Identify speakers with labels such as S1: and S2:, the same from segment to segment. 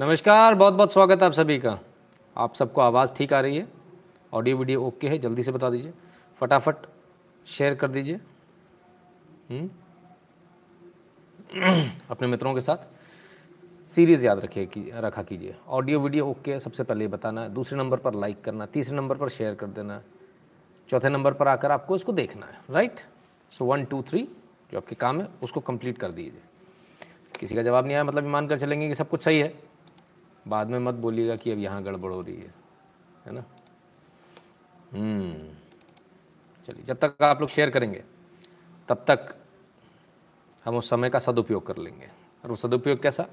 S1: नमस्कार बहुत बहुत स्वागत है आप सभी का। आप सबको आवाज़ ठीक आ रही है? ऑडियो वीडियो ओके है? जल्दी से बता दीजिए। फटाफट शेयर कर दीजिए। हम्म? अपने मित्रों के साथ सीरीज़ याद रखिए की, रखा कीजिए। ऑडियो वीडियो ओके है, सबसे पहले बताना है। दूसरे नंबर पर लाइक करना, तीसरे नंबर पर शेयर कर देना, चौथे नंबर पर आकर आपको इसको देखना है right so one two three जो आपके काम है, उसको कंप्लीट कर दीजिए। किसी का जवाब नहीं आया मतलब मान कर चलेंगे कि सब कुछ सही है। बाद में मत बोलिएगा कि अब यहाँ गड़बड़ हो रही है है ना? हम्म। चलिए, जब तक आप लोग शेयर करेंगे, तब तक हम उस समय का सदुपयोग कर लेंगे। और वो सदुपयोग कैसा?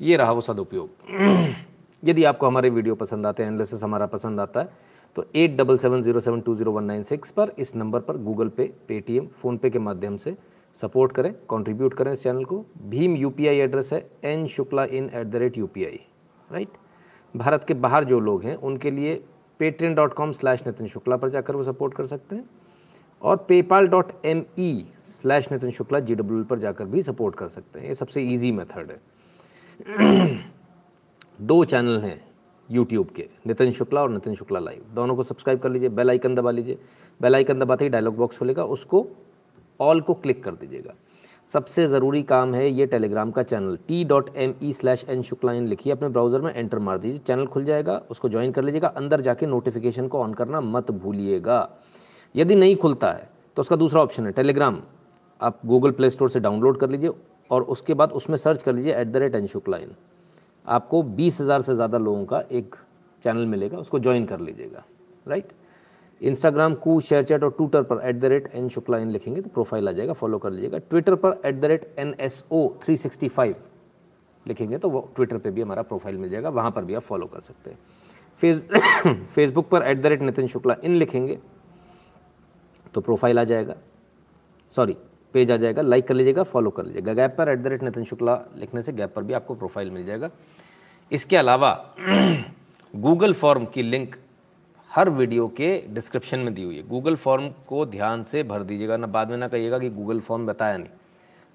S1: ये रहा वो सदुपयोग। यदि आपको हमारे वीडियो पसंद आते हैं एनालिसिस हमारा पसंद आता है तो eight double seven zero seven two zero one nine six पर इस नंबर पर गूगल पे पेटीएम फ़ोनपे के माध्यम से सपोर्ट करें कंट्रीब्यूट करें इस चैनल को। भीम यूपीआई एड्रेस है N Shukla in at the rate you right? Bharat के बाहर जो लोग हैं, उनके लिए Patreon dot com slash Nitin Shukla पर जाकर वो सपोर्ट कर सकते हैं और PayPal dot M E slash Nitin Shukla G W पर जाकर भी सपोर्ट कर सकते हैं। ये सबसे ईजी मेथड है। दो चैनल हैं यूट्यूब के नितिन शुक्ला और नितिन शुक्ला लाइव दोनों को सब्सक्राइब कर लीजिए बेल आइकन दबा लीजिए। बेल आइकन दबाते ही डायलॉग बॉक्स खुलेगा, उसको ऑल को क्लिक कर दीजिएगा। सबसे ज़रूरी काम है ये टेलीग्राम का channel T dot M E slash N Shukla in लिखिए अपने ब्राउज़र में एंटर मार दीजिए। चैनल खुल जाएगा, उसको ज्वाइन कर लीजिएगा। अंदर जाके नोटिफिकेशन को ऑन करना मत भूलिएगा। यदि नहीं खुलता है तो उसका दूसरा ऑप्शन है टेलीग्राम आप गूगल प्ले स्टोर से डाउनलोड कर लीजिए और उसके बाद उसमें सर्च कर लीजिए at the rate N Shukla in. आपको बीस हज़ार से ज़्यादा लोगों का एक चैनल मिलेगा, उसको ज्वाइन कर लीजिएगा। Right Instagram Koo share chat और ट्विटर पर at the rate N Shukla in लिखेंगे तो प्रोफ़ाइल आ जाएगा फॉलो कर लीजिएगा। ट्विटर पर at the rate N S O three sixty five लिखेंगे तो वो ट्विटर पे भी हमारा प्रोफ़ाइल मिल जाएगा, वहाँ पर भी आप फॉलो कर सकते हैं। फेस फेसबुक पर at the rate Nitin Shukla in लिखेंगे तो प्रोफ़ाइल आ जाएगा। सॉरी पेज आ जाएगा लाइक कर लीजिएगा फॉलो कर लीजिएगा। गैप पर at the rate Nitin Shukla लिखने से गैप पर भी आपको प्रोफ़ाइल मिल जाएगा। इसके अलावा गूगल फॉर्म की लिंक हर वीडियो के डिस्क्रिप्शन में दी हुई है। गूगल फॉर्म को ध्यान से भर दीजिएगा, ना बाद में ना कहिएगा कि गूगल फॉर्म बताया नहीं,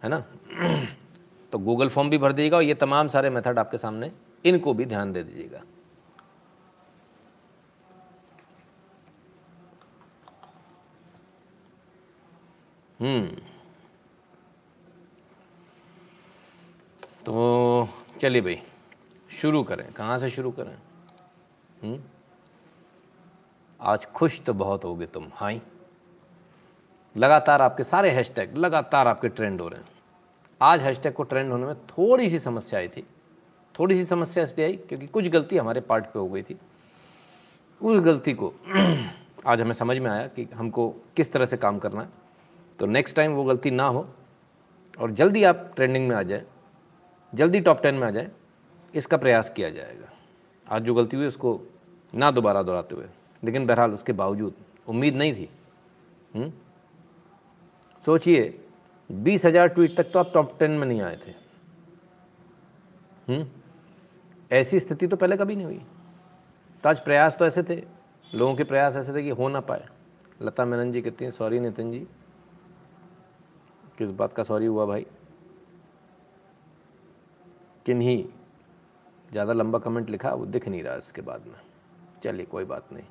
S1: है ना? तो गूगल फॉर्म भी भर दीजिएगा और ये तमाम सारे मेथड आपके सामने, इनको भी ध्यान दे दीजिएगा। हम्म। तो चलिए भाई, शुरू करें। कहाँ से शुरू करें? हम्म। आज खुश तो बहुत होगे तुम, हाई। लगातार आपके सारे हैशटैग लगातार आपके ट्रेंड हो रहे हैं। आज हैशटैग को ट्रेंड होने में थोड़ी सी समस्या आई थी। थोड़ी सी समस्या इसलिए आई क्योंकि कुछ गलती हमारे पार्ट पे हो गई थी। उस गलती को आज हमें समझ में आया कि हमको किस तरह से काम करना है। तो नेक्स्ट टाइम वो गलती ना हो और जल्दी आप ट्रेंडिंग में आ जाए, जल्दी टॉप टेन में आ जाए, इसका प्रयास किया जाएगा। आज जो गलती हुई उसको ना दोबारा दोहराते हुए। लेकिन बहरहाल उसके बावजूद उम्मीद नहीं थी। सोचिए, बीस हज़ार ट्वीट तक तो आप टॉप टेन में नहीं आए थे। ऐसी स्थिति तो पहले कभी नहीं हुई। तो आज प्रयास तो ऐसे थे, लोगों के प्रयास ऐसे थे कि हो ना पाए। लता मेनन जी कहती हैं सॉरी नितिन जी। किस बात का सॉरी हुआ भाई? किन्हीं ज़्यादा लंबा कमेंट लिखा, वो दिख नहीं रहा इसके बाद में। चलिए, कोई बात नहीं।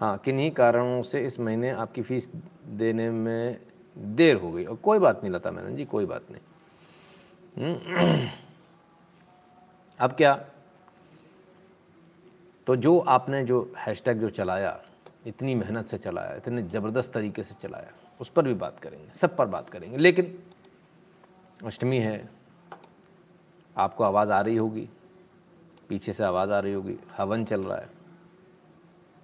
S1: हाँ किन्हीं कारणों से इस महीने आपकी फ़ीस देने में देर हो गई? और कोई बात नहीं, लता मैनन जी, कोई बात नहीं। अब क्या? तो जो आपने जो हैशटैग जो चलाया, इतनी मेहनत से चलाया, इतने ज़बरदस्त तरीके से चलाया, उस पर भी बात करेंगे, सब पर बात करेंगे। लेकिन अष्टमी है, आपको आवाज़ आ रही होगी, पीछे से आवाज़ आ रही होगी, हवन चल रहा है।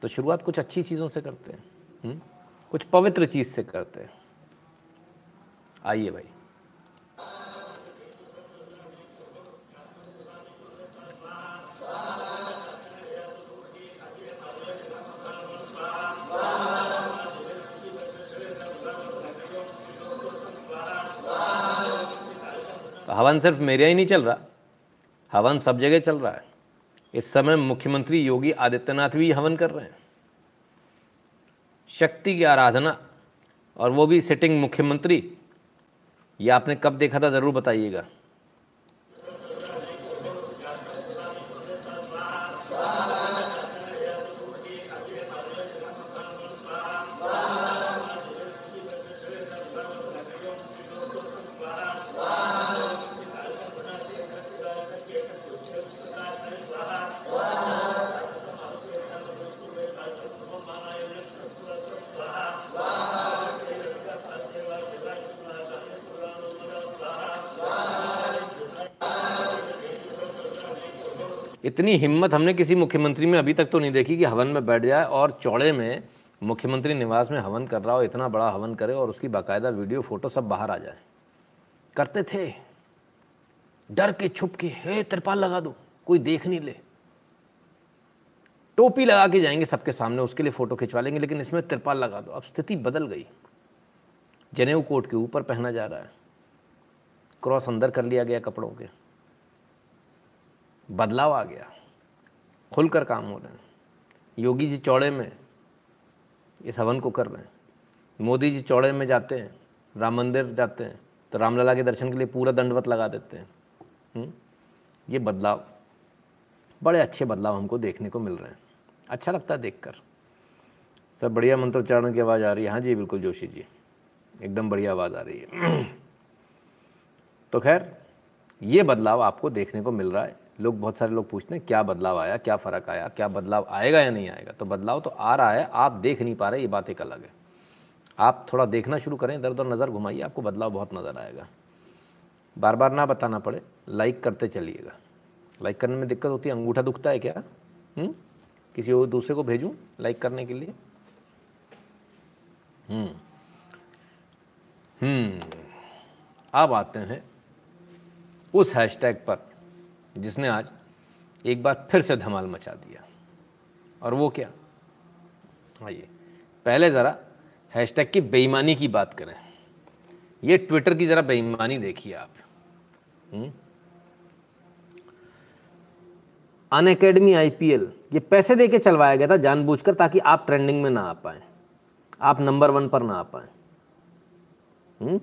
S1: तो शुरुआत कुछ अच्छी चीज़ों से करते हैं? हम्म? कुछ पवित्र चीज़ से करते हैं आइए भाई हवन सिर्फ़ मेरे ही नहीं चल रहा, हवन सब जगह चल रहा है इस समय मुख्यमंत्री योगी आदित्यनाथ भी हवन कर रहे हैं। शक्ति की आराधना और वो भी सिटिंग मुख्यमंत्री। ये आपने कब देखा था? ज़रूर बताइएगा। इतनी हिम्मत हमने किसी मुख्यमंत्री में अभी तक तो नहीं देखी कि हवन में बैठ जाए और चौड़े में मुख्यमंत्री निवास में हवन कर रहा हो, इतना बड़ा हवन करे और उसकी बाकायदा वीडियो, फ़ोटो सब बाहर आ जाए। करते थे। डर के, छुप के, हे तिरपाल, लगा दो, कोई देख नहीं ले। टोपी लगा के जाएँगे सबके सामने, उसके लिए फ़ोटो खिंचवा लेंगे, लेकिन इसमें तिरपाल लगा दो। अब स्थिति बदल गई। जनेऊ कोट के ऊपर पहना जा रहा है। क्रॉस अंदर कर लिया गया कपड़ों के। बदलाव आ गया। खुलकर काम हो रहे हैं। योगी जी चौड़े में इस हवन को कर रहे हैं। मोदी जी चौड़े में जाते हैं, राम मंदिर जाते हैं तो रामलला के दर्शन के लिए पूरा दंडवत लगा देते हैं। हम्म? ये बदलाव, बड़े अच्छे बदलाव हमको देखने को मिल रहे हैं। अच्छा लगता है देखकर। सब बढ़िया मंत्रोच्चारण की आवाज़ आ रही है। हाँ जी, बिल्कुल, जोशी जी। एकदम बढ़िया आवाज़ आ रही है। तो खैर, ये बदलाव आपको देखने को मिल रहा है। लोग, बहुत सारे लोग पूछते हैं, क्या बदलाव आया? क्या फ़र्क आया? क्या बदलाव आएगा या नहीं आएगा? तो बदलाव तो आ रहा है, आप देख नहीं पा रहे, ये बात एक अलग है। आप थोड़ा देखना शुरू करें इधर उधर नज़र घुमाइए, आपको बदलाव बहुत नज़र आएगा। बार बार ना बताना पड़े लाइक करते चलिएगा। लाइक करने में दिक्कत होती है, अंगूठा दुखता है क्या? हुँ? हम्म? किसी और, दूसरे को भेजूं लाइक करने के लिए? हम्म। हम्म। अब आते हैं उस हैशटैग पर। जिसने आज एक बार फिर से धमाल मचा दिया। और वो क्या? आइए, पहले ज़रा हैशटैग की बेईमानी की बात करें। ये ट्विटर की ज़रा बेईमानी देखिए आप। अन अकेडमी आई ये पैसे दे के चलवाया गया था जानबूझकर ताकि आप ट्रेंडिंग में ना आ पाए। आप नंबर वन पर ना आ पाए। हम्म?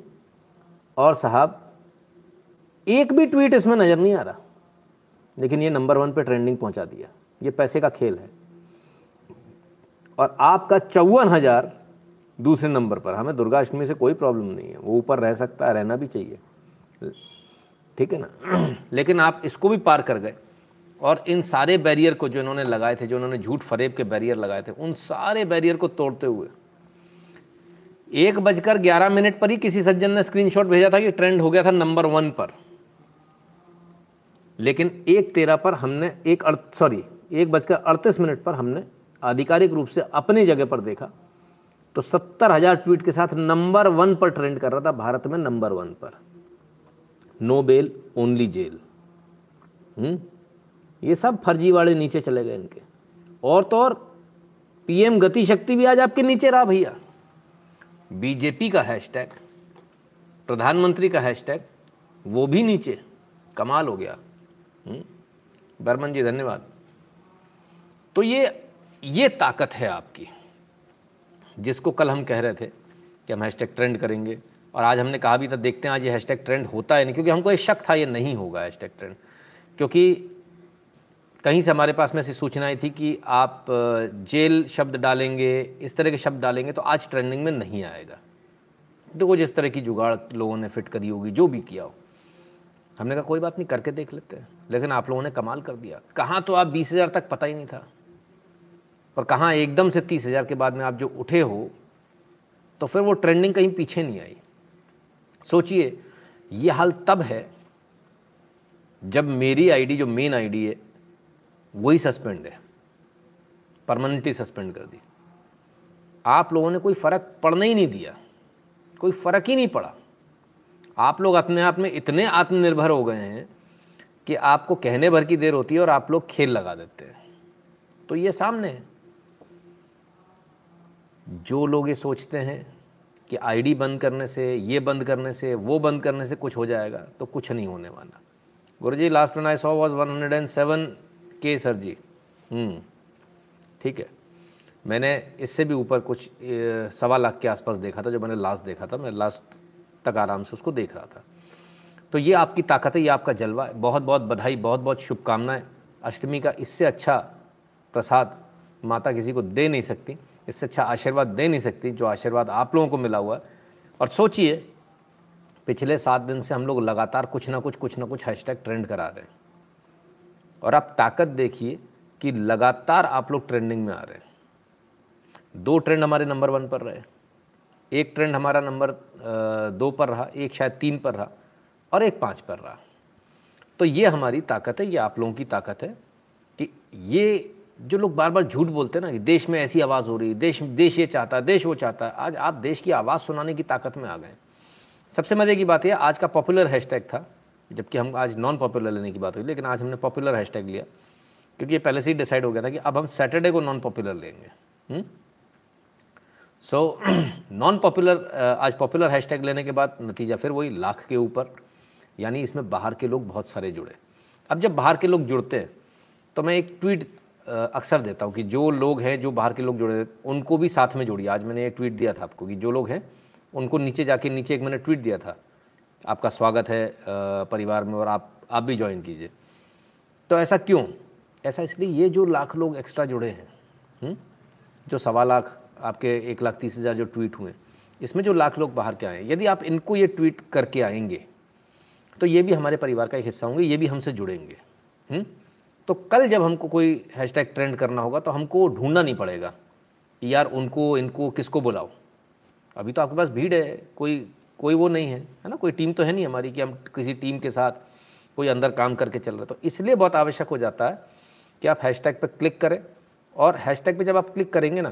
S1: और साहब, एक भी ट्वीट इसमें नज़र नहीं आ रहा। लेकिन ये नंबर वन पे ट्रेंडिंग पहुँचा दिया। ये पैसे का खेल है। और आपका चौवन हज़ार दूसरे नंबर पर। हमें दुर्गा अष्टमी से कोई प्रॉब्लम नहीं है। वो ऊपर रह सकता है, रहना भी चाहिए। ठीक है ना? लेकिन आप इसको भी पार कर गए। और इन सारे बैरियर को जो इन्होंने लगाए थे, जो इन्होंने झूठ फरेब के बैरियर लगाए थे, उन सारे बैरियर को तोड़ते हुए एक बजकर ग्यारह मिनट पर ही किसी सज्जन ने स्क्रीनशॉट भेजा था कि ट्रेंड हो गया था नंबर वन पर। लेकिन एक तेरह पर हमने एक सॉरी एक बजकर अड़तीस मिनट पर हमने आधिकारिक रूप से अपनी जगह पर देखा तो सत्तर हज़ार ट्वीट के साथ नंबर वन पर ट्रेंड कर रहा था भारत में नंबर वन पर। No bail only jail. हम्म? ये सब फर्जीवाड़े नीचे चले गए इनके। और तो और, पीएम गति शक्ति भी आज आपके नीचे रहा भैया। बीजेपी का हैशटैग, प्रधानमंत्री का हैशटैग, वो भी नीचे। कमाल हो गया? बर्मन जी, धन्यवाद। तो ये ये ताकत है आपकी, जिसको कल हम कह रहे थे कि हम हैशटैग ट्रेंड करेंगे, और आज हमने कहा भी था, देखते हैं आज ये हैशटैग ट्रेंड होता है नहीं, क्योंकि हमको ये शक था ये नहीं होगा हैशटैग ट्रेंड क्योंकि कहीं से हमारे पास में ऐसी सूचनाएँ थी कि आप जेल शब्द डालेंगे, इस तरह के शब्द डालेंगे तो आज ट्रेंडिंग में नहीं आएगा। देखो तो जिस तरह की जुगाड़ लोगों ने फिट करी होगी, जो भी किया हो। हमने कहा, कोई बात नहीं, करके देख लेते हैं। लेकिन आप लोगों ने कमाल कर दिया। कहाँ तो आप बीस हज़ार तक पता ही नहीं था। और कहाँ एकदम से तीस हज़ार के बाद में आप जो उठे हो तो फिर वो ट्रेंडिंग कहीं पीछे नहीं आई। सोचिए, ये हाल तब है, जब मेरी आईडी जो मेन आईडी है, वही सस्पेंड है। परमानेंटली सस्पेंड कर दी। आप लोगों ने कोई फ़र्क पड़ने ही नहीं दिया। कोई फ़र्क ही नहीं पड़ा। आप लोग अपने आप में इतने आत्मनिर्भर हो गए हैं कि आपको कहने भर की देर होती है और आप लोग खेल लगा देते हैं। तो ये सामने है। जो लोग ये सोचते हैं कि आईडी बंद करने से, ये बंद करने से, वो बंद करने से कुछ हो जाएगा तो कुछ नहीं होने वाला। गुरु जी last one I saw was one hundred and seven K sir जी ठीक है। मैंने इससे भी ऊपर कुछ सवा लाख के आसपास देखा था, जो मैंने लास्ट देखा था, मैं लास्ट तक आराम से उसको देख रहा था। तो ये आपकी ताकत है, ये आपका जलवा है। बहुत बहुत बधाई, बहुत बहुत शुभकामनाएँ। अष्टमी का इससे अच्छा प्रसाद माता किसी को दे नहीं सकती, इससे अच्छा आशीर्वाद दे नहीं सकती, जो आशीर्वाद आप लोगों को मिला हुआ है। और सोचिए, पिछले सात दिन से हम लोग लगातार कुछ ना कुछ कुछ ना कुछ हैशटैग ट्रेंड करा रहे हैं। और आप ताकत देखिए कि लगातार आप लोग ट्रेंडिंग में आ रहे हैं। दो ट्रेंड हमारे नंबर वन पर रहे एक ट्रेंड हमारा नंबर दो पर रहा, एक शायद तीन पर रहा और एक पाँच पर रहा। तो ये हमारी ताकत है, ये आप लोगों की ताकत है कि ये जो लोग बार बार झूठ बोलते हैं ना कि देश में ऐसी आवाज़ हो रही है, देश देश ये चाहता है, देश वो चाहता है, आज आप देश की आवाज़ सुनाने की ताकत में आ गए। सबसे मज़े की बात यह आज का पॉपुलर हैशटैग था, जबकि हम आज नॉन पॉपुलर लेने की बात हुई, लेकिन आज हमने पॉपुलर हैशटैग लिया, क्योंकि ये पहले से ही डिसाइड हो गया था कि अब हम सैटरडे को नॉन पॉपुलर लेंगे सो नॉन पॉपुलर आज पॉपुलर हैशटैग लेने के बाद नतीजा फिर वही लाख के ऊपर यानी इसमें बाहर के लोग बहुत सारे जुड़े। अब जब बाहर के लोग जुड़ते हैं तो मैं एक ट्वीट अक्सर देता हूँ कि जो लोग हैं जो बाहर के लोग जुड़े उनको भी साथ में जोड़िए। आज मैंने ये ट्वीट दिया था आपको कि जो लोग हैं उनको नीचे जाके नीचे एक मैंने ट्वीट दिया था। आपका स्वागत है परिवार में और आप आप भी ज्वाइन कीजिए। तो ऐसा क्यों? ऐसा इसलिए ये जो लाख लोग एक्स्ट्रा जुड़े हैं हुँ? हम्म, जो सवा लाख आपके एक लाख तीस हज़ार जो ट्वीट हुए इसमें जो लाख लोग बाहर के आए यदि आप इनको ये ट्वीट करके आएँगे तो ये भी हमारे परिवार का एक हिस्सा होंगे ये भी हमसे जुड़ेंगे। हुँ? हम्म, तो कल जब हमको कोई हैशटैग ट्रेंड करना होगा तो हमको ढूंढना नहीं पड़ेगा यार उनको इनको किसको बुलाओ अभी तो आपके पास भीड़ है कोई कोई वो नहीं है है ना? कोई टीम तो है नहीं हमारी कि हम किसी टीम के साथ कोई अंदर काम करके चल रहे तो इसलिए बहुत आवश्यक हो जाता है कि आप हैशटैग पर क्लिक करें और हैशटैग पे जब आप क्लिक करेंगे ना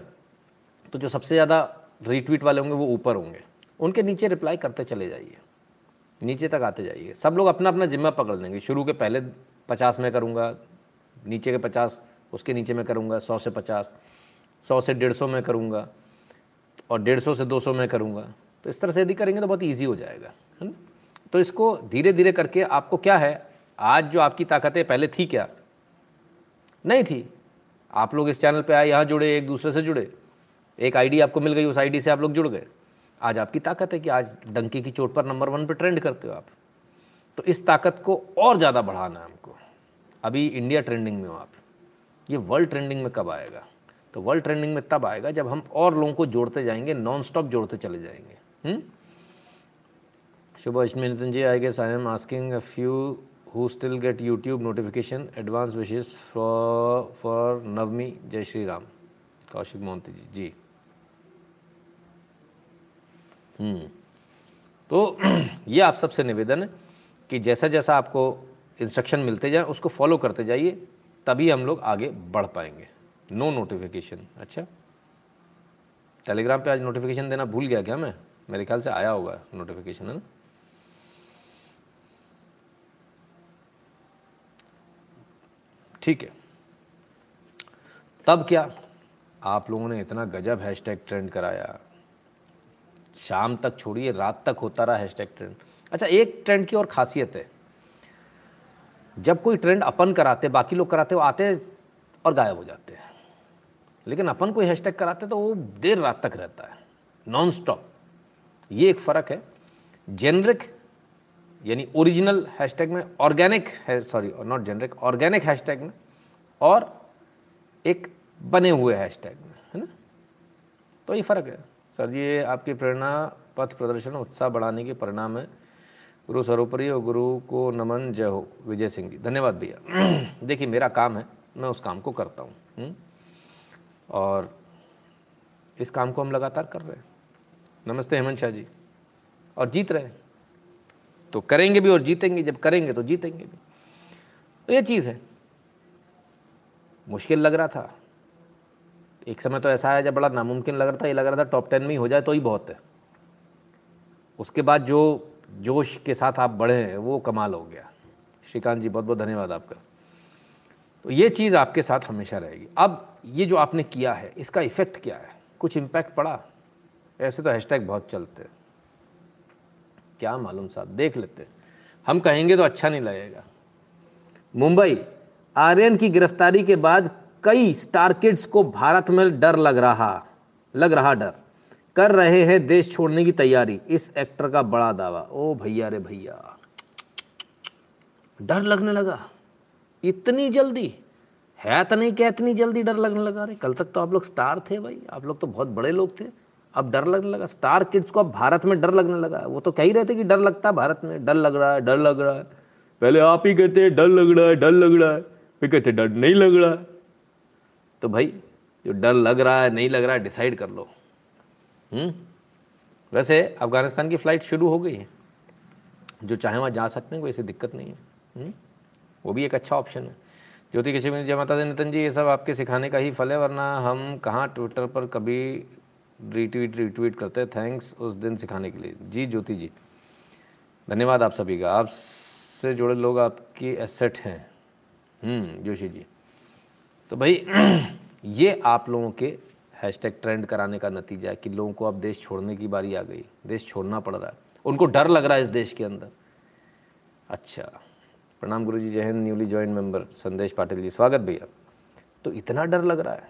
S1: तो जो सबसे ज़्यादा रीट्वीट वाले होंगे वो ऊपर होंगे। उनके नीचे रिप्लाई करते चले जाइए। नीचे तक आते जाइए। सब लोग अपना अपना जिम्मा पकड़ लेंगे। शुरू के पहले पचास में करूँगा, नीचे के पचास, उसके नीचे में करूँगा, सौ से पचास, सौ से डेढ़ सौ में करूँगा, और डेढ़ सौ से दो सौ में करूँगा। तो इस तरह से यदि करेंगे तो बहुत ईजी हो जाएगा, है ना? तो इसको धीरे धीरे करके आपको क्या है? आज जो आपकी ताकतें पहले थी क्या? नहीं थी। आप लोग इस चैनल पे आए, यहाँ जुड़े, एक दूसरे से जुड़े। एक आईडी आपको मिल गई, उस आईडी से आप लोग जुड़ गए। आज आपकी ताकत है कि आज डंकी की चोट पर नंबर वन पे ट्रेंड करते हो आप। तो इस ताकत को और ज़्यादा बढ़ाना है हमको। अभी इंडिया ट्रेंडिंग में हो आप। ये वर्ल्ड ट्रेंडिंग में कब आएगा? तो वर्ल्ड ट्रेंडिंग में तब आएगा जब हम और लोगों को जोड़ते जाएँगे नॉन स्टॉप जोड़ते चले जाएँगे। हम्म? शुभ Ashtami Nitin ji I guess I am asking a few who still get YouTube notification advance wishes for for Navami जय श्री राम कौशिक मोहंती जी जी। हम्म। तो ये आप सबसे निवेदन है कि जैसा जैसा आपको इंस्ट्रक्शन मिलते जाए, उसको फॉलो करते जाइए, तभी हम लोग आगे बढ़ पाएँगे। नो नोटिफिकेशन अच्छा? टेलीग्राम पे आज नोटिफिकेशन देना भूल गया क्या मैं? मेरे ख्याल से आया होगा नोटिफिकेशन है ना? ठीक है। तब क्या? आप लोगों ने इतना गजब हैशटैग ट्रेंड कराया। शाम तक छोड़िए, रात तक होता रहा हैशटैग ट्रेंड अच्छा एक ट्रेंड की और खासियत है। जब कोई ट्रेंड अपन कराते, बाकी लोग कराते, वो आते और गायब हो जाते हैं। लेकिन अपन कोई हैशटैग कराते तो वो देर रात तक रहता है। नॉन स्टॉप ये एक फ़र्क है। जेनरिक यानी ओरिजिनल हैशटैग में ऑर्गेनिक है sorry not generic organic hashtag में और एक बने हुए हैशटैग में, है ना? तो ये फ़र्क है। सर जी, ये आपकी प्रेरणा, पथ प्रदर्शन, उत्साह बढ़ाने के परिणाम है। गुरु सर्वोपरि और गुरु को नमन, जय हो। विजय सिंह जी, धन्यवाद भैया। देखिए, मेरा काम है, मैं उस काम को करता हूँ हम्म? और इस काम को हम लगातार कर रहे हैं। नमस्ते हेमंत शाह जी। और जीत रहे हैं। तो करेंगे भी और जीतेंगे, जब करेंगे तो जीतेंगे भी। तो ये चीज़ है। मुश्किल लग रहा था। एक समय तो ऐसा है जब बड़ा नामुमकिन लग रहा था, ये लग रहा था टॉप टेन में ही हो जाए तो ही बहुत है। उसके बाद जो जोश के साथ आप बढ़े हैं, वो कमाल हो गया। श्रीकांत जी बहुत बहुत धन्यवाद आपका। तो ये चीज़ आपके साथ हमेशा रहेगी। अब ये जो आपने किया है, इसका इफ़ेक्ट क्या है? कुछ इम्पैक्ट पड़ा? ऐसे तो हैशटैग बहुत चलते हैं। क्या मालूम साहब, देख लेते हम कहेंगे तो अच्छा नहीं लगेगा। मुंबई, आर्यन की गिरफ्तारी के बाद कई स्टार किड्स को भारत में डर लग रहा लग रहा डर। कर रहे हैं देश छोड़ने की तैयारी, इस एक्टर का बड़ा दावा। ओ भैया रे भैया। डर लगने लगा। इतनी जल्दी? है तो नहीं क्या इतनी जल्दी डर लगने लगा? रे कल तक तो आप लोग स्टार थे भाई। आप लोग तो बहुत बड़े लोग थे। अब डर लगने लगा। स्टार किड्स को अब भारत में डर लगने लगा। वो तो कह ही रहे थे कि डर लगता है भारत में। डर लग रहा है, डर लग रहा है। पहले आप ही कहते हैं, डर लग रहा है, डर लग रहा है। फिर कहते डर नहीं लग रहा। है तो भाई जो डर लग रहा है नहीं लग रहा है डिसाइड कर लो। हम्म? वैसे अफ़गानिस्तान की फ़्लाइट शुरू हो गई है। जो चाहे वहाँ जा सकते हैं कोई ऐसी दिक्कत नहीं है? हम्म? वो भी एक अच्छा ऑप्शन है। ज्योति कश्मीर जय माता दी नितिन जी ये सब आपके सिखाने का ही फल है वरना हम कहाँ ट्विटर पर कभी रीट्वीट रीट्वीट करते। हैं थैंक्स उस दिन सिखाने के लिए। जी ज्योति जी। धन्यवाद आप सभी का। आपसे जुड़े लोग आपकी एसेट हैं। हम्म, जोशी जी। तो भाई, ये आप लोगों के हैशटैग ट्रेंड कराने का नतीजा है कि लोगों को अब देश छोड़ने की बारी आ गई। देश छोड़ना पड़ रहा है। उनको डर लग रहा है इस देश के अंदर। अच्छा प्रणाम गुरु जी Hind newly join member Sandesh Patil ji, स्वागत भैया। तो इतना डर लग रहा है?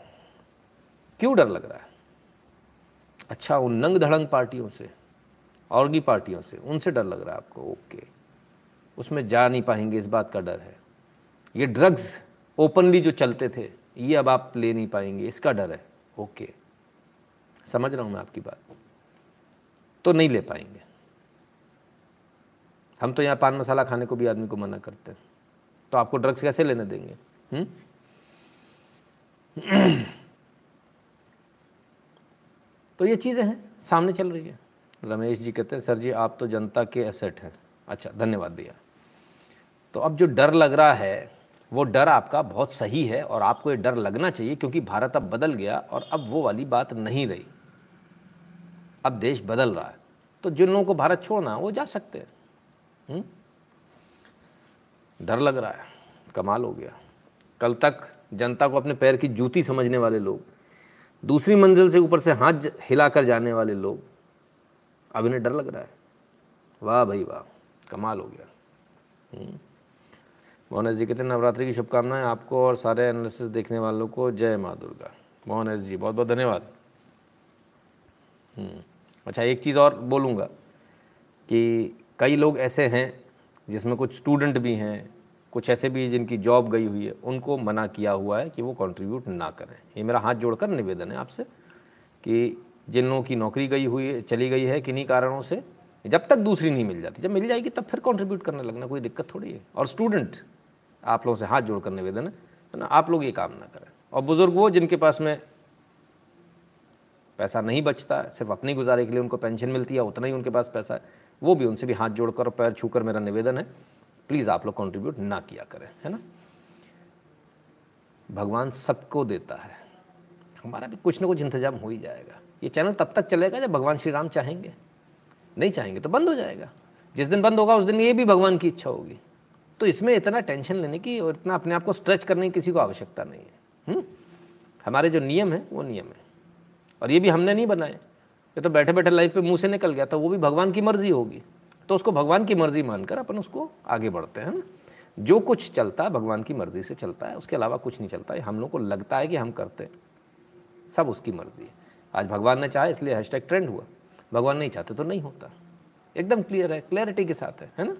S1: क्यों डर लग रहा है? अच्छा उन नंग धड़ंग पार्टियों से और पार्टियों से, उनसे डर लग रहा है आपको? ओके। उसमें जा नहीं पाएँगे, इस बात का डर है। ये ड्रग्स ओपनली जो चलते थे, ये अब आप ले नहीं पाएँगे। इसका डर है। ओके। समझ रहा हूँ मैं आपकी बात। तो नहीं ले पाएँगे। हम तो यहाँ पान मसाला खाने को भी आदमी को मना करते हैं। तो आपको ड्रग्स कैसे लेने देंगे? हम्म? तो ये चीज़ें हैं, सामने चल रही है। रमेश जी कहते हैं, सर जी, आप तो जनता के एसेट हैं। अच्छा धन्यवाद भैया। तो अब जो डर लग रहा है वो डर आपका बहुत सही है और आपको ये डर लगना चाहिए क्योंकि भारत अब बदल गया और अब वो वाली बात नहीं रही। अब देश बदल रहा है। तो जिन लोगों को भारत छोड़ना वो जा सकते हैं। हम्म? डर लग रहा है। कमाल हो गया। कल तक जनता को अपने पैर की जूती समझने वाले लोग, दूसरी मंजिल से ऊपर से हाथ हिलाकर जाने वाले लोग, अब इन्हें डर लग रहा है। वाह भाई वाह, कमाल हो गया। मोहन जी कहते हैं नवरात्रि की शुभकामनाएँ आपको और सारे एनालिसिस देखने वालों को। जय माँ दुर्गा। मोहन जी बहुत बहुत धन्यवाद। हम्म। अच्छा एक चीज़ और बोलूँगा कि कई लोग ऐसे हैं जिसमें कुछ स्टूडेंट भी हैं, कुछ ऐसे भी जिनकी जॉब गई हुई है, उनको मना किया हुआ है कि वो कंट्रीब्यूट ना करें। ये मेरा हाथ जोड़कर निवेदन है आपसे कि जिन लोगों की नौकरी गई हुई है चली गई है किन्हीं कारणों से, जब तक दूसरी नहीं मिल जाती, जब मिल जाएगी तब फिर कंट्रीब्यूट करने लगना, कोई दिक्कत थोड़ी है। और स्टूडेंट आप लोगों से हाथ जोड़कर निवेदन है ना? आप लोग ये काम ना करें। और बुज़ुर्ग वो जिनके पास में पैसा नहीं बचता, सिर्फ़ अपनी गुजारे के लिए उनको पेंशन मिलती है, उतना ही उनके पास पैसा है, वो भी उनसे भी हाथ जोड़कर और पैर छूकर मेरा निवेदन है, प्लीज़ आप लोग कंट्रीब्यूट ना किया करें, है ना? भगवान सबको देता है। हमारा भी कुछ ना कुछ इंतज़ाम हो ही जाएगा। ये चैनल तब तक चलेगा जब भगवान श्री राम चाहेंगे। नहीं चाहेंगे तो बंद हो जाएगा। जिस दिन बंद होगा, उस दिन ये भी भगवान की इच्छा होगी। तो इसमें इतना टेंशन लेने की और इतना अपने आप को स्ट्रेच करने की किसी को आवश्यकता नहीं है। हुँ? हम्म? हमारे जो नियम है, वो नियम है। और ये भी हमने नहीं बनाए। ये तो बैठे बैठे लाइफ पे मुँह से निकल गया था, वो भी भगवान की मर्ज़ी होगी। तो उसको भगवान की मर्ज़ी मानकर अपन उसको आगे बढ़ते हैं जो कुछ चलता है, भगवान की मर्ज़ी से चलता है। उसके अलावा कुछ नहीं चलता। है हम लोग को लगता है कि हम करते हैं। सब उसकी मर्ज़ी है। आज भगवान ने चाहे, इसलिए हैशटैग ट्रेंड हुआ। भगवान नहीं चाहते तो नहीं होता। एकदम क्लियर है क्लैरिटी के साथ है है ना?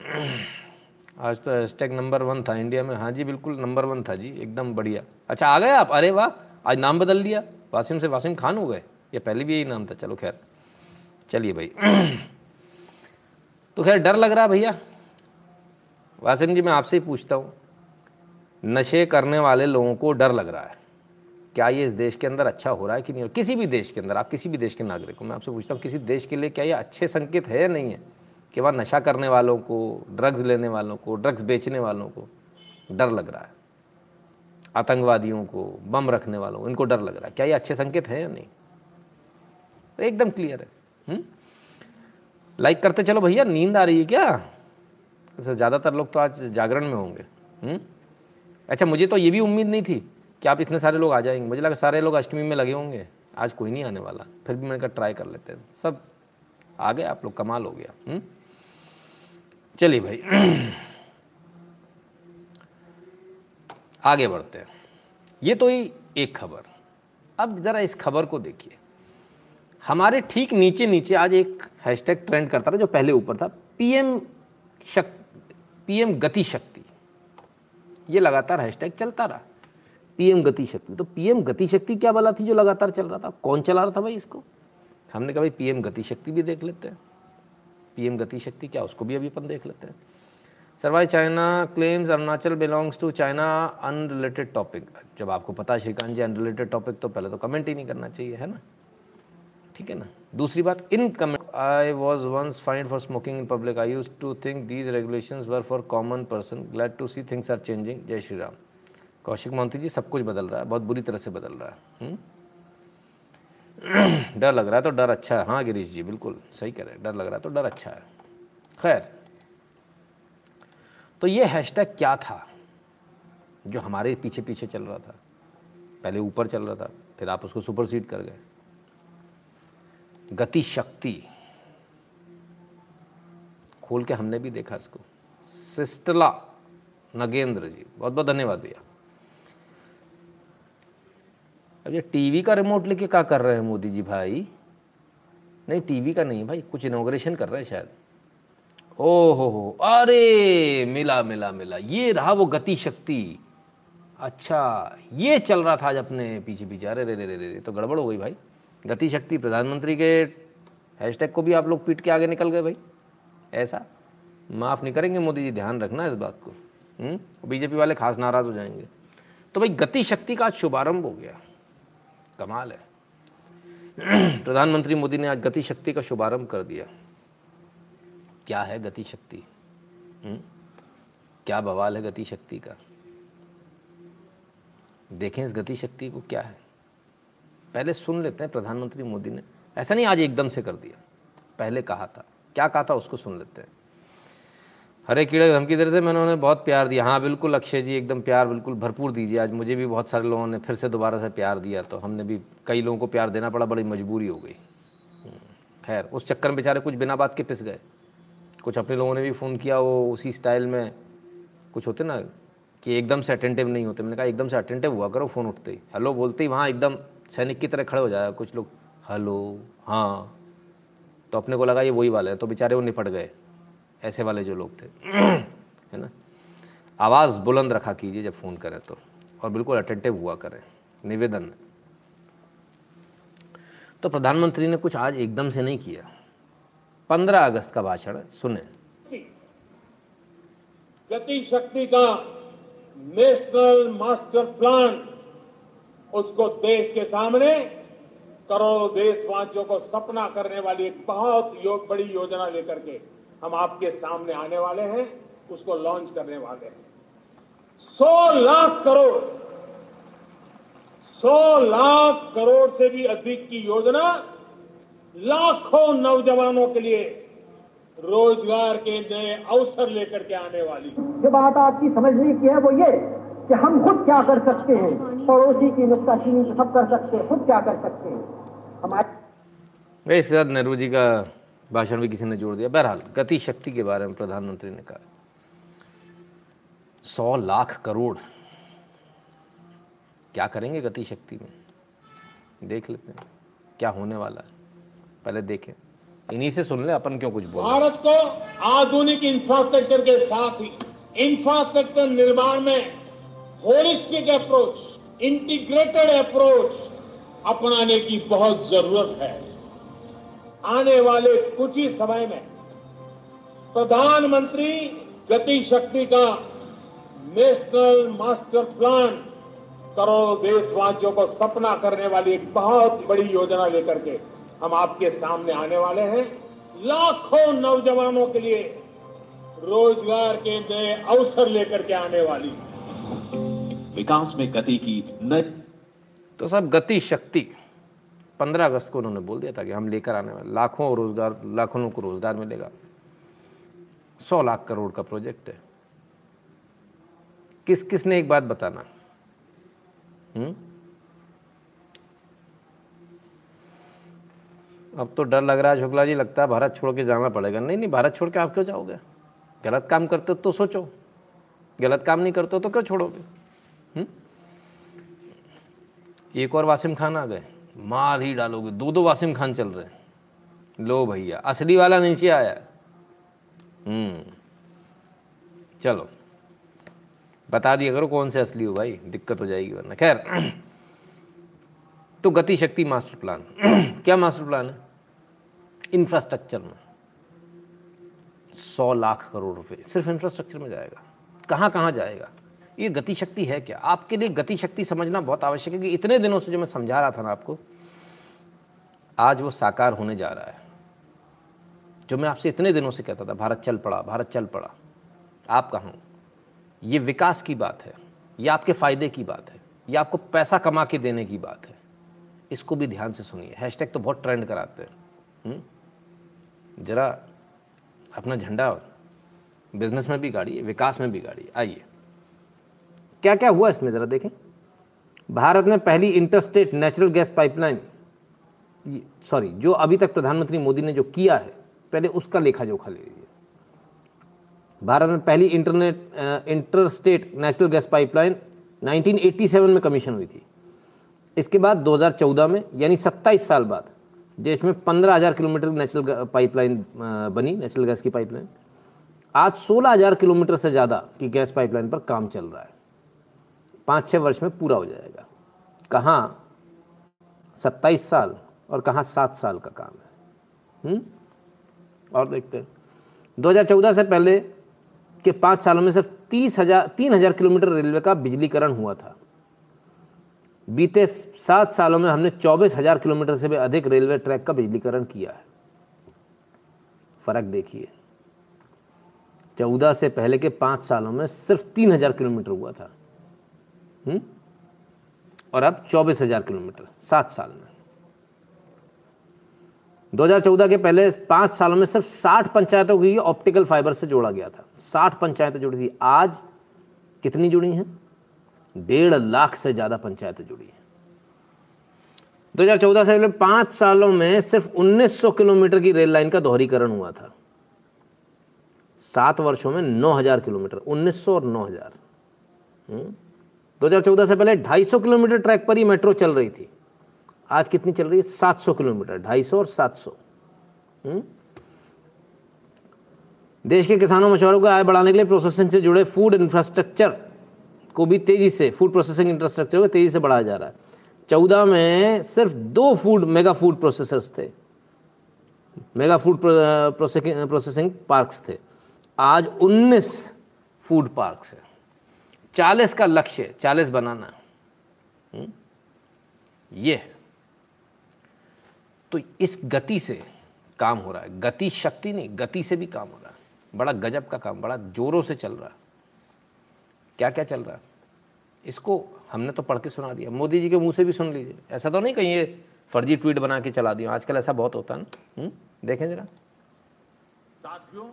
S1: आज तो हैशटैग नंबर वन था इंडिया में। हाँ जी, बिल्कुल नंबर वन था जी, एकदम बढ़िया। अच्छा आ गए आप? अरे वाह, आज नाम बदल दिया। वासिम से वासिम खान हो गए? ये पहले भी यही नाम था। चलो खैर, चलिए भाई। तो खैर, डर लग रहा भैया? वासिम जी, मैं आपसे ही पूछता हूँ। नशे करने वाले लोगों को डर लग रहा है। क्या ये इस देश के अंदर अच्छा हो रहा है कि नहीं? किसी भी देश के अंदर, आप किसी भी देश के नागरिक हो, मैं आपसे पूछता हूँ, किसी देश के लिए क्या ये अच्छे संकेत है या नहीं है? कि वहाँ नशा करने वालों को ड्रग्स लेने वालों को ड्रग्स बेचने वालों को डर लग रहा है। आतंकवादियों को, बम रखने वालों को इनको डर लग रहा है। क्या ये अच्छे संकेत हैं या नहीं? तो एकदम क्लियर है? लाइक करते चलो भैया, नींद आ रही है क्या? अच्छा ज़्यादातर लोग तो आज जागरण में होंगे। हुँ? अच्छा मुझे तो ये भी उम्मीद नहीं थी कि आप इतने सारे लोग आ जाएँगे। मुझे लगा सारे लोग अष्टमी में लगे होंगे। आज कोई नहीं आने वाला। फिर भी मैंने कहा ट्राई कर लेते हैं। सब आ गए, आप लोग कमाल हो गया। हुँ? चलिए भाई। आगे बढ़ते हैं। ये तो ही एक खबर। अब ज़रा इस खबर को देखिए। हमारे ठीक नीचे नीचे आज एक हैशटैग ट्रेंड करता था जो पहले ऊपर था पीएम शक पीएम गति शक्ति। ये लगातार हैशटैग चलता रहा। पीएम गति शक्ति। तो पीएम गति शक्ति क्या वाला थी जो लगातार चल रहा था? कौन चला रहा था भाई इसको? हमने कहा भाई पीएम गति शक्ति भी देख लेते हैं। पीएम गति शक्ति क्या उसको भी अभी अपन देख लेते हैं सरवाई China claims Arunachal belongs to China unrelated topic जब आपको पता है श्रीकांत जी अनरिलेटेड टॉपिक तो पहले तो कमेंट ही नहीं करना चाहिए है ना ठीक है ना दूसरी बात इन comment I was once fined for smoking in public. I used to think these regulations were for common person. Glad to see things are changing. जय श्री राम कौशिक मोहंती जी सब कुछ बदल रहा है बहुत बुरी तरह से बदल रहा है हुँ? डर लग रहा है तो डर अच्छा है। हाँ गिरीश जी, बिल्कुल सही कह रहे हैं। डर लग रहा है तो डर अच्छा है। खैर तो ये हैशटैग क्या था जो हमारे पीछे पीछे चल रहा था? पहले ऊपर चल रहा था, फिर आप उसको सुपरसीड कर गए। गति शक्ति खोल के हमने भी देखा इसको। सिस्टला नगेंद्र जी, बहुत बहुत धन्यवाद भैया। अब ये टीवी का रिमोट लेके क्या कर रहे हैं मोदी जी भाई? नहीं, टीवी का नहीं भाई, कुछ इनोग्रेशन कर रहे हैं शायद। ओ हो हो अरे, मिला मिला मिला। ये रहा वो गति शक्ति। अच्छा ये चल रहा था आज अपने पीछे पीछे। अरे, रे रे रे रे तो गड़बड़ हो गई भाई। गति शक्ति, प्रधानमंत्री के हैशटैग को भी आप लोग पीट के आगे निकल गए भाई। ऐसा? माफ़ नहीं करेंगे मोदी जी, ध्यान रखना इस बात को। बीजेपी वाले खास नाराज़ हो जाएँगे। तो भाई, गति शक्ति का आज शुभारंभ हो गया। कमाल है। प्रधानमंत्री मोदी ने आज गति शक्ति का शुभारंभ कर दिया। क्या है गति शक्ति? क्या बवाल है गति शक्ति का? देखें इस गति शक्ति को क्या है। पहले सुन लेते हैं प्रधानमंत्री मोदी ने। ऐसा नहीं आज एकदम से कर दिया। पहले कहा था। क्या कहा था उसको सुन लेते हैं। हरे कीड़े धमकी दे रहे थे मैंने उन्हें बहुत प्यार दिया। हाँ बिल्कुल अक्षय जी एकदम प्यार बिल्कुल भरपूर दीजिए। आज मुझे भी बहुत सारे लोगों ने फिर से दोबारा से प्यार दिया तो हमने भी कई लोगों को प्यार देना पड़ा बड़ी मजबूरी हो गई। हम्म, खैर उस चक्कर में बेचारे कुछ बिना बात के पिस गए। कुछ अपने लोगों ने भी फ़ोन किया वो उसी स्टाइल में कुछ होते ना कि एकदम से अटेंटिव नहीं होते। मैंने कहा एकदम से अटेंटिव हुआ करो फ़ोन उठते ही। हेलो बोलते ही वहाँ एकदम सैनिक की तरह खड़े हो जाएगा कुछ लोग हेलो हाँ। तो अपने को लगा ये वही वाले हैं तो बेचारे वो निपट गए। ऐसे वाले जो लोग थे है ना? आवाज़ बुलंद रखा कीजिए जब फ़ोन करें तो और बिल्कुल अटेंटिव हुआ करें निवेदन। तो प्रधानमंत्री ने कुछ आज एकदम से नहीं किया। पंद्रह अगस्त का भाषण सुने।
S2: गति शक्ति का नेशनल मास्टर प्लान उसको देश के सामने करोड़ों देशवासियों को सपना करने वाली एक बहुत यो, बड़ी योजना लेकर के हम आपके सामने आने वाले हैं उसको लॉन्च करने वाले हैं। सौ लाख करोड़ सौ लाख करोड़ से भी अधिक की योजना लाखों नौजवानों के लिए रोज़गार के नए अवसर लेकर के आने वाली
S3: जो बात आपकी समझने की है वो ये कि हम खुद क्या कर सकते हैं? पड़ोसी की नुकताचीनी तो सब कर सकते हैं खुद क्या कर सकते हैं? हमारे
S1: नेहरू जी का भाषण भी किसी ने जोड़ दिया। बहरहाल गति शक्ति के बारे में प्रधानमंत्री ने कहा। सौ लाख करोड़। क्या करेंगे गति शक्ति में? देख लेते हैं, क्या होने वाला है। पहले देखें। इन्हीं से सुन ले, अपन क्यों कुछ बोल
S2: भारत को आधुनिक इंफ्रास्ट्रक्चर के साथ ही इंफ्रास्ट्रक्चर निर्माण में होलिस्टिक अप्रोच इंटीग्रेटेड अप्रोच अपनाने की बहुत ज़रूरत है। आने वाले कुछ ही समय में प्रधानमंत्री गति शक्ति का नेशनल मास्टर प्लान करोड़ों देशवासियों को सपना करने वाली एक बहुत बड़ी योजना लेकर के हम आपके सामने आने वाले हैं। लाखों नौजवानों के लिए रोज़गार के नए अवसर लेकर के आने वाली।
S4: विकास में गति की नई
S1: तो सब गति शक्ति। पंद्रह अगस्त को उन्होंने बोल दिया था कि हम लेकर आने वाले लाखों रोज़गार लाखों लोगों को रोज़गार मिलेगा। सौ लाख करोड़ का प्रोजेक्ट है। किस किस ने एक बात बताना? हुँ? अब तो डर लग रहा है, शुक्ला जी, लगता है भारत छोड़ के जाना पड़ेगा। नहीं नहीं, भारत छोड़ के आप क्यों जाओगे? गलत काम करते तो सोचो। गलत काम नहीं करते तो क्यों छोड़ोगे? हुँ? एक और वासिम खान आ गए। मार ही डालोगे। दो दो वासिम खान चल रहे हैं। लो भैया, असली वाला नीचे आया हम्म। चलो। बता दिया करो कौन से असली हो भाई, दिक्कत हो जाएगी वरना। खैर तो गति शक्ति मास्टर प्लान। क्या मास्टर प्लान है? इंफ्रास्ट्रक्चर में। सौ लाख करोड़ रुपए। सिर्फ़ इंफ्रास्ट्रक्चर में जाएगा। कहाँ कहाँ जाएगा? ये गति शक्ति है क्या? आपके लिए गति शक्ति समझना बहुत आवश्यक है कि इतने दिनों से जो मैं समझा रहा था ना आपको, आज वो साकार होने जा रहा है। जो मैं आपसे इतने दिनों से कहता था, भारत चल पड़ा, भारत चल पड़ा। आप कहाँ ये विकास की बात है, ये आपके फ़ायदे की बात है, ये आपको पैसा कमा के देने की बात है। इसको भी ध्यान से सुनिए। हैशटैग तो बहुत ट्रेंड कराते हैं। हम्म? जरा अपना झंडा बिज़नेस में भी गाड़ी विकास में भी गाड़ी आइए। क्या क्या हुआ इसमें ज़रा देखें। भारत में पहली interstate natural gas pipeline sorry जो अभी तक प्रधानमंत्री मोदी ने जो किया है पहले उसका लेखा जोखा ले लीजिए। भारत में पहली internet interstate natural gas pipeline 1987 में कमीशन हुई थी। इसके बाद 2014 में यानी 27 साल बाद देश में 15,000 किलोमीटर नेचुरल पाइपलाइन बनी नेचुरल गैस की पाइपलाइन। आज 16,000 किलोमीटर से ज़्यादा की गैस पाइपलाइन पर काम चल रहा है। पाँच छः वर्ष में पूरा हो जाएगा। कहाँ? सत्ताईस साल और कहाँ सात साल का काम है। हुँ? और देखते हैं। 2014 से पहले के पाँच सालों में सिर्फ़ तीस हज़ार, तीन हज़ार किलोमीटर रेलवे का बिजलीकरण हुआ था। बीते सात सालों में हमने चौबीस हज़ार किलोमीटर से भी अधिक रेलवे ट्रैक का बिजलीकरण किया है। फ़र्क देखिए। चौदह से पहले के पाँच सालों में सिर्फ़ तीन हज़ार किलोमीटर हुआ था। हम्म? और अब चौबीस हज़ार किलोमीटर, सात साल में। 2014 के पहले पाँच सालों में सिर्फ़ 60 पंचायतों की ऑप्टिकल फाइबर से जोड़ा गया था। 60 पंचायतें जुड़ी थी। आज कितनी जुड़ी हैं? डेढ़ लाख से ज़्यादा पंचायतें जुड़ी हैं। 2014 से पहले पाँच सालों में सिर्फ़ 1900 किलोमीटर की रेल लाइन का दोहरीकरण हुआ था। सात वर्षों में 9000 किलोमीटर 1900 और 9000 2014 से पहले 250 किलोमीटर ट्रैक पर ही मेट्रो चल रही थी। आज कितनी चल रही है? 700 किलोमीटर 250 और 700 हम्म? देश के किसानों मछुआरों को आय बढ़ाने के लिए प्रोसेसिंग से जुड़े फ़ूड इंफ्रास्ट्रक्चर को भी तेज़ी से फ़ूड प्रोसेसिंग इंफ्रास्ट्रक्चर को तेज़ी से बढ़ाया जा रहा है। चौदह में सिर्फ़ दो फ़ूड मेगा फ़ूड प्रोसेसर्स थे। मेगा फ़ूड प्रोसेसिंग पार्क्स थे। आज 19 फ़ूड पार्क्स है। चालीस का लक्ष्य, चालीस बनाना। हम्म? ये है। तो इस गति से काम हो रहा है। गति शक्ति नहीं, गति से भी काम हो रहा है। बड़ा गजब का काम, बड़ा जोरों से चल रहा है। क्या क्या चल रहा है? इसको हमने तो पढ़ के सुना दिया। मोदी जी के मुँह से भी सुन लीजिए। ऐसा तो नहीं कहीं ये फर्जी ट्वीट बना के चला दिया। आजकल ऐसा बहुत होता है ना। हम्म? देखें जरा।
S2: साथियों,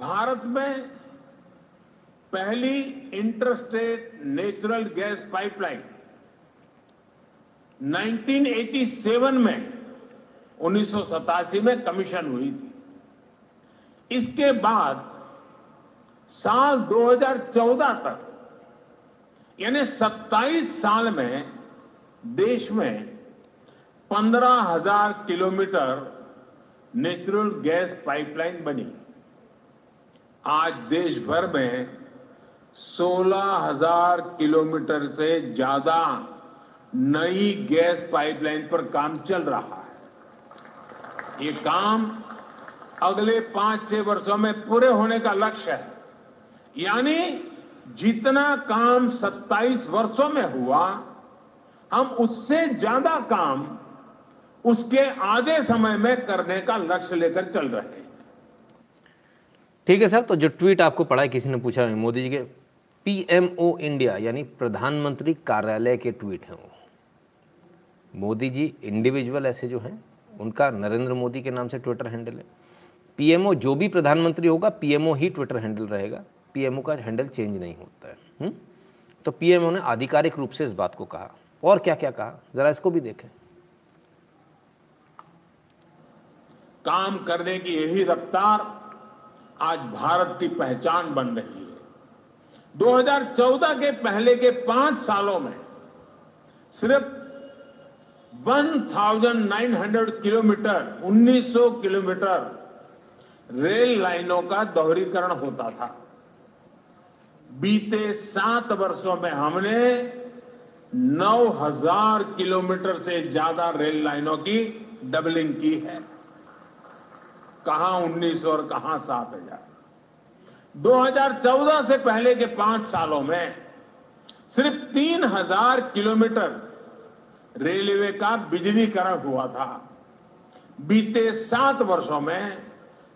S2: भारत में पहली इंटरस्टेट नेचुरल गैस पाइपलाइन 1987 में उन्नीस सौ सतासी में कमीशन हुई थी। इसके बाद साल 2014 तक यानी 27 साल में देश में 15,000 किलोमीटर नेचुरल गैस पाइपलाइन बनी। आज देश भर में 16,000 किलोमीटर से ज़्यादा नई गैस पाइपलाइन पर काम चल रहा है। ये काम अगले पाँच छह वर्षों में पूरे होने का लक्ष्य है। यानी जितना काम 27 वर्षों में हुआ हम उससे ज़्यादा काम उसके आधे समय में करने का लक्ष्य लेकर चल रहे हैं।
S1: ठीक है सर तो जो ट्वीट आपको पढ़ा है किसी ने पूछा मोदी जी के पीएमओ इंडिया, यानी प्रधानमंत्री कार्यालय के ट्वीट हैं वो। मोदी जी इंडिविजुअल ऐसे जो हैं, उनका नरेंद्र मोदी के नाम से ट्विटर हैंडल है। पीएमओ जो भी प्रधानमंत्री होगा, पीएमओ ही ट्विटर हैंडल रहेगा। पीएमओ का हैंडल चेंज नहीं होता है, हुँ? तो पीएमओ ने आधिकारिक रूप से इस बात को कहा। और क्या क्या कहा? जरा इसको भी देखें।
S2: काम करने की यही रफ्तार आज भारत की पहचान बन रही है। 2014 के पहले के पाँच सालों में सिर्फ़ 1900 किलोमीटर 1900 किलोमीटर रेल लाइनों का दोहरीकरण होता था। बीते सात वर्षों में हमने 9000 किलोमीटर से ज़्यादा रेल लाइनों की डबलिंग की है। कहा 1900 और कहा 7000 2014 से पहले के पाँच सालों में सिर्फ़ 3000 किलोमीटर रेलवे का बिजलीकरण हुआ था। बीते सात वर्षों में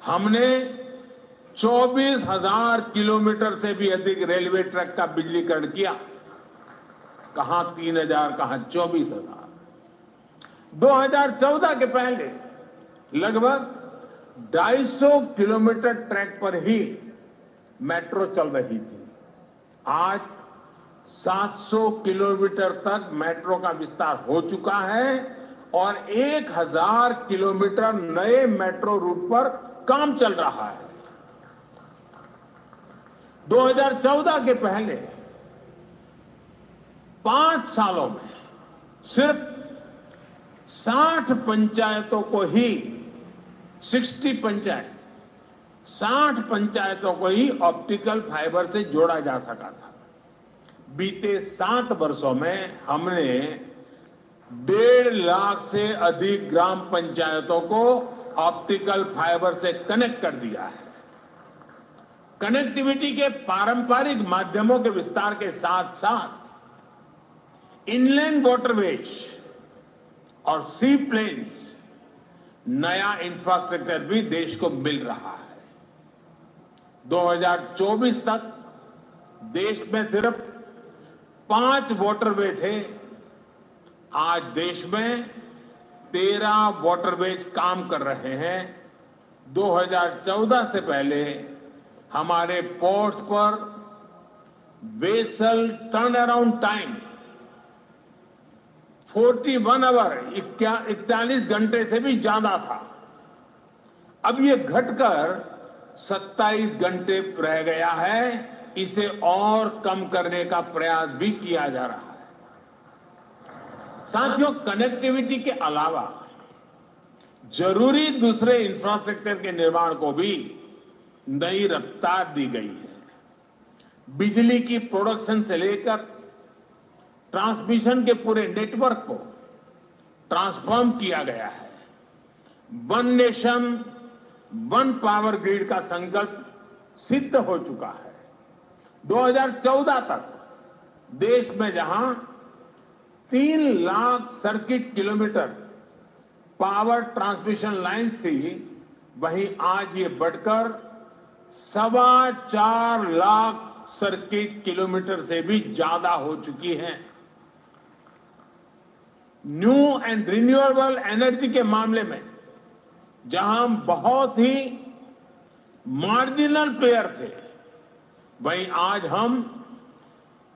S2: हमने चौबीस हज़ार किलोमीटर से भी अधिक रेलवे ट्रैक का बिजलीकरण किया। कहा तीन हज़ार, कहा चौबीस हज़ार। 2014 के पहले लगभग 250 किलोमीटर ट्रैक पर ही मेट्रो चल रही थी। आज 700 किलोमीटर तक मेट्रो का विस्तार हो चुका है और 1000 किलोमीटर नए मेट्रो रूट पर काम चल रहा है। 2014 के पहले पाँच सालों में सिर्फ़ 60 पंचायतों को ही 60 पंचायत 60 पंचायतों को ही ऑप्टिकल फाइबर से जोड़ा जा सका था। बीते सात वर्षों में हमने डेढ़ लाख से अधिक ग्राम पंचायतों को ऑप्टिकल फाइबर से कनेक्ट कर दिया है। कनेक्टिविटी के पारंपरिक माध्यमों के विस्तार के साथ साथ इनलैंड वाटरवेज और सी प्लेन्स नया इंफ्रास्ट्रक्चर भी देश को मिल रहा है। 2024 तक देश में सिर्फ़ पाँच वाटरवे थे। आज देश में तेरह वाटरवेज काम कर रहे हैं। 2014 से पहले हमारे पोर्ट्स पर vessel turn around time 41 hour इकतालीस घंटे से भी ज़्यादा था। अब ये घटकर 27 घंटे रह गया है, इसे और कम करने का प्रयास भी किया जा रहा है। साथियों कनेक्टिविटी के अलावा ज़रूरी दूसरे इंफ्रास्ट्रक्चर के निर्माण को भी नई रफ्तार दी गई है। बिजली की प्रोडक्शन से लेकर ट्रांसमिशन के पूरे नेटवर्क को ट्रांसफॉर्म किया गया है। One nation one power grid का संकल्प सिद्ध हो चुका है। 2014 तक देश में जहाँ तीन lakh circuit kilometre power transmission line थी, वहीं आज ये बढ़कर सवा चार लाख सर्किट किलोमीटर से भी ज़्यादा हो चुकी है। न्यू एंड रिन्यूएबल एनर्जी के मामले में जहाँ हम बहुत ही मार्जिनल प्लेयर थे। वहीं आज हम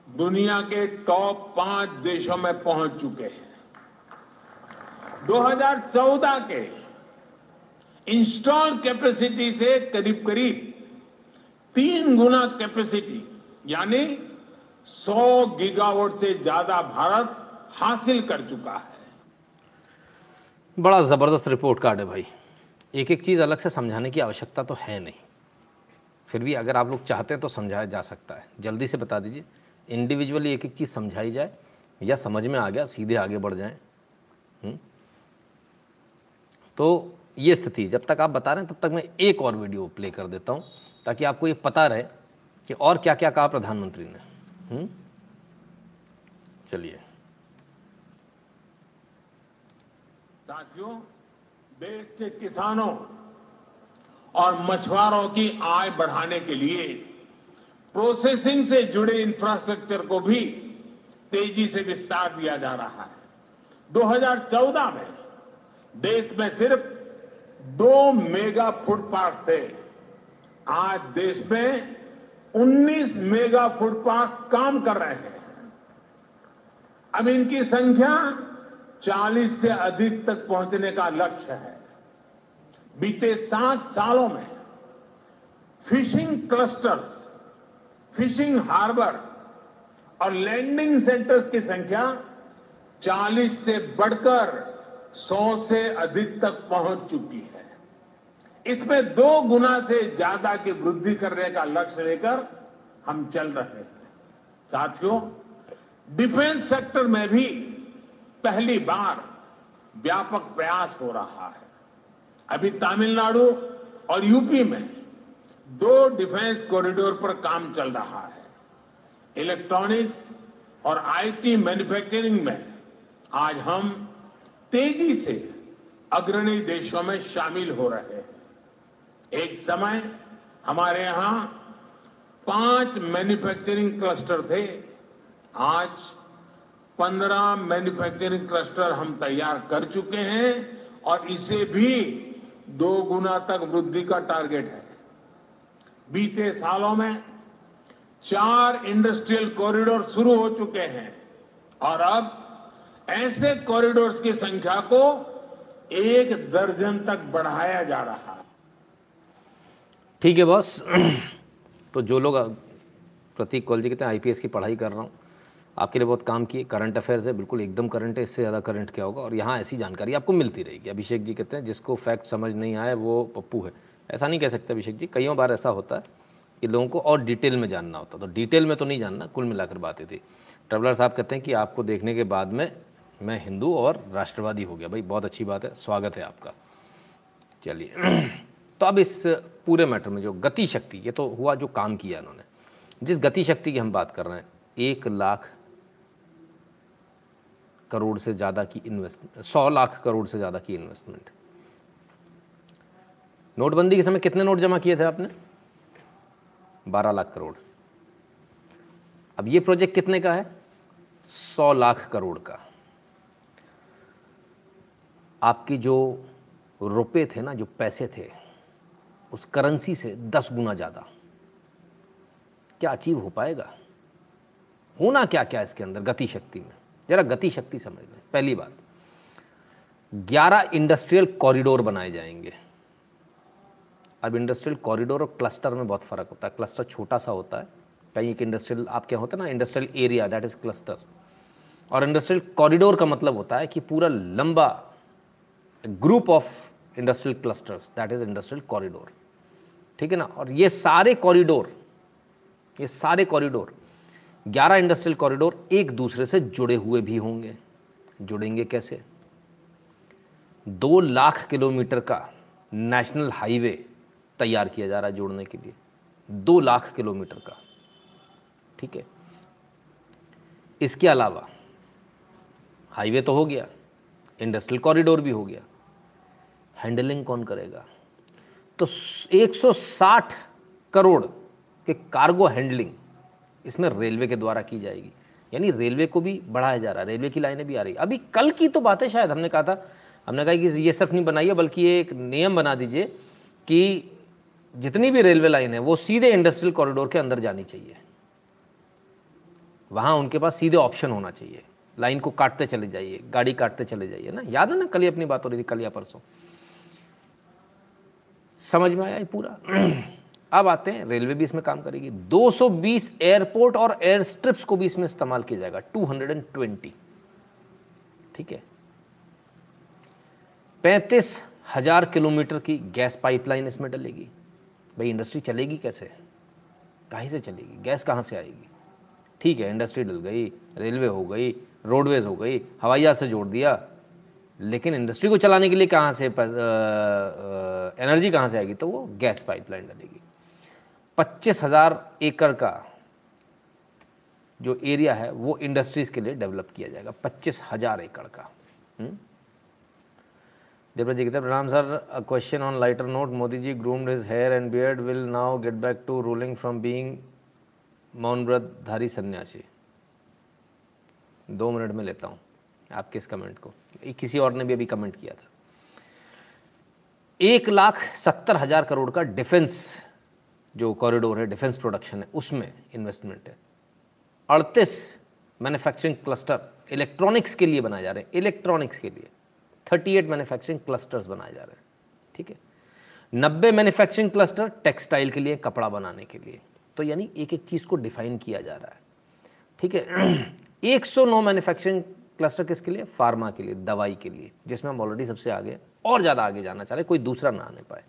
S2: दुनिया के टॉप पाँच देशों में पहुँच चुके हैं। 2014 के इंस्टॉल कैपेसिटी से करीब करीब तीन गुना कैपेसिटी यानी 100 गीगावाट से ज़्यादा भारत हासिल कर चुका है।
S1: बड़ा ज़बरदस्त रिपोर्ट कार्ड है भाई। एक एक चीज़ अलग से समझाने की आवश्यकता तो है नहीं फिर भी अगर आप लोग चाहते हैं तो समझाया जा सकता है जल्दी से बता दीजिए इंडिविजुअली एक एक चीज़ समझाई जाए या समझ में आ गया, सीधे आगे बढ़ जाएँ हम्म? तो ये स्थिति, जब तक आप बता रहे हैं, तब तक मैं एक और वीडियो प्ले कर देता हूँ, ताकि आपको ये पता रहे कि और क्या क्या कहा प्रधानमंत्री ने हम्म? चलिए
S2: साथियों देश के किसानों और मछुआरों की आय बढ़ाने के लिए प्रोसेसिंग से जुड़े इंफ्रास्ट्रक्चर को भी तेज़ी से विस्तार दिया जा रहा है। 2014 में देश में सिर्फ़ दो मेगा फ़ूड पार्क थे। आज देश में 19 मेगा फ़ूड पार्क काम कर रहे हैं। अब इनकी संख्या 40 से अधिक तक पहुँचने का लक्ष्य है। बीते सात सालों में फिशिंग क्लस्टर्स, फिशिंग हार्बर और लैंडिंग सेंटर्स की संख्या 40 से बढ़कर 100 से अधिक तक पहुँच चुकी है। इसमें दो गुना से ज़्यादा की वृद्धि करने का लक्ष्य लेकर हम चल रहे हैं। साथियों, डिफेंस सेक्टर में भी पहली बार व्यापक प्रयास हो रहा है। अभी तमिलनाडु और यूपी में दो डिफेंस कॉरिडोर पर काम चल रहा है। इलेक्ट्रॉनिक्स और आईटी मैन्युफैक्चरिंग में आज हम तेज़ी से अग्रणी देशों में शामिल हो रहे हैं। एक समय हमारे यहाँ पाँच मैन्युफैक्चरिंग क्लस्टर थे, आज पंद्रह मैन्युफैक्चरिंग क्लस्टर हम तैयार कर चुके हैं और इसे भी दो गुना तक वृद्धि का टारगेट है। बीते सालों में चार इंडस्ट्रियल कॉरिडोर शुरू हो चुके हैं और अब ऐसे कॉरिडोर्स की संख्या को एक दर्जन तक बढ़ाया जा रहा है।
S1: ठीक है, बॉस। तो जो लोग प्रतीक कॉलेज कहते हैं आईपीएस की पढ़ाई कर रहा हूँ। आपके लिए बहुत काम किए करंट अफेयर्स है, बिल्कुल एकदम करंट है, इससे ज़्यादा करंट क्या होगा? और यहाँ ऐसी जानकारी आपको मिलती रहेगी। अभिषेक जी कहते हैं, जिसको फैक्ट समझ नहीं आए वो पप्पू है। ऐसा नहीं कह सकते अभिषेक जी, कईयों बार ऐसा होता है कि लोगों को और डिटेल में जानना होता तो डिटेल में तो नहीं जानना, कुल मिलाकर बातें थी। ट्रेवलर साहब कहते हैं कि आपको देखने के बाद में मैं हिंदू और राष्ट्रवादी हो गया। भाई, बहुत अच्छी बात है, स्वागत है आपका। चलिए। तो अब इस पूरे मैटर में जो गति शक्ति, ये तो हुआ जो काम किया इन्होंने। जिस गति शक्ति की हम बात कर रहे हैं, एक लाख करोड़ से ज़्यादा की इन्वेस्टमेंट सौ लाख करोड़ से ज़्यादा की इन्वेस्टमेंट। नोटबंदी के समय कितने नोट जमा किए थे आपने? बारह लाख करोड़। अब ये प्रोजेक्ट कितने का है? सौ लाख करोड़ का। आपकी जो रुपए थे ना, जो पैसे थे, उस करेंसी से दस गुना ज़्यादा। क्या अचीव हो पाएगा? होना क्या क्या इसके अंदर गति शक्ति में? जरा गति शक्ति समझ लें। पहली बात, ग्यारह इंडस्ट्रियल कॉरिडोर बनाए जाएँगे। अब इंडस्ट्रियल कॉरिडोर और क्लस्टर में बहुत फ़र्क होता है। क्लस्टर छोटा सा होता है। कहीं एक इंडस्ट्रियल आप क्या होता है ना industrial area that is cluster और इंडस्ट्रियल कॉरिडोर का मतलब होता है कि पूरा लंबा group of industrial clusters that is industrial corridor ठीक है ना? और ये सारे कॉरिडोर ये सारे कॉरिडोर 11 इंडस्ट्रियल कॉरिडोर एक दूसरे से जुड़े हुए भी होंगे। जुड़ेंगे कैसे? दो लाख किलोमीटर का नेशनल हाईवे तैयार किया जा रहा है जोड़ने के लिए। दो लाख किलोमीटर का। ठीक है। इसके अलावा हाईवे तो हो गया, इंडस्ट्रियल कॉरिडोर भी हो गया। हैंडलिंग कौन करेगा? तो 160 करोड़ के कार्गो हैंडलिंग इसमें रेलवे के द्वारा की जाएगी। यानी रेलवे को भी बढ़ाया जा रहा है, रेलवे की लाइनें भी आ रही अभी कल की तो बात शायद हमने कहा था, हमने कहा कि ये सिर्फ़ नहीं बनाइए बल्कि ये एक नियम बना दीजिए कि जितनी भी रेलवे लाइन है, वो सीधे इंडस्ट्रियल कॉरिडोर के अंदर जानी चाहिए। वहाँ उनके पास सीधे ऑप्शन होना चाहिए। लाइन को काटते चले जाइए, गाड़ी काटते चले जाइए ना। याद है ना, कल ही अपनी बात हो रही थी, कल या परसों। समझ में आया पूरा? अब आते हैं, रेलवे भी इसमें काम करेगी। 220 एयरपोर्ट और एयर स्ट्रिप्स को भी इसमें इस्तेमाल किया जाएगा 220 ठीक है? पैंतीस हज़ार किलोमीटर की गैस पाइपलाइन इसमें डलेगी। भाई, इंडस्ट्री चलेगी कैसे? कहीं से चलेगी? गैस कहाँ से आएगी? ठीक है, इंडस्ट्री डल गई, रेलवे हो गई, रोडवेज़ हो गई, हवाई जहाज़ से जोड़ दिया, लेकिन इंडस्ट्री को चलाने के लिए कहाँ से एनर्जी कहाँ से आएगी? तो वो गैस पाइपलाइन डलेगी। पच्चीस हज़ार एकड़ का जो एरिया है, वो इंडस्ट्रीज़ के लिए डेवलप किया जाएगा, पच्चीस हज़ार एकड़ का। देवराज जी कहते प्रणाम, sir. Question on lighter note Modi ji groomed his hair and beard will now get back to ruling from being मौन व्रत धारी सन्यासी। दो मिनट में लेता हूँ आपके इस कमेंट को। किसी और ने भी अभी कमेंट किया था। एक लाख सत्तर हज़ार करोड़ का डिफेंस जो कॉरिडोर है डिफेंस प्रोडक्शन है, उसमें इन्वेस्टमेंट है। अड़तीस मैन्युफैक्चरिंग क्लस्टर इलेक्ट्रॉनिक्स के लिए बनाए जा रहे हैं इलेक्ट्रॉनिक्स के लिए। 38 मैन्युफैक्चरिंग क्लस्टर्स बनाए जा रहे हैं, ठीक है? नब्बे मैन्युफैक्चरिंग क्लस्टर टेक्सटाइल के लिए, कपड़ा बनाने के लिए। तो यानी एक एक चीज़ को डिफाइन किया जा रहा है, ठीक है? 109 मैन्युफैक्चरिंग क्लस्टर किसके लिए? फार्मा के लिए, दवाई के लिए, जिसमें हम ऑलरेडी सबसे आगे, और ज़्यादा आगे जाना चाह रहे कोई दूसरा ना आने पाए।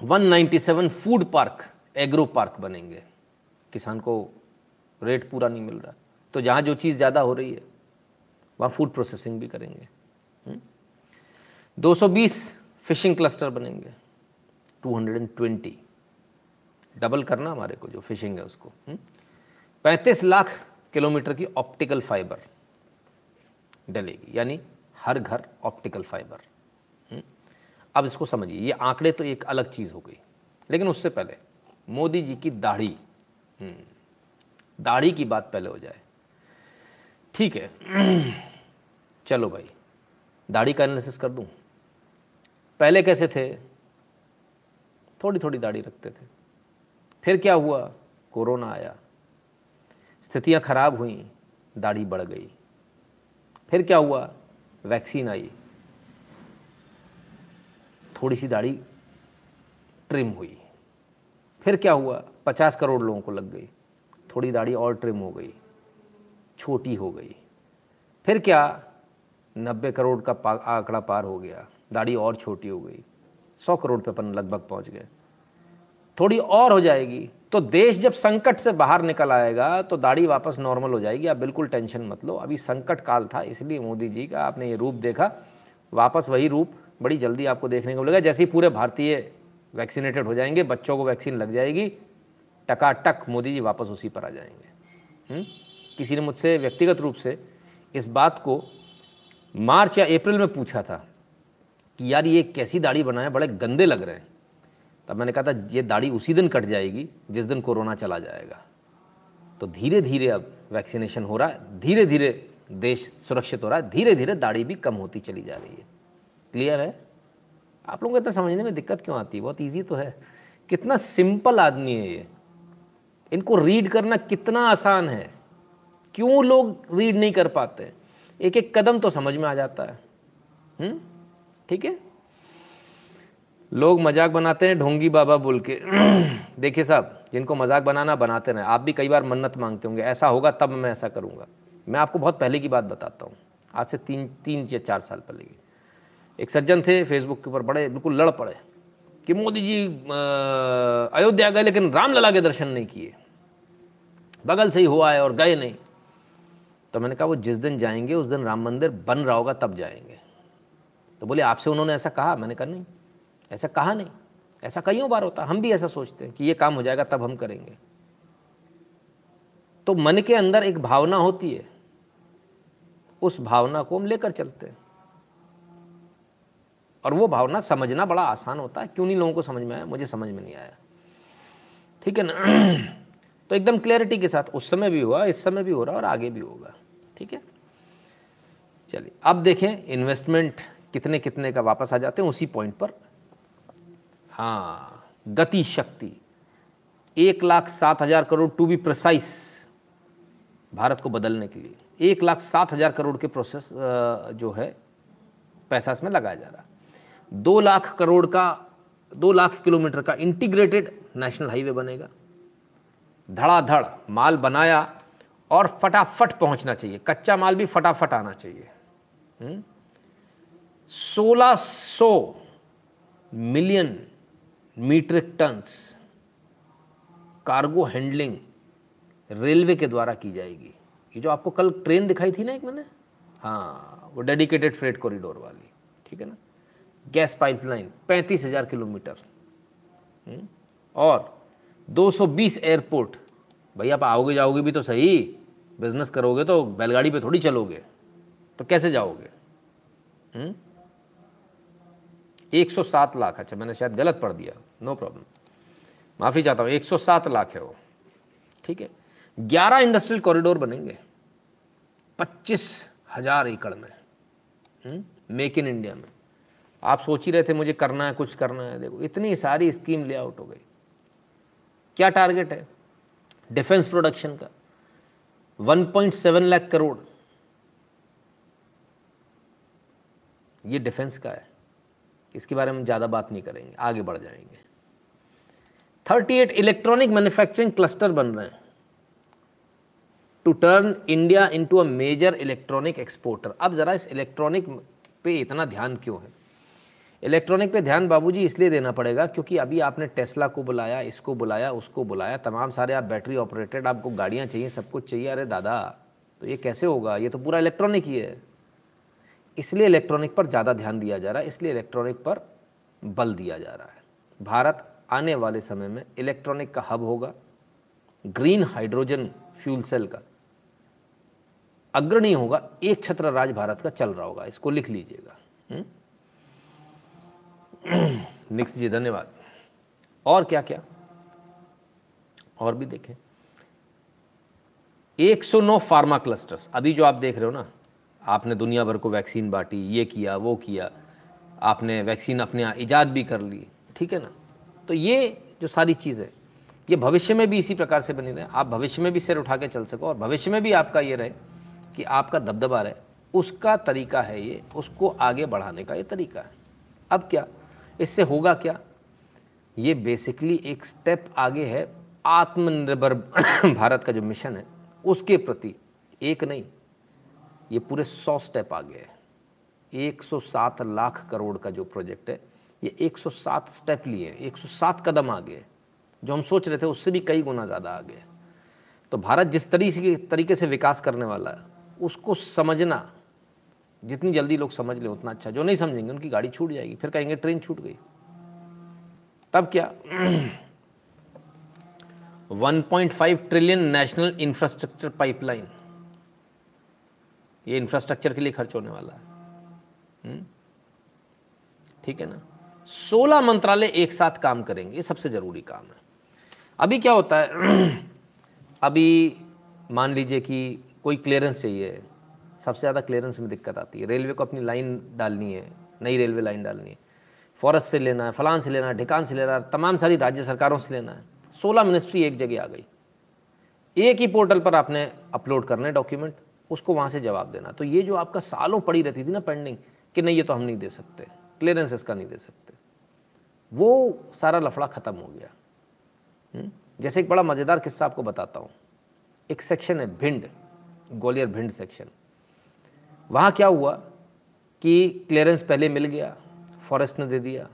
S1: 197 फ़ूड पार्क, एग्रो पार्क बनेंगे। किसान को रेट पूरा नहीं मिल रहा। तो जहाँ जो चीज़ ज़्यादा हो रही है, वहाँ फ़ूड प्रोसेसिंग भी करेंगे। 220 फिशिंग क्लस्टर बनेंगे। 220 डबल करना हमारे को जो फिशिंग है उसको। 35 लाख किलोमीटर की ऑप्टिकल फाइबर डलेगी, यानी हर घर ऑप्टिकल फाइबर हम्म? अब इसको समझिए ये आंकड़े तो एक अलग चीज़ हो गई। लेकिन उससे पहले मोदी जी की दाढ़ी हम्म, दाढ़ी की बात पहले हो जाए। ठीक है चलो भाई दाढ़ी का एनालिसिस कर दूँ। पहले कैसे थे? थोड़ी थोड़ी दाढ़ी रखते थे। फिर क्या हुआ? कोरोना आया। स्थितियाँ खराब हुई दाढ़ी बढ़ गई। फिर क्या हुआ? वैक्सीन आई। थोड़ी सी दाढ़ी ट्रिम हुई। फिर क्या हुआ? पचास करोड़ लोगों को लग गई। थोड़ी दाढ़ी और ट्रिम हो गई। छोटी हो गई। फिर क्या? नब्बे करोड़ का आंकड़ा पार हो गया। दाढ़ी और छोटी हो गई। सौ करोड़ पे अपन लगभग पहुँच गए। थोड़ी और हो जाएगी। तो देश जब संकट से बाहर निकल आएगा तो दाढ़ी वापस नॉर्मल हो जाएगी। आप बिल्कुल टेंशन मत लो। अभी संकट काल था, इसलिए मोदी जी का आपने ये रूप देखा। वापस वही रूप बड़ी जल्दी आपको देखने को मिलेगा जैसे ही पूरे भारतीय वैक्सीनेटेड हो जाएँगे, बच्चों को वैक्सीन लग जाएगी, टकाटक मोदी जी वापस उसी पर आ जाएँगे हुँ? हम्म? किसी ने मुझसे व्यक्तिगत रूप से इस बात को मार्च या अप्रैल में पूछा था कि यार ये कैसी दाढ़ी बनाए, बड़े गंदे लग रहे हैं तब मैंने कहा था, ये दाढ़ी उसी दिन कट जाएगी, जिस दिन कोरोना चला जाएगा तो धीरे धीरे अब वैक्सीनेशन हो रहा है धीरे धीरे देश सुरक्षित हो रहा है धीरे धीरे दाढ़ी भी कम होती चली जा रही है क्लियर है? आप लोगों को इतना समझने में दिक्कत क्यों आती है? बहुत ईजी तो है। कितना सिंपल आदमी है ये। इनको रीड करना कितना आसान है। क्यों लोग रीड नहीं कर पाते? एक एक कदम तो समझ में आ जाता है। हम्म? ठीक है? लोग मज़ाक बनाते हैं, ढोंगी बाबा बोल के। देखिए साहब, जिनको मज़ाक बनाना बनाते रहे, आप भी कई बार मन्नत मांगते होंगे, ऐसा होगा तब मैं ऐसा करूँगा। मैं आपको बहुत पहले की बात बताता हूँ। आज से तीन तीन या चार साल पहले की। एक सज्जन थे फेसबुक के ऊपर बड़े, बिल्कुल लड़ पड़े। कि मोदी जी अयोध्या गए, लेकिन रामलला के दर्शन नहीं किए। बगल से ही हुआ है और गए नहीं। तो मैंने कहा, वो जिस दिन जाएँगे, उस दिन राम मंदिर बन रहा होगा, तब जाएँगे। तो बोले, आपसे उन्होंने ऐसा कहा? मैंने कहा, नहीं, ऐसा कहा नहीं। ऐसा कईयों बार होता, हम भी ऐसा सोचते हैं कि ये काम हो जाएगा, तब हम करेंगे। तो मन के अंदर एक भावना होती है। उस भावना को हम लेकर चलते हैं। और वो भावना समझना बड़ा आसान होता है। क्यों नहीं लोगों को समझ में आया? मुझे समझ में नहीं आया। ठीक है ना? तो एकदम क्लैरिटी के साथ, उस समय भी हुआ, इस समय भी हो रहा और आगे भी होगा। ठीक है? चलिए, अब देखें इन्वेस्टमेंट कितने कितने का वापस आ जाते हैं उसी पॉइंट पर। हाँ गति शक्ति। एक लाख सात हज़ार crore to be precise Bharat को बदलने के लिए। एक लाख सात हज़ार करोड़ के प्रोसेस जो है, पैसा इसमें लगाया जा रहा दो लाख करोड़ का, दो लाख किलोमीटर का इंटीग्रेटेड नेशनल हाईवे बनेगा। धड़ाधड़ माल बनाया और फटाफट पहुँचना चाहिए। कच्चा माल भी फटाफट आना चाहिए। हम्म? सोलह सौ million metric tons cargo handling railway के द्वारा की जाएगी। ये जो आपको कल ट्रेन दिखाई थी ना एक मैंने? हाँ वो डेडिकेटेड फ्रेट कॉरिडोर वाली। ठीक है ना? गैस पाइपलाइन, पैंतीस हज़ार किलोमीटर। हम्म? और 220 एयरपोर्ट। भाई, आप आओगे जाओगे भी तो सही। बिज़नेस करोगे तो बैलगाड़ी पे थोड़ी चलोगे। तो कैसे जाओगे? हम्म? 107 लाख। अच्छा मैंने शायद गलत पढ़ दिया। नो प्रॉब्लम माफ़ी चाहता हूँ 107 लाख है वो। ठीक है? 11 इंडस्ट्रियल कॉरिडोर बनेंगे। पच्चीस हज़ार एकड़ में। मेक इन इंडिया में। आप सोच ही रहे थे मुझे करना है, कुछ करना है। देखो, इतनी सारी स्कीम ले आउट हो गई। क्या टारगेट है? डिफेंस प्रोडक्शन का। 1.7 लाख करोड़ ये डिफेंस का है। इसके बारे में ज़्यादा बात नहीं करेंगे। आगे बढ़ जाएँगे। 38 इलेक्ट्रॉनिक मैन्युफैक्चरिंग क्लस्टर बन रहे हैं। To turn India into a major electronic exporter अब ज़रा इस इलेक्ट्रॉनिक पे इतना ध्यान क्यों है? इलेक्ट्रॉनिक पे ध्यान बाबूजी इसलिए देना पड़ेगा क्योंकि अभी आपने टेस्ला को बुलाया, इसको बुलाया, उसको बुलाया, तमाम सारे आप बैटरी ऑपरेटेड, आपको गाड़ियाँ चाहिए, सब कुछ चाहिए। अरे दादा तो ये कैसे होगा? ये तो पूरा इलेक्ट्रॉनिक ही है। इसलिए इलेक्ट्रॉनिक पर ज़्यादा ध्यान दिया जा रहा है, इसलिए इलेक्ट्रॉनिक पर बल दिया जा रहा है। भारत आने वाले समय में इलेक्ट्रॉनिक का हब होगा, ग्रीन हाइड्रोजन फ्यूल सेल का। अग्रणी होगा, एक छत्र राज भारत का चल रहा होगा, इसको लिख लीजिएगा। निक्स जी, धन्यवाद। और क्या क्या? और भी देखें। 109 फार्मा क्लस्टर्स। अभी जो आप देख रहे हो ना, आपने दुनिया भर को वैक्सीन बांटी, ये किया, वो किया, आपने वैक्सीन अपने यहाँ ईजाद भी कर ली, ठीक है ना? तो ये जो सारी चीज़ें ये भविष्य में भी इसी प्रकार से बनी रहे। आप भविष्य में भी सिर उठा के चल सको और भविष्य में भी आपका ये रहे कि आपका दबदबा रहे। उसका तरीका है ये, उसको आगे बढ़ाने का ये तरीका है। अब क्या? इससे होगा क्या? ये बेसिकली एक स्टेप आगे है, आत्मनिर्भर भारत का जो मिशन है, उसके प्रति एक नहीं, ये पूरे सौ स्टेप आगे है। 107 लाख करोड़ का जो प्रोजेक्ट है, ये 107 स्टेप लिए 107 कदम आगे है। जो हम सोच रहे थे, उससे भी कई गुना ज़्यादा आगे है। तो भारत जिस तरीके तरीके से विकास करने वाला है, उसको समझना जितनी जल्दी लोग समझ ले, उतना अच्छा। जो नहीं समझेंगे, उनकी गाड़ी छूट जाएगी। फिर कहेंगे, ट्रेन छूट गई। तब क्या? 1.5 ट्रिलियन नेशनल इंफ्रास्ट्रक्चर पाइपलाइन। ये इंफ्रास्ट्रक्चर के लिए खर्च होने वाला है। हम्म? ठीक है ना? 16 मंत्रालय एक साथ काम करेंगे। ये सबसे ज़रूरी काम है। अभी क्या होता है? अभी मान लीजिए कि कोई क्लियरेंस चाहिए। सबसे ज़्यादा क्लियरेंस में दिक्कत आती है। रेलवे को अपनी लाइन डालनी है, नई रेलवे लाइन डालनी है। फॉरेस्ट से लेना है, फलान से लेना है, ढिकान से लेना है, तमाम सारी राज्य सरकारों से लेना है। सोलह मिनिस्ट्री एक जगह आ गई। एक ही पोर्टल पर आपने अपलोड करना है डॉक्यूमेंट उसको वहाँ से जवाब देना। तो ये जो आपका सालों पड़ी रहती थी ना पेंडिंग कि नहीं, ये तो हम नहीं दे सकते क्लियरेंस इसका नहीं दे सकते। वो सारा लफड़ा ख़त्म हो गया। हम्म? जैसे एक बड़ा मज़ेदार किस्सा आपको बताता हूँ। एक सेक्शन है भिंड, ग्वालियर भिंड सेक्शन वहाँ क्या हुआ कि क्लियरेंस पहले मिल गया फॉरेस्ट ने दे दिया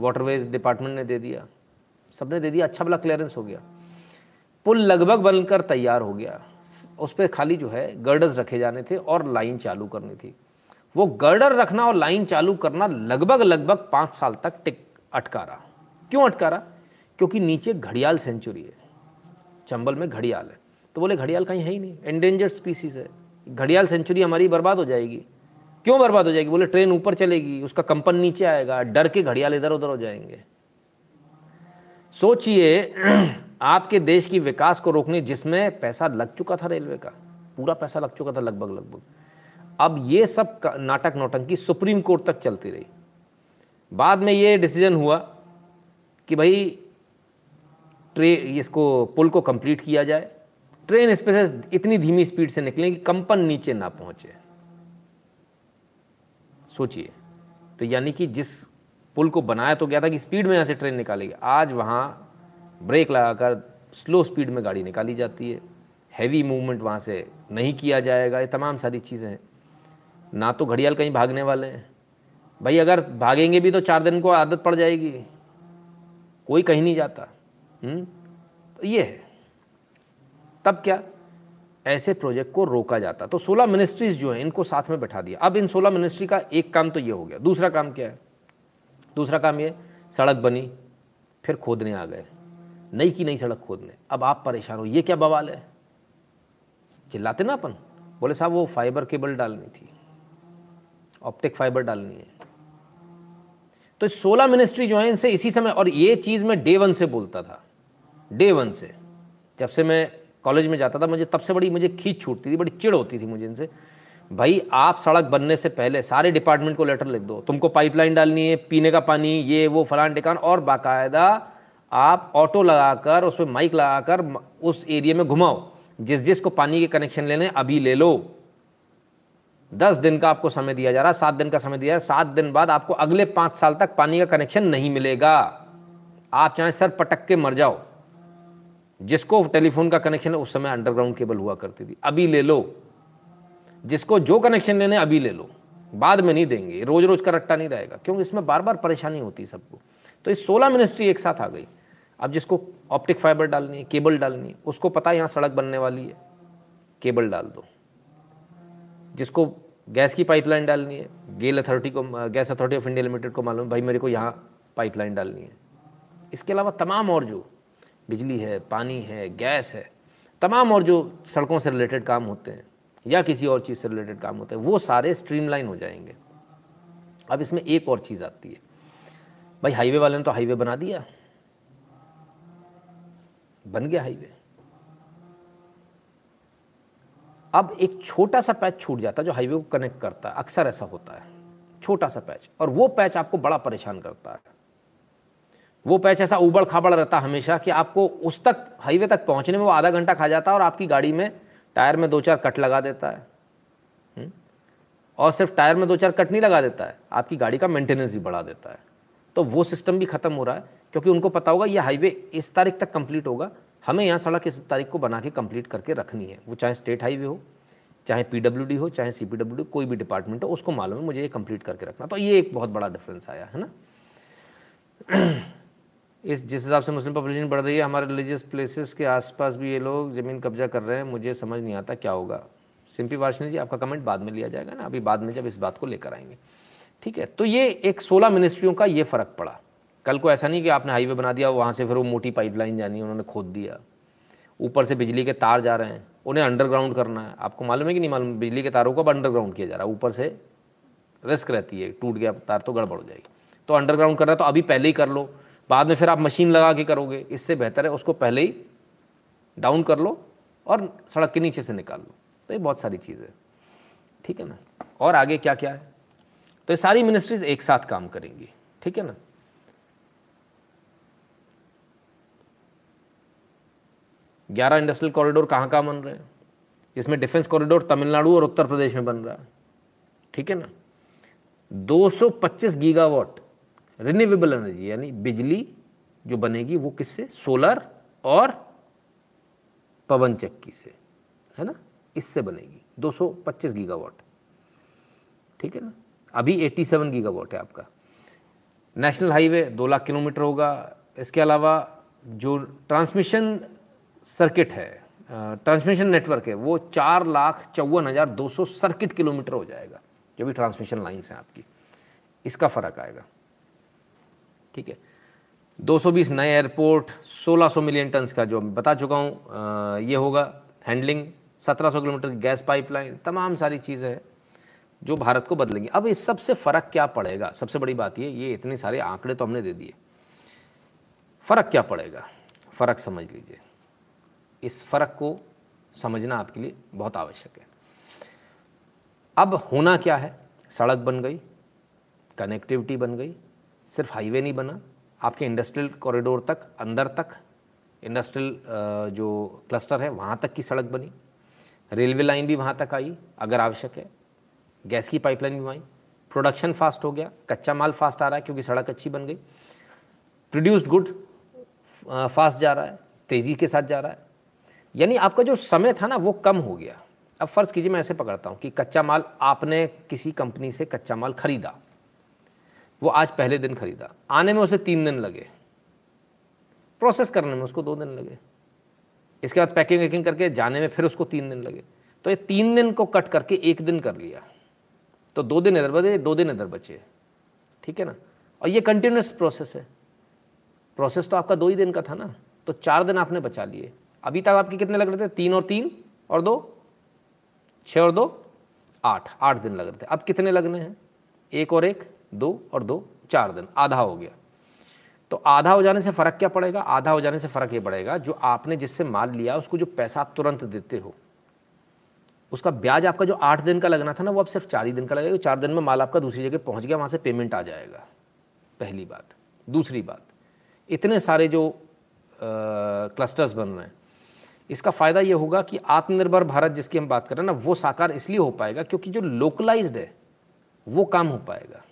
S1: वाटरवेज डिपार्टमेंट ने दे दिया, सबने दे दिया अच्छा भला क्लियरेंस हो गया। पुल लगभग बनकर तैयार हो गया। उस पर खाली जो है गर्डर्स रखे जाने थे और लाइन चालू करनी थी। वो गर्डर रखना और लाइन चालू करना लगभग लगभग पाँच साल तक टिक अटका रहा क्यों अटका रहा क्योंकि नीचे घड़ियाल सेंचुरी है। चंबल में घड़ियाल है। तो बोले, घड़ियाल कहीं है ही नहीं। एंडेंजर्ड स्पीसीज है। घड़ियाल सेंचुरी हमारी बर्बाद हो जाएगी। क्यों बर्बाद हो जाएगी? बोले, ट्रेन ऊपर चलेगी, उसका कंपन नीचे आएगा, डर के घड़ियाल इधर उधर हो जाएँगे। सोचिए, आपके देश की विकास को रोकने जिसमें पैसा लग चुका था रेलवे का, पूरा पैसा लग चुका था लगभग लगभग। अब ये सब नाटक नौटंकी सुप्रीम कोर्ट तक चलती रही। बाद में ये डिसीज़न हुआ कि भाई, ट्रे, इसको, पुल को कंप्लीट किया जाए। ट्रेन इस पे से इतनी धीमी स्पीड से निकले कि कंपन नीचे ना पहुँचे। सोचिए। तो यानी कि जिस पुल को बनाया तो गया था कि स्पीड में यहाँ से ट्रेन निकालेगी आज वहाँ ब्रेक लगाकर स्लो स्पीड में गाड़ी निकाली जाती है। हैवी मूवमेंट वहाँ से नहीं किया जाएगा। ये तमाम सारी चीज़ें हैं। ना तो घड़ियाल कहीं भागने वाले हैं। भाई अगर भागेंगे भी तो चार दिन को आदत पड़ जाएगी। कोई कहीं नहीं जाता। हुँ? हम्म? तो ये है। तब क्या? ऐसे प्रोजेक्ट को रोका जाता। तो 16 मिनिस्ट्रीज जो हैं, इनको साथ में बैठा दिया। अब इन 16 मिनिस्ट्री का एक काम तो ये हो गया। दूसरा काम क्या है? दूसरा काम ये, सड़क बनी, फिर खोदने आ गए। नई की नई सड़क खोदने। अब आप परेशान हो, ये क्या बवाल है? चिल्लाते ना अपन। बोले साहब, वो फाइबर केबल डालनी थी। ऑप्टिक फाइबर डालनी है। तो सोलह मिनिस्ट्री जो है, इनसे इसी समय, और ये चीज़ मैं डे वन से बोलता था। डे वन से। जब से मैं कॉलेज में जाता था, मुझे तब से बड़ी, मुझे खींच छूटती थी, बड़ी चिड़ होती थी मुझे इनसे। भाई, आप सड़क बनने से पहले सारे डिपार्टमेंट को लेटर लिख दो, तुमको पाइपलाइन डालनी है, पीने का पानी, ये, वो, फलान टिकान और बाकायदा आप ऑटो लगाकर, उस पर माइक लगाकर उस एरिया में घुमाओ। जिस जिस को पानी के कनेक्शन लेने अभी ले लो। दस दिन का आपको समय दिया जा रहा है, सात दिन का समय दिया जा रहा है, सात दिन बाद आपको अगले पाँच साल तक पानी का कनेक्शन नहीं मिलेगा। आप चाहे सर पटक के मर जाओ। जिसको टेलीफोन का कनेक्शन है, उस समय अंडरग्राउंड केबल हुआ करती थी। अभी ले लो। जिसको जो कनेक्शन लेने अभी ले लो। बाद में नहीं देंगे। रोज रोज का रट्टा नहीं रहेगा। क्योंकि इसमें बार बार परेशानी होती है सबको। तो ये सोलह मिनिस्ट्री एक साथ आ गई। अब जिसको ऑप्टिक फाइबर डालनी है केबल डालनी है, उसको पता है यहाँ सड़क बनने वाली है। केबल डाल दो। जिसको गैस की पाइपलाइन डालनी है गेल अथॉरिटी को gas authority of India limited को मालूम भाई मेरे को यहाँ पाइपलाइन डालनी है। इसके अलावा तमाम और जो बिजली है, पानी है, गैस है, तमाम और जो सड़कों से रिलेटेड काम होते हैं, या किसी और चीज़ से रिलेटेड काम होते हैं, वो सारे स्ट्रीमलाइन हो जाएँगे। अब इसमें एक और चीज़ आती है। भाई हाईवे वाले ने तो हाईवे बना दिया। बन गया हाईवे अब एक छोटा सा पैच छूट जाता है जो हाईवे को कनेक्ट करता है। अक्सर ऐसा होता है। छोटा सा पैच और वो पैच आपको बड़ा परेशान करता है। वो पैच ऐसा उबड़ खाबड़ रहता हमेशा कि आपको उस तक, हाईवे तक पहुँचने में वो आधा घंटा खा जाता है और आपकी गाड़ी में टायर में दो चार कट लगा देता है। हम्म? और सिर्फ़ टायर में दो चार कट नहीं लगा देता है, आपकी गाड़ी का मेंटेनेंस भी बढ़ा देता है। तो वो सिस्टम भी खत्म हो रहा है, क्योंकि उनको पता होगा ये हाईवे इस तारीख तक कंप्लीट होगा, हमें यहाँ सड़क इस तारीख को बना के कंप्लीट करके रखनी है। वो चाहे स्टेट हाईवे हो, चाहे पीडब्ल्यूडी हो, चाहे सीपीडब्ल्यूडी, कोई भी डिपार्टमेंट हो, उसको मालूम है मुझे ये कंप्लीट करके रखना। तो ये एक बहुत बड़ा डिफरेंस आया, है ना? इस जिस हिसाब से मुस्लिम पॉपुलेशन बढ़ रही है, हमारे रिलीजियस प्लेसेस के आसपास भी ये लोग ज़मीन कब्जा कर रहे हैं, मुझे समझ नहीं आता क्या होगा। सिंपी वार्षणी जी, आपका कमेंट बाद में लिया जाएगा ना, अभी बाद में जब इस बात को लेकर आएँगे। ठीक है तो ये एक सोलह मिनिस्ट्रियों का ये फ़र्क पड़ा। कल को ऐसा नहीं कि आपने हाईवे बना दिया, वहाँ से फिर वो मोटी पाइपलाइन जानी, उन्होंने खोद दिया। ऊपर से बिजली के तार जा रहे हैं, उन्हें अंडरग्राउंड करना है। आपको मालूम है कि नहीं मालूम, बिजली के तारों को अब अंडरग्राउंड किया जा रहा है। ऊपर से रिस्क रहती है, टूट गया, तार तो गड़बड़ हो जाएगी। तो अंडरग्राउंड कर रहा है तो अभी पहले ही कर लो। बाद में फिर आप मशीन लगा के करोगे, इससे बेहतर है उसको पहले ही डाउन कर लो और सड़क के नीचे से निकाल लो। तो ये बहुत सारी चीज़ें ठीक है ना? और आगे क्या क्या है? तो ये सारी मिनिस्ट्रीज एक साथ काम करेंगी। ठीक है ना? ग्यारह इंडस्ट्रियल कॉरिडोर कहाँ कहाँ बन रहे हैं? जिसमें डिफेंस कॉरिडोर तमिलनाडु और उत्तर प्रदेश में बन रहा है। ठीक है ना? 225 गीगावाट रिन्यूएबल एनर्जी यानी बिजली जो बनेगी वो किससे? सोलर और पवन चक्की से, है ना? इससे बनेगी। 225 गीगावाट ठीक है ना? अभी 87 गीगावाट है आपका। नेशनल हाईवे दो लाख किलोमीटर होगा। इसके अलावा जो ट्रांसमिशन सर्किट है ट्रांसमिशन नेटवर्क है, वो चार लाख चौवन हज़ार दो सौ सर्किट किलोमीटर हो जाएगा, जो भी ट्रांसमिशन लाइन्स हैं आपकी। इसका फ़र्क आएगा। ठीक है। 220 नए एयरपोर्ट 1600 मिलियन टन्स का जो बता चुका हूँ ये होगा हैंडलिंग 1700 किलोमीटर गैस पाइपलाइन, तमाम सारी चीज़ें हैं जो भारत को बदलेंगी। अब इस सबसे फ़र्क क्या पड़ेगा? सबसे बड़ी बात ये ये इतने सारे आंकड़े तो हमने दे दिए। फ़र्क क्या पड़ेगा? फ़र्क समझ लीजिए। इस फ़र्क को समझना आपके लिए बहुत आवश्यक है। अब होना क्या है? सड़क बन गई, कनेक्टिविटी बन गई सिर्फ़ हाईवे नहीं बना, आपके इंडस्ट्रियल कॉरिडोर तक, अंदर तक, इंडस्ट्रियल जो क्लस्टर है, वहाँ तक की सड़क बनी। रेलवे लाइन भी वहाँ तक आई, अगर आवश्यक है। गैस की पाइपलाइन भी आई। प्रोडक्शन फास्ट हो गया, कच्चा माल फास्ट आ रहा है क्योंकि सड़क अच्छी बन गई। प्रोड्यूस्ड गुड फास्ट जा रहा है, तेज़ी के साथ जा रहा है। यानी आपका जो समय था ना, वो कम हो गया। अब फ़र्ज़ कीजिए मैं ऐसे पकड़ता हूँ कि कच्चा माल आपने किसी कंपनी से कच्चा माल ख़रीदा। वो आज पहले दिन ख़रीदा। आने में उसे तीन दिन लगे। प्रोसेस करने में उसको दो दिन लगे। इसके बाद पैकिंग वैकिंग करके जाने में फिर उसको तीन दिन लगे। तो ये तीन दिन को कट करके एक दिन कर लिया। तो दो दिन इधर बचे दो दिन इधर बचे। ठीक है ना? और ये कंटिन्यूस प्रोसेस है। प्रोसेस तो आपका दो ही दिन का था ना? तो चार दिन आपने बचा लिए। अभी तक आपके कितने लग रहे थे? तीन और तीन और दो? छः और दो? आठ। आठ दिन लग रहे थे। अब कितने लगने हैं? एक और एक? दो और दो चार दिन आधा हो गया। तो आधा हो जाने से फ़र्क क्या पड़ेगा? आधा हो जाने से फ़र्क ये पड़ेगा जो आपने जिससे माल लिया उसको जो पैसा आप तुरंत देते हो उसका ब्याज आपका जो आठ दिन का लगना था ना वो अब सिर्फ़ चार ही दिन का लगेगा चार दिन में माल आपका दूसरी जगह पहुँच गया वहाँ से पेमेंट आ जाएगा। पहली बात। दूसरी बात इतने सारे जो आ, क्लस्टर्स बन रहे हैं इसका फ़ायदा ये होगा कि आत्मनिर्भर भारत जिसकी हम बात कर रहे हैं ना वो साकार इसलिए हो पाएगा क्योंकि जो लोकलाइज्ड है वो काम हो पाएगा।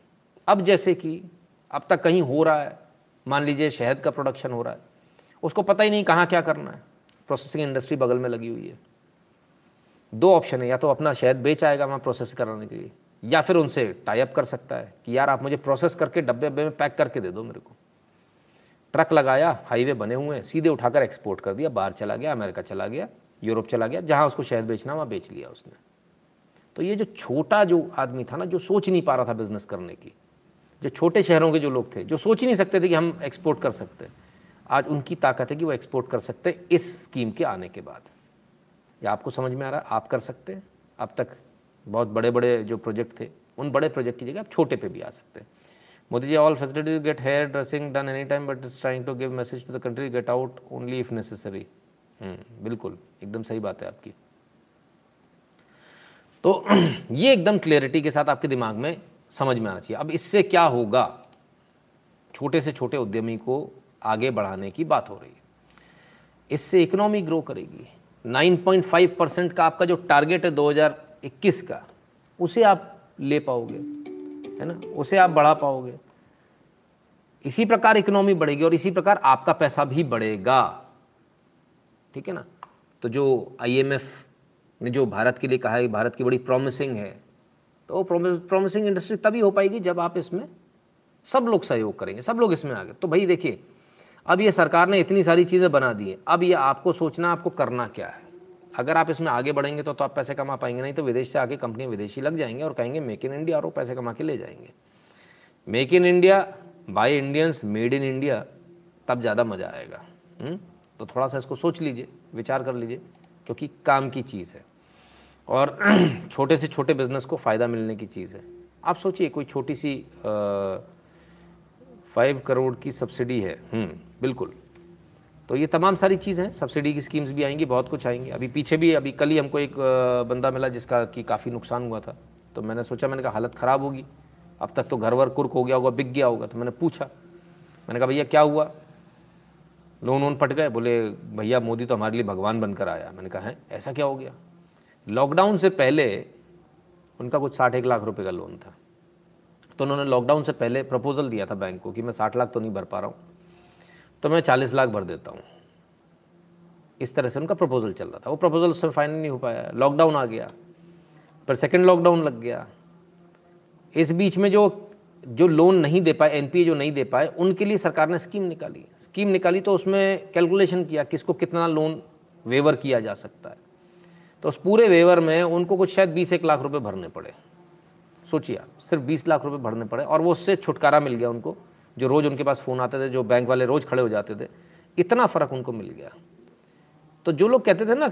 S1: अब जैसे कि अब तक कहीं हो रहा है, मान लीजिए शहद का प्रोडक्शन हो रहा है, उसको पता ही नहीं कहाँ क्या करना है। प्रोसेसिंग इंडस्ट्री बगल में लगी हुई है। दो ऑप्शन है, या तो अपना शहद बेच आएगा वहाँ प्रोसेस कराने के लिए, या फिर उनसे टाइप कर सकता है कि यार आप मुझे प्रोसेस करके डब्बे डब्बे में पैक करके दे दो मेरे को। ट्रक लगाया हाईवे बने हुए हैं, सीधे उठाकर एक्सपोर्ट कर दिया, बाहर चला गया, अमेरिका चला गया, यूरोप चला गया, जहाँ उसको शहद बेचना वहाँ बेच लिया उसने। तो ये जो छोटा जो आदमी था ना, जो सोच नहीं पा रहा था बिज़नेस करने की जो छोटे शहरों के जो लोग थे, जो सोच ही नहीं सकते थे कि हम एक्सपोर्ट कर सकते आज उनकी ताकत है कि वो एक्सपोर्ट कर सकते हैं इस स्कीम के आने के बाद। ये आपको समझ में आ रहा है? आप कर सकते हैं। अब तक बहुत बड़े बड़े जो प्रोजेक्ट थे, उन बड़े प्रोजेक्ट की जगह आप छोटे पे भी आ सकते हैं। Modi ji all facility get hair dressing done any time but is trying to give message to the country get out only if necessary बिल्कुल, एकदम सही बात है आपकी। तो ये एकदम क्लियरिटी के साथ आपके दिमाग में समझ में आना चाहिए। अब इससे क्या होगा? छोटे से छोटे उद्यमी को आगे बढ़ाने की बात हो रही है। इससे इकोनॉमी ग्रो करेगी। 9.5 परसेंट का आपका जो टारगेट है 2021 का, उसे आप ले पाओगे, है ना? उसे आप बढ़ा पाओगे। इसी प्रकार इकोनॉमी बढ़ेगी और इसी प्रकार आपका पैसा भी बढ़ेगा। ठीक है ना? तो जो आईएमएफ ने जो भारत के लिए कहा है, भारत की बड़ी प्रॉमिसिंग है तो प्रोमिसिंग इंडस्ट्री तभी हो पाएगी जब आप इसमें सब लोग सहयोग करेंगे सब लोग इसमें आगे तो भाई देखिए अब ये सरकार ने इतनी सारी चीज़ें बना दी हैं अब ये आपको सोचना आपको करना क्या है अगर आप इसमें आगे बढ़ेंगे तो, तो आप पैसे कमा पाएँगे नहीं तो विदेश से आके कंपनियाँ विदेशी लग जाएँगे और कहेंगे मेक इन इंडिया और वो पैसे कमा के ले जाएँगे make in India buy Indians made in India तब ज़्यादा मज़ा आएगा हुँ? हम्म? तो थोड़ा सा इसको सोच लीजिए विचार कर लीजिए क्योंकि काम की चीज़ है और छोटे से छोटे बिज़नेस को फ़ायदा मिलने की चीज़ है। आप सोचिए कोई छोटी सी फाइव करोड़ की सब्सिडी है। हम्म, बिल्कुल। तो ये तमाम सारी चीज़ें हैं। सब्सिडी की स्कीम्स भी आएँगी बहुत कुछ आएँगी। अभी पीछे भी अभी कल ही हमको एक बंदा मिला जिसका कि काफ़ी नुकसान हुआ था। तो मैंने सोचा मैंने कहा हालत ख़राब होगी। अब तक तो घर वर कुर्क हो गया होगा बिक गया होगा। तो मैंने पूछा। मैंने कहा भैया क्या हुआ? लोन वोन पट गए। बोले भैया मोदी तो हमारे लिए भगवान बनकर आया। मैंने कहा है? ऐसा क्या हो गया? लॉकडाउन से पहले उनका कुछ साठ एक लाख रुपए का लोन था। तो उन्होंने लॉकडाउन से पहले प्रपोजल दिया था बैंक को कि मैं साठ लाख तो नहीं भर पा रहा हूँ तो मैं चालीस लाख भर देता हूँ। इस तरह से उनका प्रपोजल चल रहा था। वो प्रपोजल उसमें फाइनल नहीं हो पाया। लॉकडाउन आ गया, पर सेकेंड लॉकडाउन लग गया। इस बीच में जो जो लोन नहीं दे पाए एनपीए जो नहीं दे पाए, उनके लिए सरकार ने स्कीम निकाली। स्कीम निकाली तो उसमें कैलकुलेशन किया किसको कितना लोन वेवर किया जा सकता है। तो उस पूरे वेवर में उनको कुछ शायद बीस, एक लाख रुपए भरने पड़े। सोचिए आप, सिर्फ़ बीस लाख रुपए भरने पड़े और वो उससे छुटकारा मिल गया उनको, जो रोज़ उनके पास फ़ोन आते थे, जो बैंक वाले रोज़ खड़े हो जाते थे, इतना फ़र्क उनको मिल गया। तो जो लोग कहते थे ना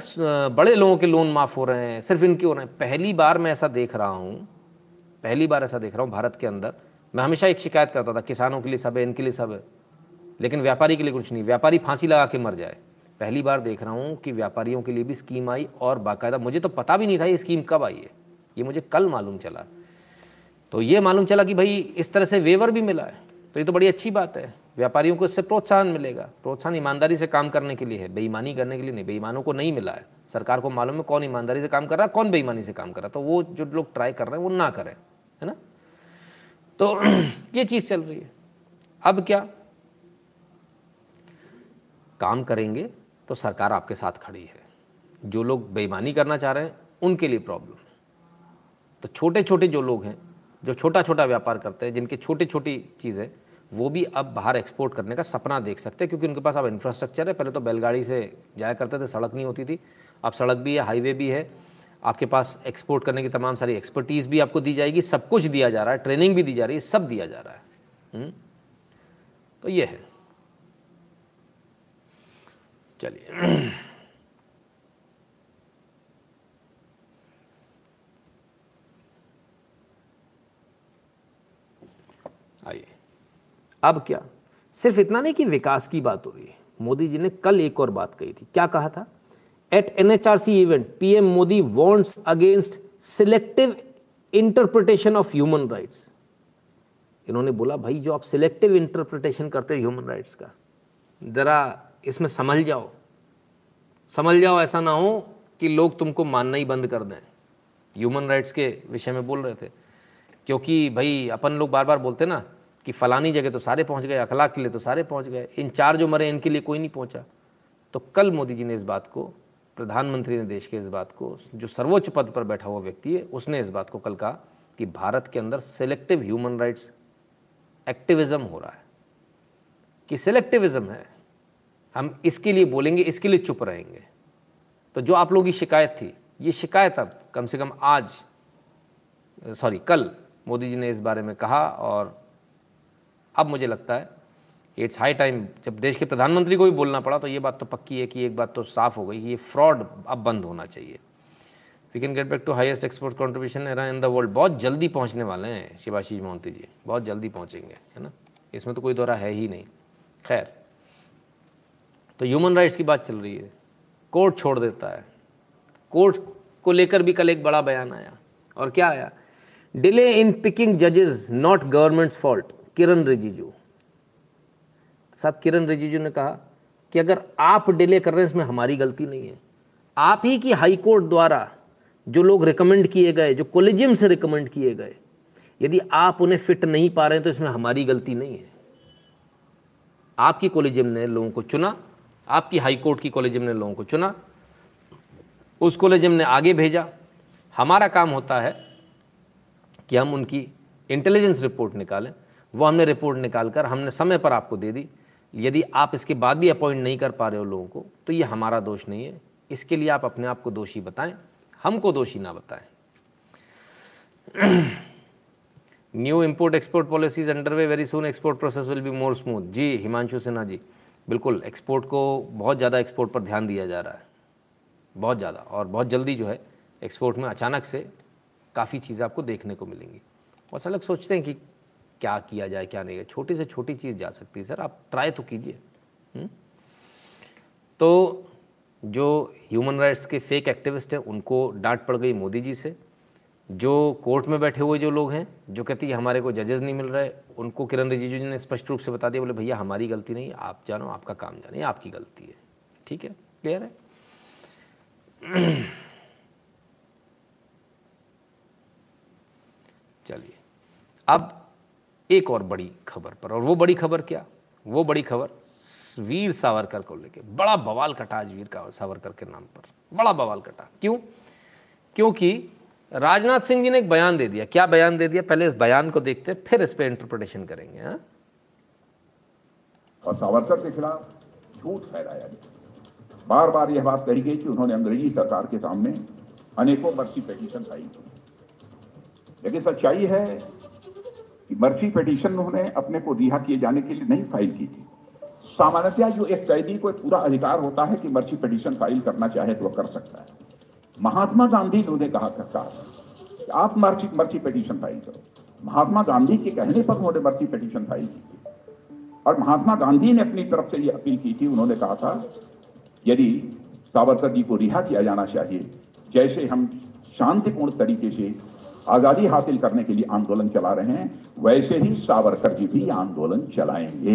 S1: बड़े लोगों के लोन माफ़ हो रहे हैं, सिर्फ़ इनके हो रहे हैं। पहली बार मैं ऐसा देख रहा हूँ, पहली बार ऐसा देख रहा हूँ भारत के अंदर। मैं हमेशा एक शिकायत करता था, किसानों के लिए सब है, इनके लिए सब है। लेकिन व्यापारी के लिए कुछ नहीं, व्यापारी फांसी लगा के मर जाए। पहली बार देख रहा हूँ कि व्यापारियों के लिए भी स्कीम आई और बाकायदा मुझे तो पता भी नहीं था ये स्कीम कब आई है। ये मुझे कल मालूम चला। तो ये मालूम चला कि भाई इस तरह से वेवर भी मिला है। तो ये तो बड़ी अच्छी बात है। व्यापारियों को इससे प्रोत्साहन मिलेगा। प्रोत्साहन ईमानदारी से काम करने के लिए है। बेईमानी करने के लिए नहीं। बेईमानों को नहीं मिला है। सरकार को मालूम है कौन ईमानदारी से काम कर रहा है, कौन बेईमानी से काम कर रहा है। तो वो जो लोग ट्राई कर रहे हैं, वो ना करें, है ना? तो ये चीज़ चल रही है। अब क्या? काम करेंगे तो सरकार आपके साथ खड़ी है। जो लोग बेईमानी करना चाह रहे हैं, उनके लिए प्रॉब्लम तो छोटे छोटे जो लोग हैं, जो छोटा छोटा व्यापार करते हैं, जिनकी छोटी छोटी चीज़ें, वो भी अब बाहर एक्सपोर्ट करने का सपना देख सकते हैं, क्योंकि उनके पास अब इंफ्रास्ट्रक्चर है। पहले तो बैलगाड़ी से जाया करते थे, सड़क नहीं होती थी। अब सड़क भी है हाईवे भी है। आपके पास एक्सपोर्ट करने की तमाम सारी एक्सपर्टीज़ भी आपको दी जाएगी। सब कुछ दिया जा रहा है ट्रेनिंग भी दी जा रही है, सब दिया जा रहा है? हम्म? तो ये है। चलिए। आइए। अब क्या? सिर्फ़ इतना नहीं कि विकास की बात हो रही है। मोदी जी ने कल एक और बात कही थी। क्या कहा था? At NHRC event PM Modi wants against selective interpretation of human rights इन्होंने बोला, भाई, जो आप सिलेक्टिव इंटरप्रिटेशन करते हो ह्यूमन राइट्स का, ज़रा इसमें समझ जाओ। समझ जाओ ऐसा ना हो कि लोग तुमको मानना ही बंद कर दें। ह्यूमन राइट्स के विषय में बोल रहे थे। क्योंकि भाई, अपन लोग बार बार बोलते ना कि फलानी जगह तो सारे पहुँच गए, अखलाक के लिए तो सारे पहुँच गए। इन चार जो मरे, इनके लिए कोई नहीं पहुँचा। तो कल मोदी जी ने इस बात को, प्रधानमंत्री ने देश के इस बात को, जो सर्वोच्च पद पर बैठा हुआ व्यक्ति है, उसने इस बात को कल कहा कि भारत के अंदर सेलेक्टिव ह्यूमन राइट्स एक्टिविज्म हो रहा है। कि सिलेक्टिविज्म है हम इसके लिए बोलेंगे, इसके लिए चुप रहेंगे। तो जो आप लोगों की शिकायत थी, ये शिकायत अब कम से कम आज, सॉरी, कल मोदी जी ने इस बारे में कहा और अब मुझे लगता है इट्स हाई टाइम जब देश के प्रधानमंत्री को भी बोलना पड़ा तो ये बात तो पक्की है कि एक बात तो साफ़ हो गई कि ये फ्रॉड अब बंद होना चाहिए। We can get back to highest export contribution in the world बहुत जल्दी पहुँचने वाले हैं शिवाशीष मोहंती जी। बहुत जल्दी पहुँचेंगे, है ना? इसमें तो कोई दौरा है ही नहीं। खैर तो ह्यूमन राइट्स की बात चल रही है। कोर्ट छोड़ देता है। कोर्ट को लेकर भी कल एक बड़ा बयान आया। और क्या आया? डिले इन पिकिंग जजेस not governments fault Kiren Rijiju. साहब किरण रिजिजू ने कहा कि अगर आप डिले कर रहे हैं, इसमें हमारी गलती नहीं है। आप ही की हाई कोर्ट द्वारा जो लोग रिकमेंड किए गए, जो कोलिजियम से रिकमेंड किए गए, यदि आप उन्हें फिट नहीं पा रहे हैं तो इसमें हमारी गलती नहीं है। आपकी कोलिजियम ने लोगों को चुना आपकी हाई कोर्ट की कोलिजियम ने लोगों को चुना। उस कोलिजियम ने आगे भेजा। हमारा काम होता है कि हम उनकी इंटेलिजेंस रिपोर्ट निकालें। वो हमने रिपोर्ट निकाल कर हमने समय पर आपको दे दी। यदि आप इसके बाद भी अपॉइंट नहीं कर पा रहे हो लोगों को तो ये हमारा दोष नहीं है। इसके लिए आप अपने आप को दोषी बताएँ। हमको दोषी ना बताएँ। New import export policies under way very soon export process will be more smooth जी, हिमांशु सिन्हा जी। बिल्कुल एक्सपोर्ट को बहुत ज़्यादा एक्सपोर्ट पर ध्यान दिया जा रहा है। बहुत ज़्यादा, और बहुत जल्दी जो है एक्सपोर्ट में अचानक से काफ़ी चीज़ें आपको देखने को मिलेंगी। और सब लोग सोचते हैं कि क्या किया जाए, क्या नहीं, छोटी से छोटी चीज़ जा सकती है। सर, आप ट्राई तो कीजिए। हम्म? तो जो ह्यूमन राइट्स के फेक एक्टिविस्ट हैं, उनको डांट पड़ गई मोदी जी से। जो कोर्ट में बैठे हुए जो लोग हैं, जो कहते हैं हमारे को जजेस नहीं मिल रहे, उनको किरण रिजिजू ने स्पष्ट रूप से बता दिया, बोले, भैया, हमारी गलती नहीं, आप जानो, आपका काम जाने आपकी गलती है। ठीक है? क्लियर है? चलिए, अब एक और बड़ी खबर पर, और वो बड़ी खबर क्या? वो बड़ी खबर वीर सावरकर को लेके, बड़ा बवाल कटा आज वीर सावरकर के नाम पर, बड़ा बवाल कटा। क्यों? क्योंकि राजनाथ सिंह जी ने एक बयान दे दिया। क्या बयान दे दिया? पहले इस बयान को देखते हैं फिर इस पर इंटरप्रिटेशन करेंगे, हा?
S5: और सावरकर के खिलाफ झूठ फैलाया गया। बार बार यह बात कही गई कि उन्होंने अंग्रेज़ी सरकार के सामने अनेकों मर्सी पिटीशन फ़ाइल की। लेकिन सच्चाई है कि मर्सी पिटीशन उन्होंने अपने को रिहा किए जाने के लिए नहीं फ़ाइल की थी। सामान्यतया जो एक कैदी को पूरा अधिकार होता है कि मर्सी पिटीशन फ़ाइल करना चाहे तो वह कर सकता है। महात्मा गांधी ने उन्हें कहा था कि आप मर्सी मर्सी पिटीशन फ़ाइल करो। महात्मा गांधी के कहने पर उन्होंने मर्सी पिटीशन फ़ाइल की थी। और महात्मा गांधी ने अपनी तरफ़ से यह अपील की थी, उन्होंने कहा था, यदि सावरकर जी को रिहा किया जाना चाहिए, जैसे हम शांतिपूर्ण तरीके से आज़ादी हासिल करने के लिए आंदोलन चला रहे हैं, वैसे ही सावरकर जी भी आंदोलन चलाएँगे।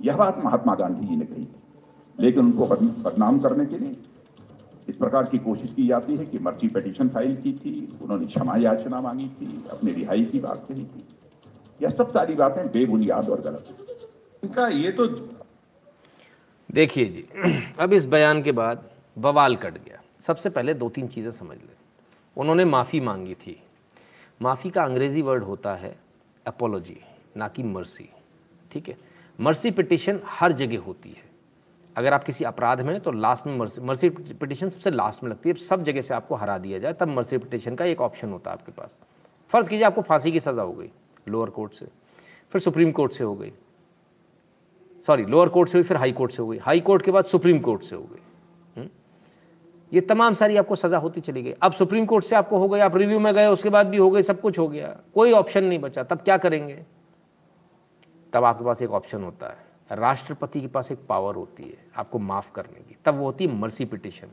S5: यह बात महात्मा गांधी जी ने कही लेकिन उनको बदनाम करने के लिए इस प्रकार की कोशिश की जाती है कि मर्ज़ी पिटीशन फ़ाइल की थी उन्होंने क्षमा याचना मांगी थी अपनी रिहाई की बात कही थी। यह सब सारी बातें बेबुनियाद और गलत है।
S6: इनका ये तो
S1: देखिए जी अब इस बयान के बाद बवाल कट गया। सबसे पहले दो तीन चीज़ें समझ लें। उन्होंने माफ़ी मांगी थी। माफ़ी का अंग्रेज़ी वर्ड होता है अपोलॉजी ना कि मर्सी ठीक है? मर्सी पिटिशन हर जगह होती है। अगर आप किसी अपराध में तो लास्ट में मर्सी मर्सी पिटिशन सबसे लास्ट में लगती है। सब जगह से आपको हरा दिया जाए, तब मर्सी पिटिशन का एक ऑप्शन होता है आपके पास। फ़र्ज़ कीजिए आपको फांसी की सज़ा हो गई लोअर कोर्ट से। फिर सुप्रीम कोर्ट से हो गई। सॉरी लोअर कोर्ट से हुई, फिर हाई कोर्ट से हो गई। हाई कोर्ट के बाद सुप्रीम कोर्ट से हो गई। हम्म? ये तमाम सारी आपको सज़ा होती चली गई। अब सुप्रीम कोर्ट से आपको हो गई आप रिव्यू में गए, उसके बाद भी हो गई सब कुछ हो गया। कोई ऑप्शन नहीं बचा, तब क्या करेंगे? तब आपके पास एक ऑप्शन होता है। राष्ट्रपति के पास एक पावर होती है, आपको माफ़ करने की। तब वो होती है मर्सी पिटिशन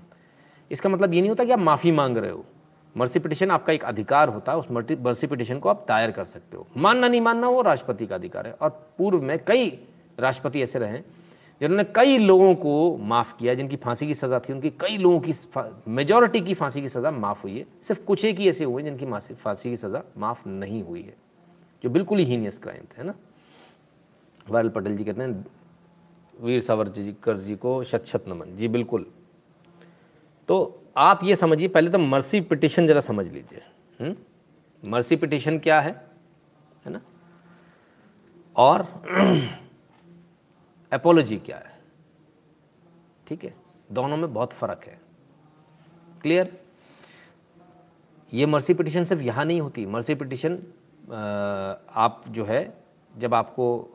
S1: इसका मतलब ये नहीं होता कि आप माफ़ी मांग रहे हो। मर्सी पिटिशन आपका एक अधिकार होता है, उस मर्सी पिटिशन को आप दायर कर सकते हो। मानना नहीं मानना वो राष्ट्रपति का अधिकार है। और पूर्व में कई राष्ट्रपति ऐसे रहे जिन्होंने कई लोगों को माफ़ किया, जिनकी फांसी की सज़ा थी, उनकी कई लोगों की मेजॉरिटी की फांसी की सज़ा माफ़ हुई है। सिर्फ़ कुछ एक ही ऐसे हुए जिनकी फांसी की सज़ा माफ़ नहीं हुई है, जो बिल्कुल ही हीनियस क्राइम थे ना? वायल पटेल जी कहते हैं, वीर सावरकर जी को शत शत नमन। जी, बिल्कुल। तो आप ये समझिए, पहले तो मर्सी पिटिशन ज़रा समझ लीजिए। मर्सी पिटिशन क्या है? है ना? और एपोलॉजी क्या है? ठीक है? दोनों में बहुत फ़र्क है। क्लियर ये मर्सी पिटिशन सिर्फ़ यहाँ नहीं होती। मर्सी पिटिशन आप जो है, जब आपको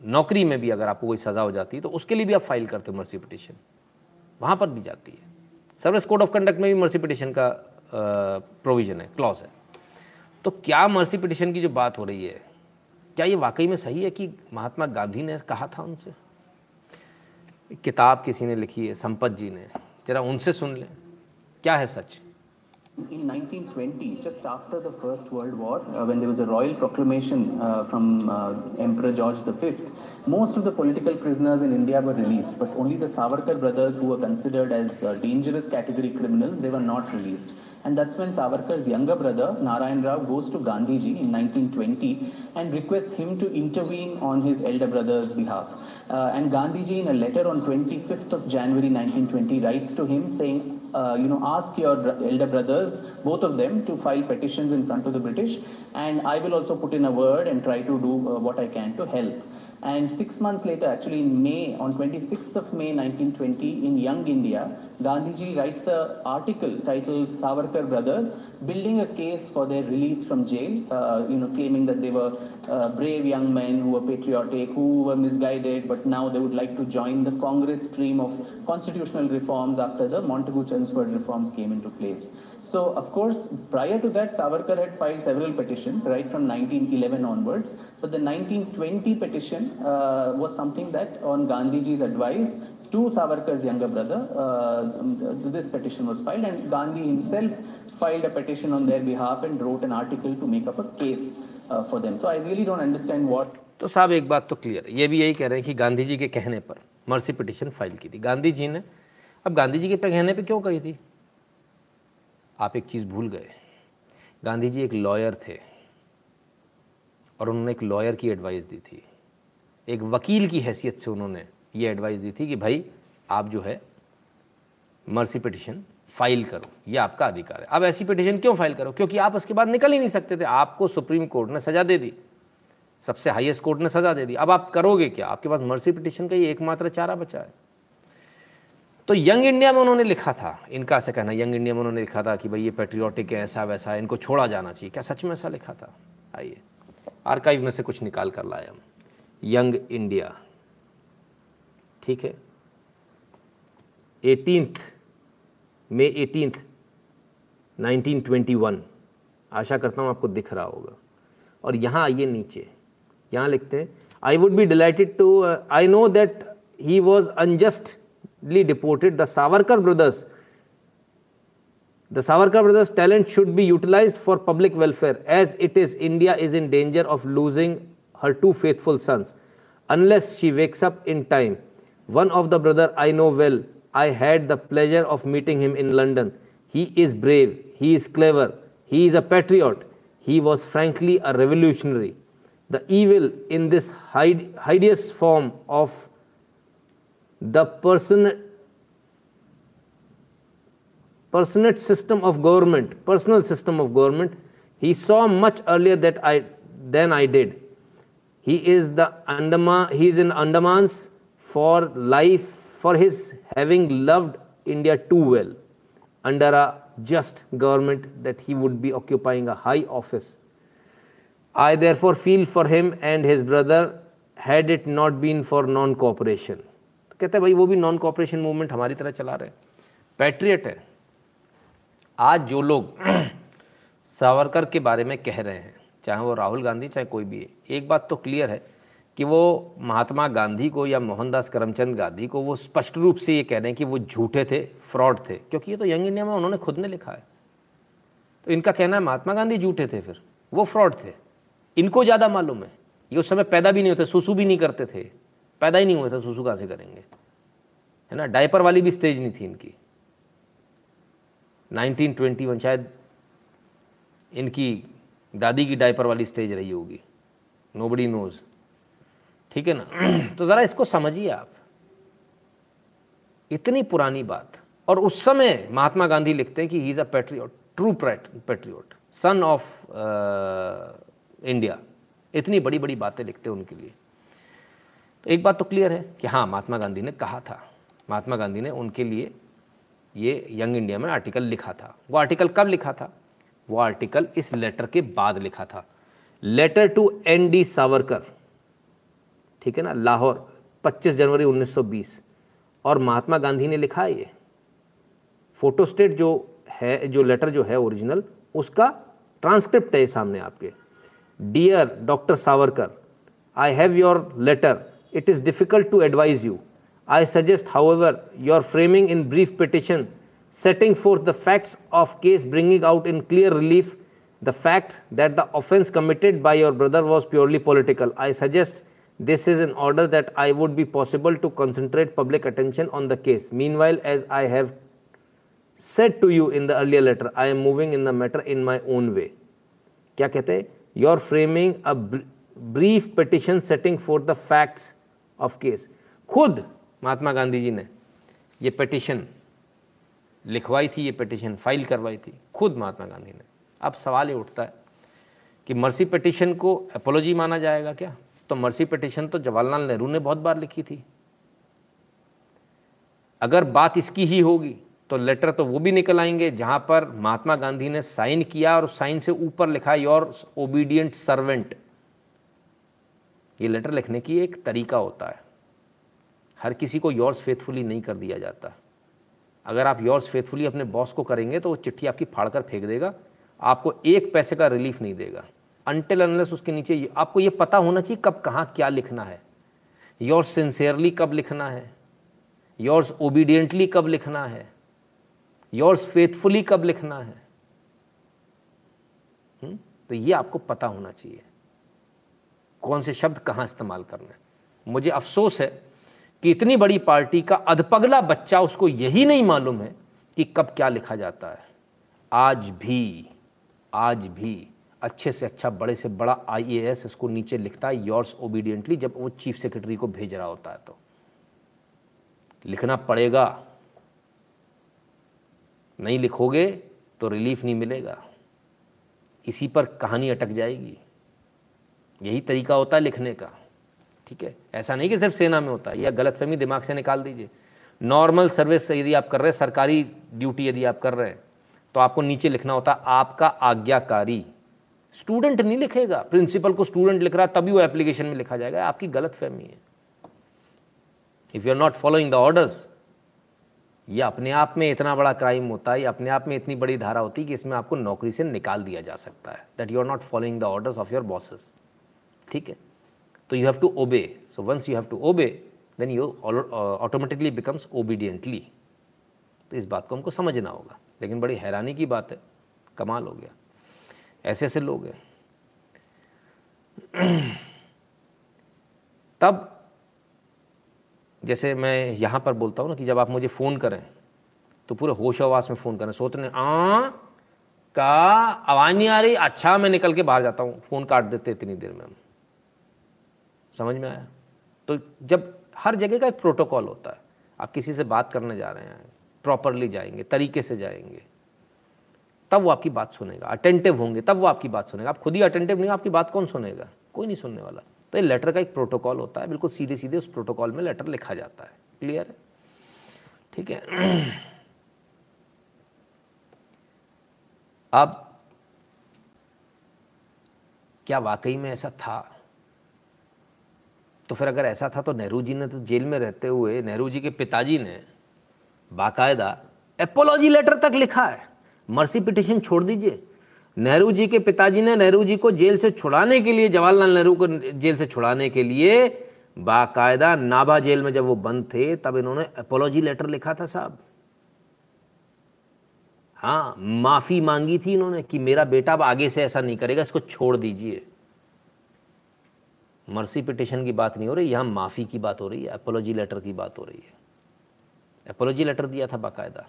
S1: नौकरी में भी अगर आपको कोई सज़ा हो जाती है तो उसके लिए भी आप फ़ाइल करते हो मर्सी पिटिशन वहाँ पर भी जाती है। सर्विस कोड ऑफ़ कंडक्ट में भी मर्सी पिटिशन का प्रोविज़न है क्लॉज है। तो क्या मर्सी पिटिशन की जो बात हो रही है, क्या ये वाकई में सही है कि महात्मा गांधी ने कहा था उनसे? किताब किसी ने लिखी है, संपत जी ने। जरा उनसे सुन लें। क्या है सच?
S6: In 1920, just after the First World War, uh, when there was a royal proclamation uh, from uh, Emperor George V, most of the political prisoners in India were released, but only the Savarkar brothers, who were considered as uh, dangerous category criminals, they were not released. And that's when Savarkar's younger brother, Narayan Rao, goes to Gandhiji in 1920 and requests him to intervene on his elder brother's behalf. Uh, and Gandhiji, in a letter on 25th of January 1920, writes to him saying, uh, you know, ask your elder brothers, both of them, to file petitions in front of the British, and I will also put in a word and try to do uh, what I can to help. And six months later, actually in May, on 26th of May 1920, in Young India, Gandhiji writes an article titled Savarkar Brothers, building a case for their release from jail, uh, you know, claiming that they were uh, brave young men who were patriotic, who were misguided, but now they would like to join the Congress stream of constitutional reforms after the Montagu-Chelmsford reforms came into place. So, of course, prior to that, Savarkar had filed several petitions, right from 1911 onwards. But the 1920 petition uh, was something that, on Gandhiji's advice, to Savarkar's younger brother, uh, this petition was filed, and Gandhi himself filed a petition on their behalf and wrote an article to make up a case uh, for them. So I really don't understand what.
S1: तो साहब एक बात तो clear है ये भी यही कह रहे हैं कि गांधी जी के कहने पर मर्सी पिटिशन फ़ाइल की थी गांधी जी ने अब गांधी जी के कहने पे क्यों कही थी आप एक चीज़ भूल गए। गांधी जी एक लॉयर थे और उन्होंने एक लॉयर की एडवाइस दी थी। एक वकील की हैसियत से उन्होंने ये एडवाइस दी थी कि भाई, आप जो है मर्सी पिटिशन फ़ाइल करो। ये आपका अधिकार है। अब ऐसी पिटिशन क्यों फ़ाइल करो? क्योंकि आप उसके बाद निकल ही नहीं सकते थे। आपको सुप्रीम कोर्ट ने सजा दे दी। सबसे हाईएस्ट कोर्ट ने सजा दे दी। अब आप करोगे क्या? आपके पास मर्सी पिटिशन का ही एकमात्र चारा बचा है। तो यंग इंडिया में उन्होंने लिखा था, इनका ऐसा कहना, यंग इंडिया में उन्होंने लिखा था कि भाई ये पेट्रियोटिक है ऐसा वैसा है, इनको छोड़ा जाना चाहिए। क्या सच में ऐसा लिखा था? आइए आर्काइव में से कुछ निकाल कर लाए हम। Young India. ठीक है? एटीनथ मे एटीनथ 1921 आशा करता हूँ आपको दिख रहा होगा। और यहाँ आइए नीचे। यहाँ लिखते हैं I would be delighted to I know that he was unjust deported, the Savarkar brothers, the Savarkar brothers' talent should be utilized for public welfare, as it is India is in danger of losing her two faithful sons, unless she wakes up in time. One of the brother I know well. I had the pleasure of meeting him in London. He is brave. He is clever. He is a patriot. He was frankly a revolutionary. The evil in this hideous form of the person personate system of government, personal system of government, he saw much earlier that I than I did. He is the Andaman, he is in Andamans for life, for his having loved India too well, under a just government that he would be occupying a high office. I therefore feel for him and his brother had it not been for non-cooperation. कहते भाई, वो भी non cooperation movement हमारी तरह चला रहे patriot है। आज जो लोग सावरकर के बारे में कह रहे हैं, चाहे वो राहुल गांधी, चाहे कोई भी है, एक बात तो क्लियर है कि वो महात्मा गांधी को या मोहनदास करमचंद गांधी को वो स्पष्ट रूप से ये कह रहे हैं कि वो झूठे थे, फ्रॉड थे, क्योंकि ये तो यंग इंडिया में उन्होंने खुद ने लिखा है। तो इनका कहना है, महात्मा गांधी झूठे थे फिर, वो फ्रॉड थे। इनको ज़्यादा मालूम है। ये उस समय पैदा भी नहीं होते, सुसु भी नहीं करते थे। पैदा ही नहीं हुए थे, सुसु कहाँ से करेंगे? है ना? डायपर वाली भी स्टेज नहीं थी इनकी। 1921 शायद इनकी दादी की डायपर वाली स्टेज रही होगी। नो बडी नोज़ ठीक है ना? तो ज़रा इसको समझिए आप। इतनी पुरानी बात। और उस समय महात्मा गांधी लिखते हैं कि he is a patriot true patriot son of India इतनी बड़ी बड़ी बातें लिखते हैं उनके लिए। एक बात तो क्लियर है कि हाँ महात्मा गांधी ने कहा था। महात्मा गांधी ने उनके लिए ये यंग इंडिया में आर्टिकल लिखा था। वो आर्टिकल कब लिखा था? वो आर्टिकल इस लेटर के बाद लिखा था। Letter to N D Savarkar ठीक है ना, लाहौर 25 जनवरी 1920 और महात्मा गांधी ने लिखा ये। फोटोस्टेट जो है, जो लेटर जो है ओरिजिनल उसका ट्रांसक्रिप्ट है सामने आपके। Dear doctor Savarkar I have your letter It is difficult to advise you I suggest, however, your framing in brief petition, setting forth the facts of case, bringing out in clear relief the fact that the offence committed by your brother was purely political. I suggest this is in order that I would be possible to concentrate public attention on the case. Meanwhile, as I have said to you in the earlier letter, I am moving in the matter in my own way. क्या कहते हैं Your framing a brief petition setting forth the facts of case. खुद महात्मा गांधी जी ने ये petition लिखवाई थी, ये petition file करवाई थी। खुद महात्मा गांधी ने। अब सवाल ये उठता है कि मर्सी पटिशन को एपोलॉजी माना जाएगा क्या? तो मर्सी पटिशन तो जवाहरलाल नेहरू ने बहुत बार लिखी थी। अगर बात इसकी ही होगी तो लेटर तो वो भी निकल आएँगे जहाँ पर महात्मा गांधी ने साइन किया और साइन से ऊपर लिखा योर ओबीडियंट सर्वेंट ये लेटर लिखने की एक तरीका होता है। हर किसी को योर्स फेथफुली नहीं कर दिया जाता। अगर आप योर्स फेथफुली अपने बॉस को करेंगे तो वो चिट्ठी आपकी फाड़ कर फेंक देगा, आपको एक पैसे का रिलीफ नहीं देगा। अनटिल अनलेस उसके नीचे आपको ये पता होना चाहिए कब कहाँ क्या लिखना है। योर्स सिंसियरली कब लिखना है? योर्स ओबीडियंटली कब लिखना है? योर्स फेथफुली कब लिखना है हुँ? हम्म? तो ये आपको पता होना चाहिए। कौन से शब्द कहाँ इस्तेमाल करना है? मुझे अफसोस है कि इतनी बड़ी पार्टी का अधपगला बच्चा उसको यही नहीं मालूम है कि कब क्या लिखा जाता है। आज भी आज भी अच्छे से अच्छा बड़े से बड़ा आईएएस इसको नीचे लिखता है योर्स ओबीडियंटली जब वो चीफ सेक्रेटरी को भेज रहा होता है तो। लिखना पड़ेगा। नहीं लिखोगे तो रिलीफ नहीं मिलेगा। इसी पर कहानी अटक जाएगी। यही तरीका होता है लिखने का, ठीक है? ऐसा नहीं कि सिर्फ़ सेना में होता है यह गलतफहमी दिमाग से निकाल दीजिए। नॉर्मल सर्विस यदि आप कर रहे हैं, सरकारी ड्यूटी यदि आप कर रहे हैं तो आपको नीचे लिखना होता है, आपका आज्ञाकारी। स्टूडेंट नहीं लिखेगा, प्रिंसिपल को स्टूडेंट लिख रहा तभी वो एप्लीकेशन में लिखा जाएगा, आपकी गलत फहमी है। If you are not following the orders ये अपने आप में इतना बड़ा क्राइम होता है, या अपने आप में इतनी बड़ी धारा होती है कि इसमें आपको नौकरी से निकाल दिया जा सकता है that you are not following the orders of your bosses ठीक है? तो you have to obey so once you have to obey then you automatically becomes obediently तो इस बात को हमको समझना होगा। लेकिन बड़ी हैरानी की बात है। कमाल हो गया। ऐसे ऐसे लोग हैं। तब, जैसे मैं यहाँ पर बोलता हूँ ना कि जब आप मुझे फ़ोन करें तो पूरे होश आवास में फ़ोन करें। सोचने आ, का आवाज़ नहीं आ रही? अच्छा मैं निकल के बाहर जाता हूँ। फ़ोन काट देते इतनी देर में हम। समझ में आया? तो जब हर जगह का एक प्रोटोकॉल होता है, आप किसी से बात करने जा रहे हैं, प्रॉपरली जाएँगे, तरीके से जाएँगे, तब वो आपकी बात सुनेगा अटेंटिव होंगे, तब वो आपकी बात सुनेगा। आप खुद ही अटेंटिव नहीं आपकी बात कौन सुनेगा? कोई नहीं सुनने वाला। तो ये लेटर का एक प्रोटोकॉल होता है, बिल्कुल सीधे सीधे उस प्रोटोकॉल में लेटर लिखा जाता है। क्लियर है? ठीक है? अब, क्या वाकई में ऐसा था? तो फिर अगर ऐसा था तो नेहरू जी ने तो जेल में रहते हुए, नेहरू जी के पिताजी ने बाकायदा एपोलॉजी लेटर तक लिखा है। मर्सी पिटिशन छोड़ दीजिए। नेहरू जी के पिताजी ने नेहरू जी को जेल से छुड़ाने के लिए, जवाहरलाल नेहरू को जेल से छुड़ाने के लिए बाकायदा नाभा जेल में जब वो बंद थे, तब इन्होंने एपोलॉजी लेटर लिखा था साहब। हाँ माफ़ी मांगी थी इन्होंने कि मेरा बेटा अब आगे से ऐसा नहीं करेगा, इसको छोड़ दीजिए। मर्सी पिटिशन की बात नहीं हो रही, यहाँ माफ़ी की बात हो रही है एपोलॉजी लेटर की बात हो रही है एपोलॉजी लेटर दिया था बाकायदा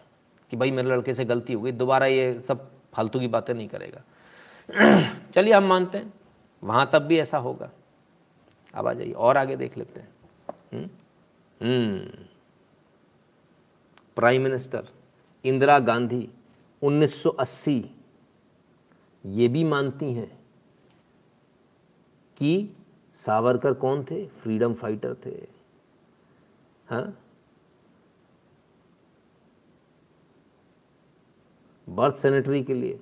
S1: कि भाई मेरे लड़के से गलती हो गई, दोबारा ये सब फालतू की बातें नहीं करेगा चलिए हम मानते हैं, वहाँ तब भी ऐसा होगा अब आ जाइए, और आगे देख लेते हैं हम्म? हम्म। प्राइम मिनिस्टर इंदिरा गांधी 1980 ये भी मानती हैं कि सावरकर कौन थे? फ्रीडम फाइटर थे। हाँ? बर्थ सेनेटरी के लिए।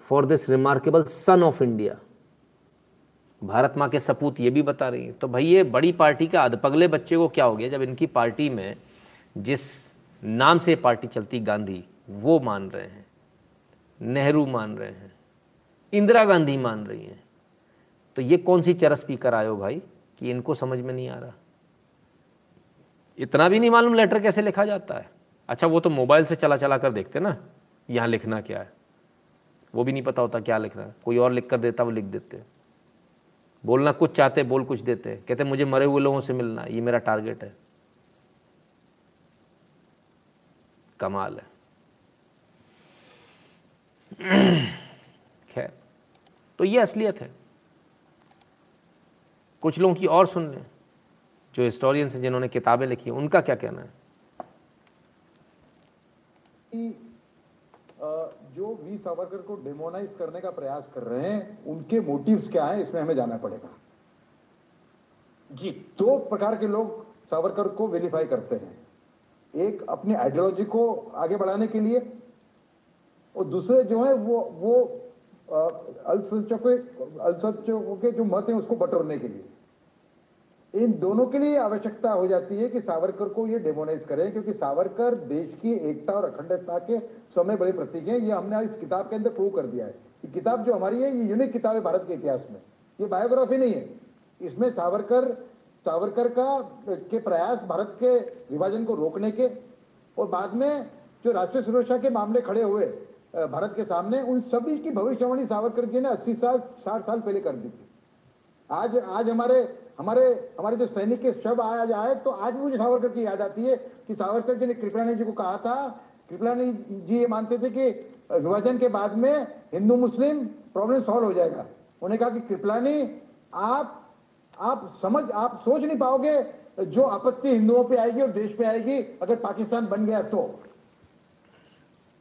S1: For this remarkable son of India Bharat माँ के सपूत ये भी बता रही हैं। तो भाई ये बड़ी पार्टी का अधपगले बच्चे को क्या हो गया? जब इनकी पार्टी में जिस नाम से पार्टी चलती गांधी, वो मान रहे हैं। नेहरू मान रहे हैं। इंदिरा गांधी मान रही हैं। तो ये कौन सी चरस पीकर आयो भाई कि इनको समझ में नहीं आ रहा? इतना भी नहीं मालूम लेटर कैसे लिखा जाता है। अच्छा वो तो मोबाइल से चला चला कर देखते ना, यहाँ लिखना क्या है? वो भी नहीं पता होता क्या लिखना है। कोई और लिख कर देता, वो लिख देते बोलना कुछ चाहते, बोल कुछ देते कहते मुझे मरे हुए लोगों से मिलना ये मेरा टारगेट है। कमाल है। खैर तो ये असलियत है। कुछ लोगों की और सुन लें जो हिस्टोरियंस हैं जिन्होंने किताबें लिखी उनका क्या कहना है?
S7: जो वी सावरकर को डेमोनाइज करने का प्रयास कर रहे हैं उनके मोटिव्स क्या हैं इसमें हमें जाना पड़ेगा। जी। दो प्रकार के लोग सावरकर को वेरीफाई करते हैं। एक अपनी आइडियोलॉजी को आगे बढ़ाने के लिए और दूसरे जो है वो वो अल्पसंख्यकों के जो मत हैं, उसको बटोरने के लिए। इन दोनों के लिए आवश्यकता हो जाती है कि सावरकर को ये डेमोनाइज करें, क्योंकि सावरकर देश की एकता और अखंडता के समय बड़े प्रतीक हैं। ये हमने इस किताब के अंदर प्रूव कर दिया है। ये किताब जो हमारी है, ये यूनिक किताब है भारत के इतिहास में। ये बायोग्राफी नहीं है। इसमें सावरकर सावरकर का, के प्रयास भारत के विभाजन को रोकने के और बाद में जो राष्ट्रीय सुरक्षा के मामले खड़े हुए भारत के सामने उन सभी की भविष्यवाणी सावरकर जी ने अस्सी साल, साठ साल पहले कर दी थी। आज आज हमारे हमारे हमारे जो सैनिक के शव आज आए तो आज भी मुझे सावरकर की याद आती है कि सावरकर जी ने कृपलानी जी को कहा था। कृपलानी जी ये मानते थे कि विभाजन के बाद में हिंदू, मुस्लिम प्रॉब्लम सॉल्व हो जाएगा। उन्होंने कहा कि कृपलानी, आप आप समझ, आप सोच नहीं पाओगे जो आपत्ति हिंदुओं पे आएगी और देश पे आएगी, अगर पाकिस्तान बन गया तो।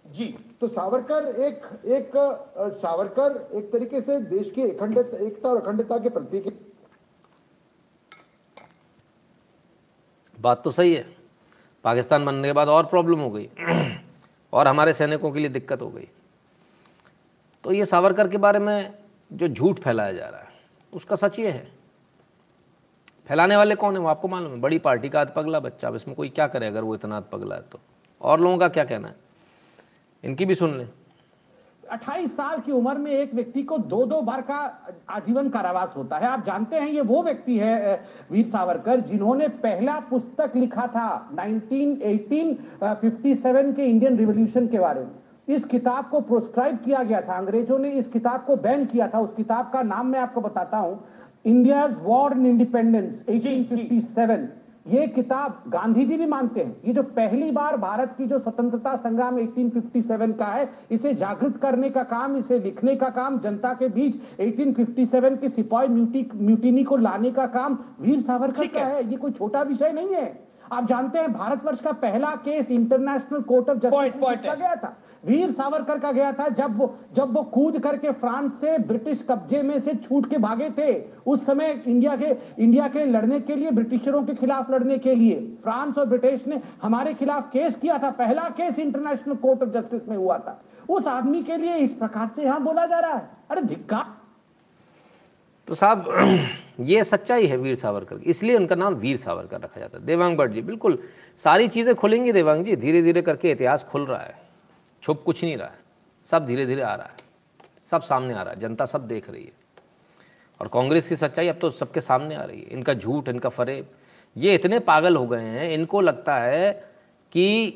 S7: जी। तो सावरकर एक एक सावरकर एक तरीके से देश की अखंडता, एकता और अखंडता के प्रतीक
S1: बात तो सही है। पाकिस्तान बनने के बाद और प्रॉब्लम हो गई। और हमारे सैनिकों के लिए दिक्कत हो गई। तो ये सावरकर के बारे में जो झूठ फैलाया जा रहा है, उसका सच ये है। फैलाने वाले कौन है वो आपको मालूम है? बड़ी पार्टी का पगला बच्चा। अब इसमें कोई क्या करे अगर वो इतना पगला है तो? और लोगों का क्या कहना है? इनकी भी सुन लें।
S8: 28 साल की उम्र में एक व्यक्ति को दो दो बार का आजीवन कारावास होता है। आप जानते हैं ये वो व्यक्ति है वीर सावरकर जिन्होंने पहला पुस्तक लिखा था 1918 के इंडियन रिवॉल्यूशन के बारे में। इस किताब को प्रोस्क्राइब किया गया था। अंग्रेज़ों ने इस किताब को बैन किया था। उस किताब का नाम मैं आपको बताता हूँ। इंडियाज वॉर इन इंडिपेंडेंस 1857 ये किताब गांधी जी भी मानते हैं। ये जो पहली बार भारत की जो स्वतंत्रता संग्राम 1857 का है इसे जागृत करने का काम इसे लिखने का काम जनता के बीच 1857 के सिपाही म्यूटी म्यूटिनी को लाने का काम वीर सावरकर का है। ये कोई छोटा विषय नहीं है। आप जानते हैं भारतवर्ष का पहला case international court of justice गया था। वीर सावरकर का गया था जब वो जब वो कूद करके फ्रांस से ब्रिटिश कब्जे में से छूट के भागे थे। उस समय इंडिया के इंडिया के लड़ने के लिए, ब्रिटिशरों के खिलाफ लड़ने के लिए, फ्रांस और ब्रिटिश ने हमारे खिलाफ केस किया था। पहला case international court of justice में हुआ था। उस आदमी के लिए इस प्रकार से यहाँ बोला जा रहा है। अरे धिक्का।
S1: तो साहब, ये सच्चाई है वीर सावरकर इसलिए उनका नाम वीर सावरकर रखा जाता है। देवांग भट्ट जी, बिल्कुल सारी चीज़ें खुलेंगी देवांग जी। धीरे धीरे करके इतिहास खुल रहा है। छुप कुछ नहीं रहा है। सब धीरे धीरे आ रहा है। सब सामने आ रहा है। जनता सब देख रही है। और कांग्रेस की सच्चाई अब तो सबके सामने आ रही है। इनका झूठ, इनका फरेब, ये इतने पागल हो गए हैं। इनको लगता है कि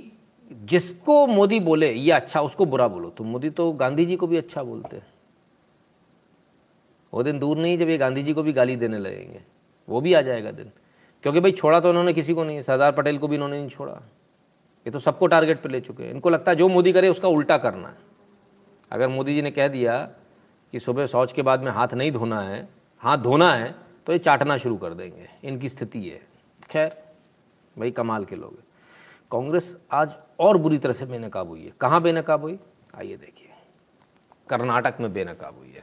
S1: जिसको मोदी बोले, ये अच्छा उसको बुरा बोलो। तो मोदी तो गांधी जी को भी अच्छा बोलते हैं। वो दिन दूर नहीं, जब ये गांधी जी को भी गाली देने लगेंगे। वो भी आ जाएगा दिन। क्योंकि भाई छोड़ा तो उन्होंने किसी को नहीं, सरदार पटेल को भी इन्होंने नहीं छोड़ा। ये तो सबको टारगेट पे ले चुके हैं। इनको लगता है जो मोदी करे उसका उल्टा करना है। अगर मोदी जी ने कह दिया कि सुबह शौच के बाद में हाथ नहीं धोना है, हाथ धोना है तो ये चाटना शुरू कर देंगे। इनकी स्थिति है। खैर, भाई कमाल के लोग कांग्रेस आज और बुरी तरह से बेनकाब हुई है। कहाँ बेनकाब हुई? आइए देखिए। कर्नाटक में बेनकाब हुई है।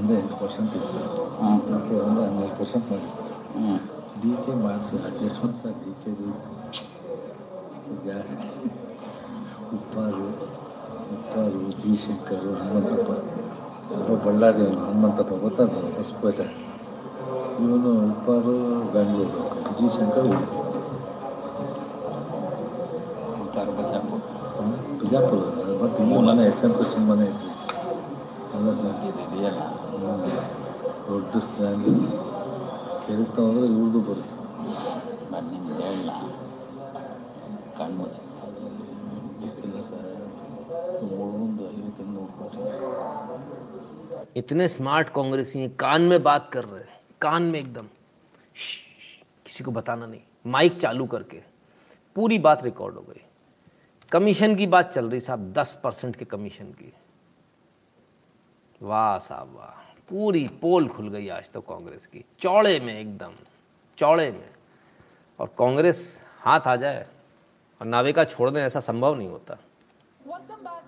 S9: ಅದರಿಂದ ಎಂಟು ಪರ್ಸೆಂಟ್ ಇತ್ತು ಅದಕ್ಕೆ ಒಂದು ಹನ್ನೆರಡು ಪರ್ಸೆಂಟ್ ಮಾಡಿ ಡಿ ಕೆ ಮಾಡಿಸಿ ಅಡ್ಜಸ್ಟ್ಮೆಂಟ್ ಸರ್ ಡಿ ಕೆ ಜಾಸ್ತಿ ಉಪ್ಪಾರು ಉಪ್ಪಾರು ಜಿ ಶಂಕರು ಹನುಮಂತಪ್ಪ ಒಬ್ಬ ಬಳ್ಳಾರಿ ಹನುಮಂತಪ್ಪ ಗೊತ್ತಾದ ಹೊಸಪೇಟೆ ಇವನು ಉಪ್ಪಾರು ಬೆಂಗಳೂರು ಜಿ ಶಂಕರ್ ಉಡುಪಿ
S10: ಉಪ್ಪಾರು ಬಜಾಪುರ
S9: ಹ್ಮ್, ಬಿಜಾಪುರ ಮತ್ತು ಇಲ್ಲಿ ಮನೆ ಎಸ್ ಎಂ ಕೃಷ್ಣ ಮನೆ ಐತಿ ಅಲ್ಲ ಸರ್
S10: ಇದು ಇದೆಯಲ್ಲ
S9: ಹ್ಮ್. ದೊಡ್ಡ ಸ್ಟ್ಯಾಂಡ್ ಕೆರೆಗೆ ತಗೊಂಡ್ರೆ ಇವ್ರದ್ದು ಬರುತ್ತೆ
S10: ಬಟ್ ನಿಮ್ಗೆ ಹೇಳಲ್ಲ ಕಣ್ಮುಚ್ಚಿ
S9: ಗೊತ್ತಿಲ್ಲ ಸರ್ ಮೂವೊಂದು ಐವತ್ತು ನೂರು ಕೋಟಿ
S1: इतने स्मार्ट कांग्रेसी हैं कान में बात कर रहे हैं कान में एकदम श्श, किसी को बताना नहीं माइक चालू करके पूरी बात रिकॉर्ड हो गई कमीशन की बात चल रही साहब दस परसेंट के कमीशन की वाह साहब वाह पूरी पोल खुल गई आज तो कांग्रेस की चौड़े में एकदम चौड़े में और कांग्रेस हाथ आ जाए और नावे का छोड़ दें ऐसा संभव नहीं होता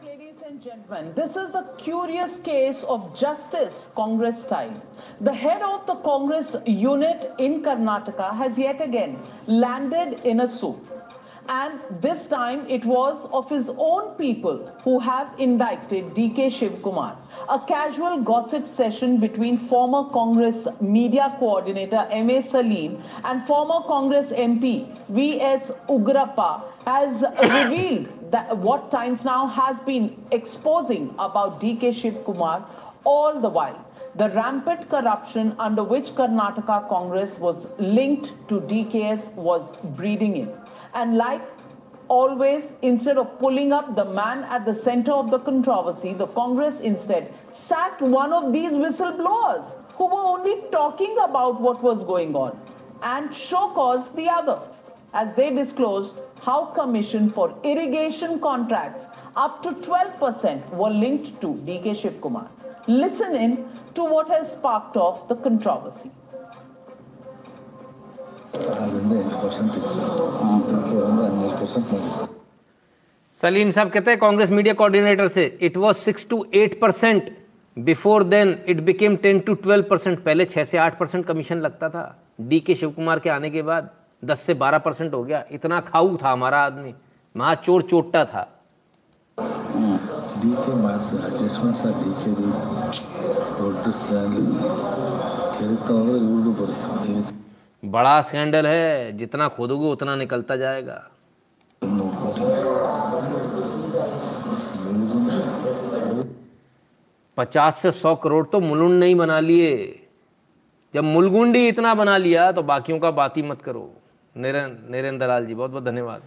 S11: ladies and gentlemen. This is a curious case of justice, Congress style. The head of the Congress unit in Karnataka has yet again landed in a soup. And this time it was of his own people who have indicted DK Shivkumar. A casual gossip session between former Congress media coordinator M.A. Salim and former Congress MP V.S. Ugrappa has revealed that what Times Now has been exposing about DK Shivkumar all the while. The rampant corruption under which Karnataka Congress was linked to DKS was breeding in. And like always, instead of pulling up the man at the center of the controversy, the Congress instead sacked one of these whistleblowers who were only talking about what was going on and show cause the other as they disclosed how commission for irrigation contracts up to 12% were linked to DK Shivkumar. Listen in to what has sparked off the controversy.
S1: Salim साहब कहते हैं Congress media coordinator से it was six two eight percent before then it became ten two twelve percent पहले छः से आठ percent commission लगता था। डी के शिव कुमार के आने के बाद दस से बारह परसेंट हो गया। इतना खाऊ था हमारा आदमी। महा चोर चोटा था।
S9: ಡಿ
S1: बड़ा स्कैंडल है, जितना खोदोगे उतना निकलता जाएगा। पचास से सौ करोड़ तो मुलुंड नहीं बना लिए। जब मुलगुंडी इतना बना लिया तो बाकियों का बात ही मत करो। निरन, नरेंद्र लाल जी बहुत बहुत धन्यवाद।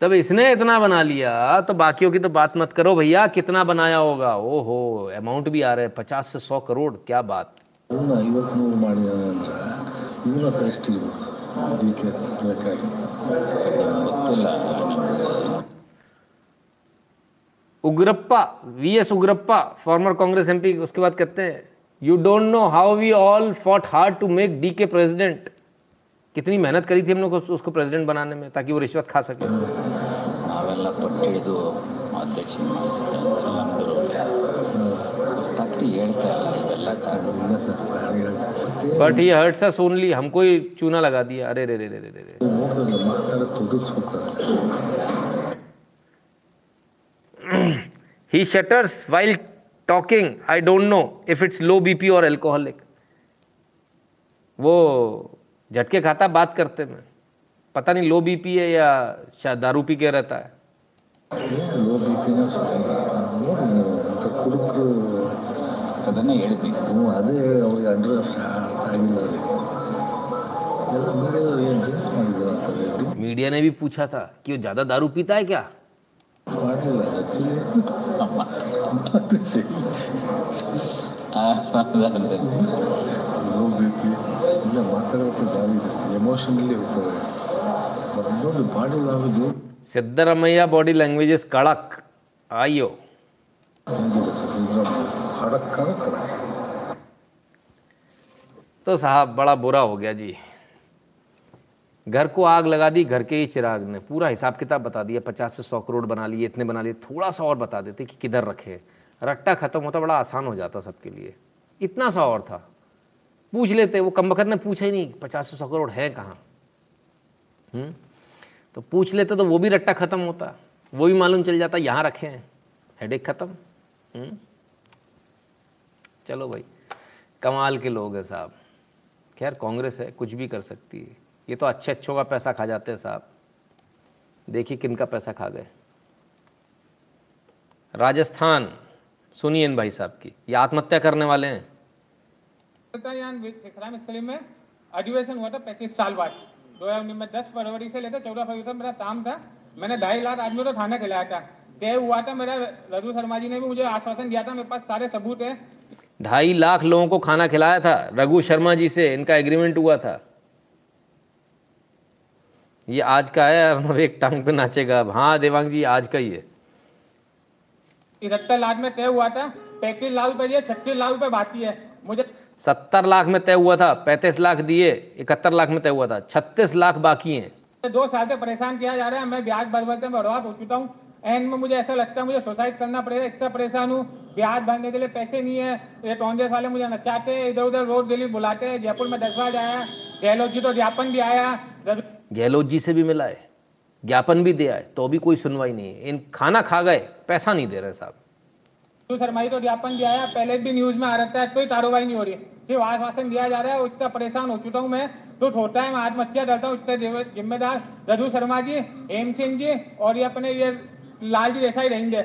S1: तब इसने इतना बना लिया तो बाकियों की तो बात मत करो, भैया, कितना बनाया होगा? ओहो अमाउंट भी आ रहा है, पचास से सौ करोड़, क्या बात।
S9: ಅವನ್ನ ಐವತ್ತು ನೂರು ಮಾಡಿದಾನೆ ಅಂದ್ರೆ ಇವನ ಹತ್ರ ಎಷ್ಟಿರ್ಬೋದು ಡಿ ಕೆ ಲೆಕ್ಕಾಗಿ
S10: ಗೊತ್ತಿಲ್ಲ ನಮ್ಗೆ
S1: Ugrappa V S Ugrappa former Congress MP उसके बाद कहते हैं you don't know how we all fought hard to make D K president कितनी मेहनत करी थी हम लोग उस- उसको प्रेसिडेंट बनाने में ताकि वो रिश्वत खा सके
S10: ನಾವೆಲ್ಲ ಪಟ್ಟಿಡಿದು ಅಧ್ಯಕ್ಷ
S1: बट ही हर्ट सा ओनली हमको ही चूना लगा दिया। अरे, रे रे रे रे रे he shudders while talking I don't know if it's low BP और एल्कोहलिक वो झटके खाता बात करते में पता नहीं लो बीपी है या शायद दारू पी के रहता है।
S10: ಅದನ್ನೇ ಹೇಳ್ತೀನಿ
S9: ಹ್ಞೂ ಅದೇ ಅವ್ರಿಗೆ ಅಂಡ್ರೆ ಅರ್ಥ ಆಗಿಲ್ಲ ಅವರಿಗೆ ಎಲ್ಲ ಮೀಡಿಯಾದವ್ರು ಏನು ಡ್ರಿಂಕ್ಸ್ ಮಾಡಿದ್ರು ಅಂತಾರೆ
S1: मीडिया ने भी पूछा था कि वो ज़्यादा दारू पीता है क्या
S9: ಮಾಡಲಿಲ್ಲ ಆ್ಯಕ್ಚುಲಿ ಅದು ಸರಿ ಲೋ ಬಿ ಪಿ ಇಲ್ಲ ಮಾತಾಡೋಕ್ಕೆ ದಾರಿ ಇದೆ ಎಮೋಷನಲಿ ಹೋಗ್ತವೆ ಬಟ್ ಇನ್ನೊಂದು ಬಾಡಿ ಲ್ಯಾಂಗ್ವೇಜು
S1: सिद्धरमैया बॉडी तो साहब, बड़ा बुरा हो गया जी। घर को आग लगा दी, घर के ही चिराग ने। पूरा हिसाब किताब बता दिया, पचास से सौ करोड़ बना लिए, इतने बना लिए, थोड़ा सा और बता देते कि किधर रखे। रट्टा खत्म होता, बड़ा आसान हो जाता सबके लिए। इतना सा और था। पूछ लेते, वो कम ने पूछा ही नहीं, पचास से सौ करोड़ है कहाँ? हम्म? तो पूछ लेते तो वो भी रट्टा खत्म होता। वो भी मालूम चल जाता, यहाँ रखे हैं। हेड खत्म। हम्म? चलो भाई, कमाल के लोग हैं साहब। खैर, कांग्रेस है, कुछ भी कर सकती है। ये तो अच्छे अच्छों का पैसा खा जाते हैं साहब। देखिए किन का पैसा खा गए। राजस्थान, सुनिए इन भाई साहब की, ये आत्महत्या करने वाले हैं।
S12: में अधिवेशन हुआ था पैंतीस साल बाद। दो हज़ार उन्नीस में दस फरवरी से लेकर चौदह फरवरी तक मेरा काम था। मैंने ढाई लाख आदमी को खाना खिलाया था। तय हुआ था, मेरा रघु शर्मा जी ने भी मुझे आश्वासन दिया था, मेरे पास सारे सबूत है।
S1: ढाई लाख लोगों को खाना खिलाया था। रघु शर्मा जी से इनका एग्रीमेंट हुआ था। ये आज का है अर्नब एक टांग पे नाचेगा। अब हाँ देवांग जी आज का ही है।
S12: इकहत्तर लाख में तय हुआ था। पैंतीस लाख रुपए दिए छत्तीस लाख रुपए बाकी है। मुझे
S1: सत्तर लाख में तय हुआ था पैंतीस लाख दिए इकहत्तर लाख में तय हुआ था। छत्तीस लाख बाकी हैं।
S12: दो साल से परेशान किया जा रहा है। मैं ब्याज भर भरते बर्बाद हो चुका हूँ। एंड में मुझे ऐसा लगता है मुझे सुसाइड करना पड़ेगा इतना परेशान हूँ। ब्याज भरने के लिए पैसे नहीं है। ये कांग्रेस वाले मुझे नचाते हैं इधर उधर रोज दिल्ली बुलाते हैं जयपुर में दस बार आया। गहलोत जी तो ज्ञापन भी आया।
S1: गहलोत जी से भी मिला है ज्ञापन भी दिया है तो भी कोई सुनवाई नहीं है। इन खाना खा गए पैसा नहीं दे रहे साहब।
S12: तो शर्माई तो ज्ञापन दिया है पहले भी न्यूज़ में आ रहा है कोई कार्रवाई नहीं हो रही है। सिर्फ़ आश्वासन दिया जा रहा है इतना परेशान हो चुका हूँ मैं। तो होता है मैं आत्महत्या करता हूँ इतने जिम्मेदार। रघु शर्मा जी हेम सिंह जी और ये अपने ये लाल जी जैसा ही रहेंगे।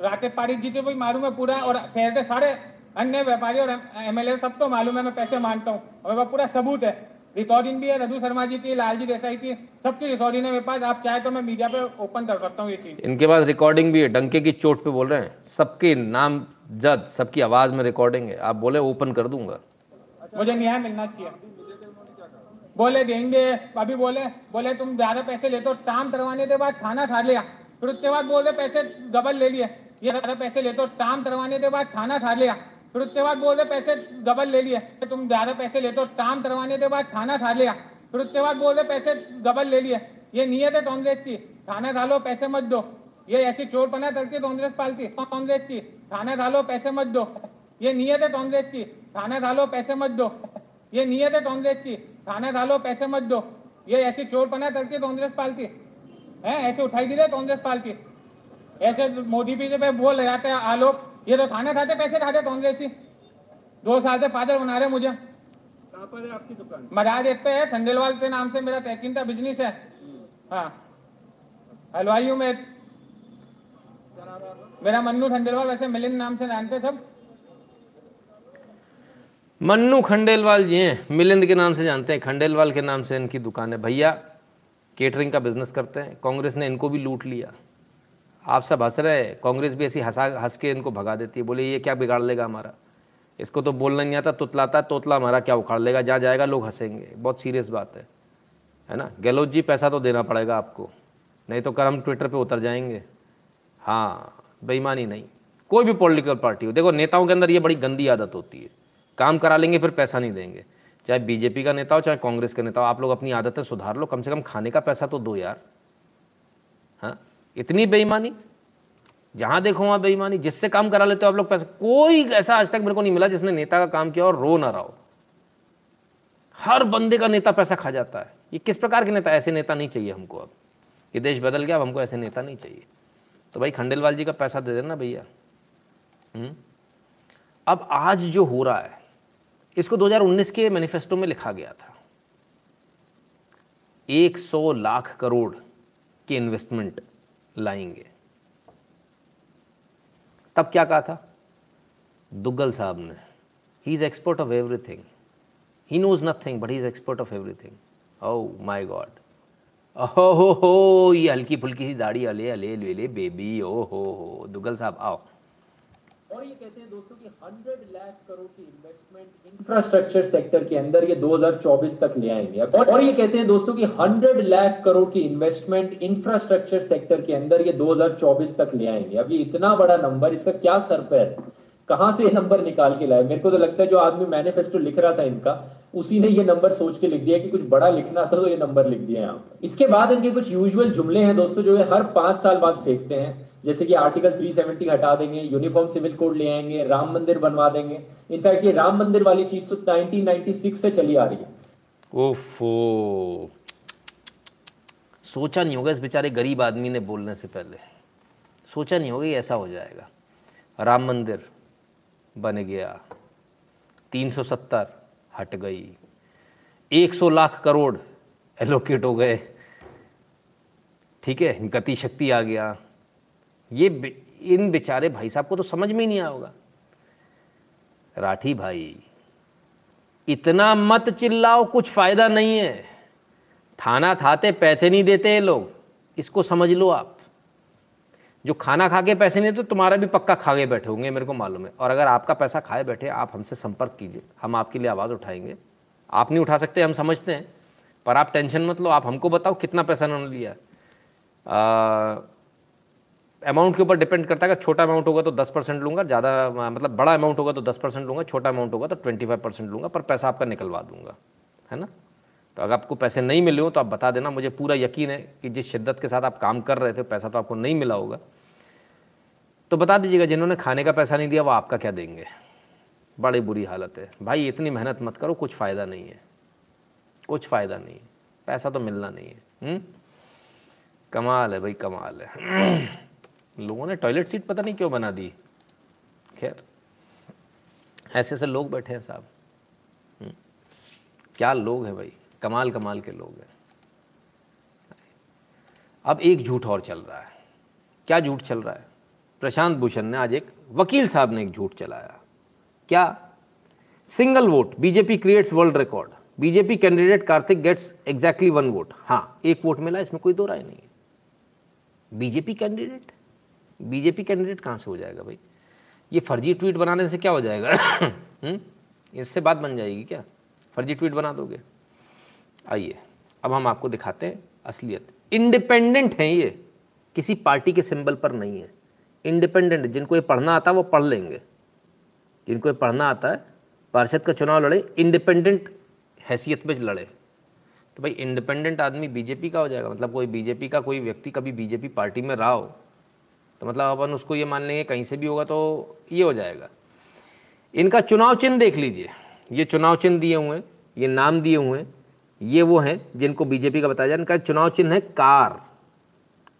S12: राकेश पारिक जी को भी मालूम है पूरा और शहर के सारे अन्य व्यापारी और एमएलए सबको मालूम है मैं पैसे माँगता हूँ। मेरे पूरा सबूत है। रिकॉर्डिंग भी है रघु शर्मा जी की लाल जी देसाई की सबकी रिकॉर्डिंग है मेरे पास। आप चाहे तो मैं मीडिया पे ओपन कर सकता हूँ ये चीज़।
S1: इनके पास रिकॉर्डिंग भी है डंके की चोट पे बोल रहे हैं। सबके नाम जद सबकी आवाज़ में रिकॉर्डिंग है। आप बोले ओपन कर दूँगा।
S12: मुझे न्याय मिलना चाहिए। बोले देंगे। अभी बोले बोले तुम ज़्यादा पैसे लेते हो। टाम करवाने के बाद खाना खा लिया। फिर उसके बाद बोले पैसे डबल ले लिए। ये पैसे ले तो टाम करवाने के बाद खाना खा लिया। फिर उसके बाद बोले पैसे डबल ले लिए। तुम ज़्यादा पैसे ले तो काम करवाने के बाद खाना खा लिया। फिर उसके बाद बोले पैसे डबल ले लिए। ये नियत है कांग्रेस की। खाना खा लो, पैसे मत दो। ये ऐसी चोर पना करती है कांग्रेस पार्टी कांग्रेस की, खाना खा लो, पैसे मत दो। ये नियत है कांग्रेस की। खाना खा लो, पैसे मत दो। ये नियत है कांग्रेस की। खाना खा लो, पैसे मत दो। ये ऐसी चोर पना करती है कांग्रेस पार्टी है? ऐसे उठाई दी कांग्रेस पार्टी ऐसे मोदी भी पे बोल लगाते हैं आलोक। ये तो खाना खाते पैसे खाते कांग्रेसी दो साल से पादर बना रहे मुझे।
S2: कहाँ पर है आपकी दुकान?
S12: मराज एक पे है खंडेलवाल के नाम से मेरा पैकिंग का बिज़नेस है। हाँ। हलवाइयों में मेरा मन्नू खंडेलवाल वैसे मिलिंद नाम से जानते सब।
S1: मन्नू खंडेलवाल जी हैं मिलिंद के नाम से जानते हैं खंडेलवाल के नाम से इनकी दुकान है। भैया केटरिंग का बिज़नेस करते हैं। कांग्रेस ने इनको भी लूट लिया। आप सब हंस रहे हैं। कांग्रेस भी ऐसी हंसा हंस के इनको भगा देती है। बोले, ये क्या बिगाड़ लेगा हमारा? इसको तो बोलना नहीं आता। तुतलाता तोतला हमारा क्या उखाड़ लेगा? जहाँ जाएगा, लोग हंसेंगे। बहुत सीरियस बात है। है ना? गहलोत जी, पैसा तो देना पड़ेगा आपको। नहीं तो कर हम ट्विटर पे उतर जाएँगे। हाँ बेईमानी नहीं। कोई भी पॉलिटिकल पार्टी हो। देखो, नेताओं के अंदर ये बड़ी गंदी आदत होती है। काम करा लेंगे, फिर पैसा नहीं देंगे। चाहे बीजेपी का नेता हो, चाहे कांग्रेस का नेता हो, आप लोग अपनी आदतें सुधार लो। कम से कम खाने का पैसा तो दो यार। हाँ? इतनी बेईमानी? जहाँ देखो वहाँ बेईमानी। जिससे काम करा लेते हो आप लोग पैसा। कोई ऐसा आज तक मेरे को नहीं मिला जिसने नेता का काम किया और रो ना रहा हो। हर बंदे का नेता पैसा खा जाता है। ये किस प्रकार के नेता? ऐसे नेता नहीं चाहिए हमको अब। ये देश बदल गया, अब हमको ऐसे नेता नहीं चाहिए। तो भाई खंडेलवाल जी का पैसा दे देना भैया। हम्म? अब आज जो हो रहा है इसको 2019 के मैनिफेस्टो में लिखा गया था। 100 लाख करोड़ के इन्वेस्टमेंट लाएँगे। तब क्या कहा था? दुग्गल साहब ने he is expert of everything he knows nothing but he is expert of everything oh my god ओहो हो ये हल्की फुल्की सी दाढ़ी अले अले ले ले बेबी ओ हो हो दुग्गल साहब, आओ।
S13: और ये कहते हैं दोस्तों कि 100 लाख करोड़ की इन्वेस्टमेंट इंफ्रास्ट्रक्चर सेक्टर के अंदर ये 2024 तक ले आएँगे और, और ये कहते हैं दोस्तों कि 100 लाख करोड़ की इन्वेस्टमेंट इंफ्रास्ट्रक्चर सेक्टर के अंदर ये 2024 तक ले आएँगे। अब ये इतना बड़ा नंबर इसका क्या सर पे है कहाँ से ये नंबर निकाल के लाए? मेरे को तो लगता है जो आदमी मैनिफेस्टो लिख रहा था इनका उसी ने ये नंबर सोच के लिख दिया कि कुछ बड़ा लिखना था तो ये नंबर लिख दिया यहाँ पर। इसके बाद इनके कुछ यूजुअल जुमले हैं दोस्तों जो हर पाँच साल बाद फेंकते हैं। जैसे कि आर्टिकल 370 हटा देंगे यूनिफॉर्म सिविल कोड ले आएँगे, राम मंदिर बनवा देंगे। इनफैक्ट ये राम मंदिर वाली चीज़ तो 1996 से चली आ रही है।
S1: ओफो। सोचा नहीं होगा इस बेचारे गरीब आदमी ने बोलने से पहले। सोचा नहीं होगा ऐसा हो जाएगा। राम मंदिर बन गया। 370 हट गई। 100 लाख करोड़ एलोकेट हो गए। ठीक है, गति शक्ति आ गया। ये इन बेचारे भाई साहब को तो समझ में ही नहीं आया होगा। राठी भाई, इतना मत चिल्लाओ, कुछ फ़ायदा नहीं है। थाना थाते पैसे नहीं देते लोग, इसको समझ लो आप। जो खाना खा के पैसे नहीं देते, तुम्हारा भी पक्का खा के बैठे होंगे, मेरे को मालूम है। और अगर आपका पैसा खाए बैठे, आप हमसे संपर्क कीजिए, हम आपके लिए आवाज़ उठाएँगे। आप नहीं उठा सकते, हम समझते हैं। पर आप टेंशन मत लो, आप हमको बताओ कितना पैसा उन्होंने लिया। अमाउंट के ऊपर डिपेंड करता है। अगर छोटा अमाउंट होगा तो दस परसेंट लूँगा, ज़्यादा मतलब बड़ा अमाउंट होगा तो दस परसेंट लूँगा, छोटा अमाउंट होगा तो ट्वेंटी फाइव परसेंट लूँगा, पर पैसा आपका निकलवा दूँगा, है ना? तो अगर आपको पैसे नहीं मिले हो तो आप बता देना, मुझे पूरा यकीन है कि जिस शिद्दत के साथ आप काम कर रहे थे, पैसा तो आपको नहीं मिला होगा। तो बता दीजिएगा, जिन्होंने खाने का पैसा नहीं दिया, वो आपका क्या देंगे? बड़ी बुरी हालत है। भाई, इतनी मेहनत मत करो, कुछ फ़ायदा नहीं है। कुछ फ़ायदा नहीं है। पैसा तो मिलना नहीं है? हम्म? कमाल है भाई, कमाल है। लोगों ने टॉयलेट सीट पता नहीं क्यों बना दी। खैर, ऐसे ऐसे लोग बैठे हैं साहब। हम्म। क्या लोग हैं भाई? कमाल कमाल के लोग हैं। अब एक झूठ और चल रहा है। क्या झूठ चल रहा है? प्रशांत भूषण ने आज एक वकील साहब ने एक झूठ चलाया। क्या? Single vote, BJP creates world record BJP candidate Kartik gets exactly one vote हाँ एक वोट मिला, इसमें कोई दो राय नहीं बीजेपी कैंडिडेट बीजेपी कैंडिडेट कहाँ से हो जाएगा भाई? ये फर्जी ट्वीट बनाने से क्या हो जाएगा? हम्म? इससे बात बन जाएगी क्या? फर्जी ट्वीट बना दोगे? आइए, अब हम आपको दिखाते हैं असलियत। इंडिपेंडेंट हैं ये। किसी पार्टी के सिंबल पर नहीं है। इंडिपेंडेंट जिनको ये पढ़ना आता है, वो पढ़ लेंगे। जिनको ये पढ़ना आता है, पार्षद का चुनाव लड़े इंडिपेंडेंट हैसियत में लड़े। तो भाई इंडिपेंडेंट आदमी बीजेपी का हो जाएगा। मतलब कोई बीजेपी का कोई व्यक्ति कभी बीजेपी पार्टी में रहा हो तो मतलब अपन उसको ये मान लेंगे कहीं से भी होगा तो ये हो जाएगा। इनका चुनाव चिन्ह देख लीजिए। ये चुनाव चिन्ह दिए हुए हैं ये नाम दिए हुए हैं ये वो हैं जिनको बीजेपी का बताया जाए इनका चुनाव चिन्ह है कार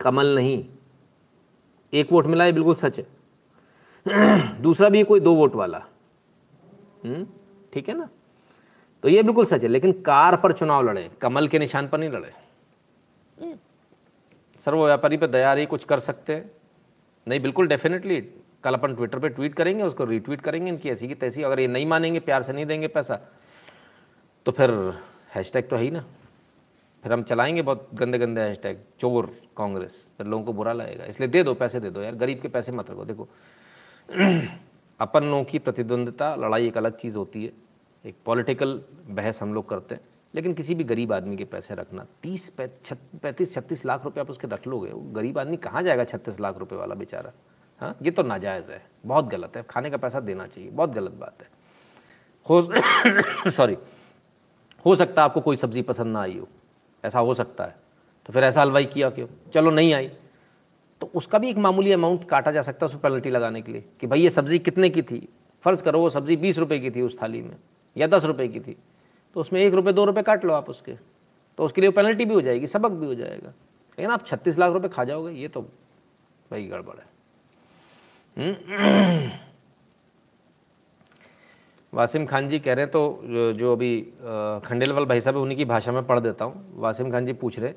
S1: कमल नहीं। एक वोट मिला है बिल्कुल सच है। दूसरा भी कोई दो वोट वाला। हम्म, ठीक है ना? तो ये बिल्कुल सच है लेकिन कार पर चुनाव लड़े कमल के निशान पर नहीं लड़े। सर्व व्यापारी पर दया रही कुछ कर सकते हैं। नहीं, बिल्कुल डेफिनेटली कल अपन ट्विटर पे ट्वीट करेंगे, उसको रीट्वीट करेंगे, इनकी ऐसी की तैसी, अगर ये नहीं मानेंगे, प्यार से नहीं देंगे पैसा तो फिर हैशटैग तो है ही ना। फिर हम चलाएँगे बहुत गंदे गंदे हैशटैग चोर कांग्रेस, फिर लोगों को बुरा लगेगा, इसलिए दे दो, पैसे दे दो, यार, गरीब के पैसे मत रखो, देखो। अपनों की प्रतिद्वंदिता, लड़ाई एक अलग चीज़ होती है, एक पॉलिटिकल बहस हम लोग करते हैं। लेकिन किसी भी गरीब आदमी के पैसे रखना, तीस पैंतीस, छत्तीस लाख रुपये आप उसके रख लोगे, वो गरीब आदमी कहाँ जाएगा छत्तीस लाख रुपये वाला बेचारा? हाँ ये तो नाजायज़ है, बहुत गलत है, खाने का पैसा देना चाहिए, बहुत गलत बात है। हो सॉरी, हो सकता है आपको कोई सब्ज़ी पसंद ना आई हो, ऐसा हो सकता है तो फिर ऐसा हलवाई किया क्यों? चलो नहीं आई तो उसका भी एक मामूली अमाउंट काटा जा सकता है उसमें पेनल्टी लगाने के लिए, कि भाई ये सब्ज़ी कितने की थी? फ़र्ज़ करो वो सब्ज़ी बीस रुपये की थी उस थाली में, या दस रुपये की थी। तो उसमें एक रुपये दो रुपये काट लो आप उसके। तो उसके लिए पेनल्टी भी हो जाएगी, सबक भी हो जाएगा। लेकिन आप छत्तीस लाख रुपये खा जाओगे, ये तो भाई गड़बड़ है। हम्म। वासिम खान जी कह रहे हैं तो जो अभी खंडेलवाल भाई साहब उन्हीं की भाषा में पढ़ देता हूँ। वासिम खान जी पूछ रहे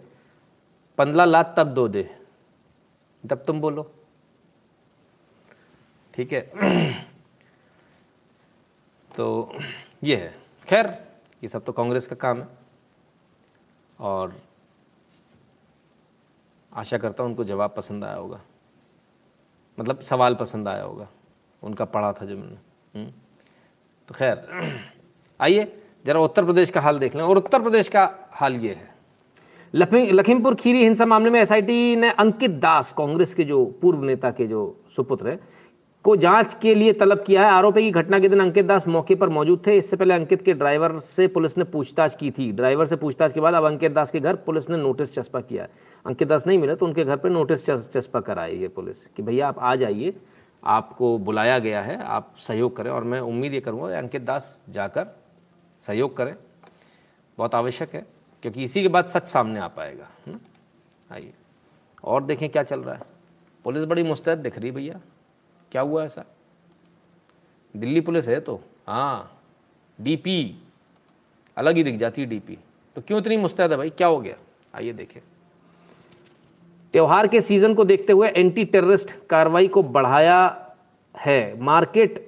S1: पंद्रह लाख तब दो दे, तब तुम बोलो। ठीक है। तो ये है। खैर ये सब तो कांग्रेस का काम है। और आशा करता हूँ उनको जवाब पसंद आया होगा। मतलब सवाल पसंद आया होगा। उनका पढ़ा था जो मैंने। हम्म। तो खैर, आइए, ज़रा उत्तर प्रदेश का हाल देख लें। और उत्तर प्रदेश का हाल ये है। लखीमपुर खीरी हिंसा मामले में एसआईटी ने अंकित दास, कांग्रेस के जो पूर्व नेता के जो सुपुत्र हैं को जाँच के लिए तलब किया है। आरोपी की घटना के दिन अंकित दास मौके पर मौजूद थे। इससे पहले अंकित के ड्राइवर से पुलिस ने पूछताछ की थी। ड्राइवर से पूछताछ के बाद अब अंकित दास के घर पुलिस ने नोटिस चस्पा किया। अंकित दास नहीं मिले तो उनके घर पर नोटिस चस्पा कराई है पुलिस कि। भैया, आप आ जाइए। आपको बुलाया गया है। आप सहयोग करें और मैं उम्मीद ये करूँगा अंकित दास जाकर सहयोग करें। बहुत आवश्यक है, क्योंकि इसी के बाद सच सामने आ पाएगा। आइए। और देखें क्या चल रहा है। पुलिस बड़ी मुस्तैद दिख रही भैया। क्या हुआ ऐसा? दिल्ली पुलिस है तो? हाँ डीपी अलग ही दिख जाती है डीपी तो क्यों इतनी मुस्तैद है भाई? क्या हो गया? आइए देखें। त्योहार के सीज़न को देखते हुए एंटी टेररिस्ट कार्रवाई को बढ़ाया है। मार्केट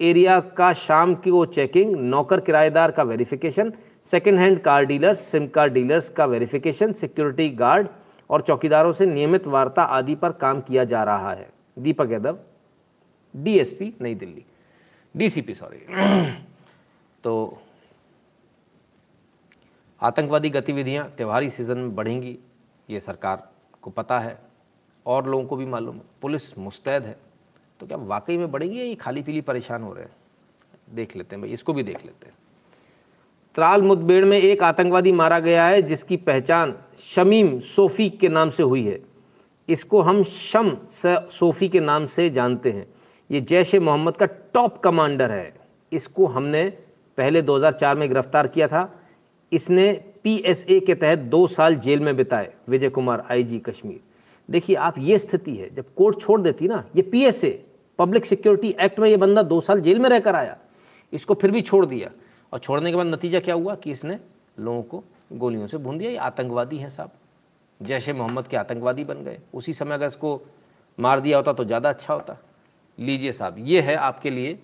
S1: एरिया का शाम की वो चेकिंग नौकर किराएदार का verification second hand car dealers sim card dealers का वेरिफिकेशन सिक्योरिटी गार्ड और चौकीदारों से नियमित वार्ता आदि पर काम किया जा रहा है। दीपक यादव डीएसपी नई दिल्ली। डीसीपी सॉरी तो आतंकवादी गतिविधियाँ त्योहारी सीज़न में बढ़ेंगी, ये सरकार को पता है। और लोगों को भी मालूम है पुलिस मुस्तैद है। तो क्या वाकई में बढ़ेंगी या ये खाली पीली परेशान हो रहे हैं? देख लेते हैं भाई, इसको भी देख लेते हैं। त्राल मुठभेड़ में एक आतंकवादी मारा गया है, जिसकी पहचान शमीम सोफ़ी के नाम से हुई है। इसको हम शम सोफ़ी के नाम से जानते हैं। ये जैश ए मोहम्मद का टॉप कमांडर है। इसको हमने पहले 2004 में गिरफ़्तार किया था। इसने पीएसए के तहत दो साल जेल में बिताए, विजय कुमार, आईजी कश्मीर। देखिए, आप ये स्थिति है, जब कोर्ट छोड़ देती ना, ये पीएसए पब्लिक सिक्योरिटी एक्ट में ये बंदा दो साल जेल में रहकर आया। इसको फिर भी छोड़ दिया। और छोड़ने के बाद नतीजा क्या हुआ कि इसने लोगों को गोलियों से भून दिया। ये आतंकवादी हैं साहब जैश मोहम्मद के आतंकवादी बन गए। उसी समय अगर इसको मार दिया होता तो ज़्यादा अच्छा होता। लीजिए साहब, ये है आपके लिए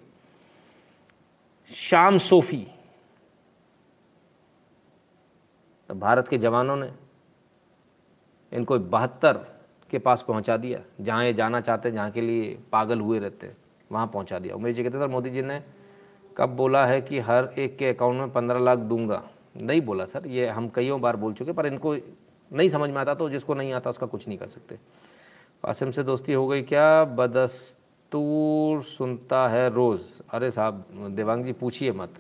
S1: शाम सोफ़ी। तो भारत के जवानों ने इनको बहत्तर के पास पहुँचा दिया, जहाँ ये जाना चाहते हैं जहाँ के लिए पागल हुए रहते हैं वहाँ पहुँचा दिया। उमेश जी कहते सर मोदी जी ने कब बोला है कि हर एक के अकाउंट में पंद्रह लाख दूँगा? नहीं बोला सर, ये हम कईयों बार बोल चुके, पर इनको नहीं समझ में आता तो जिसको नहीं आता उसका कुछ नहीं कर सकते। कासिम से दोस्ती हो गई क्या? बदस्तूर सुनता है रोज़। अरे साहब, देवांग जी, पूछिए मत।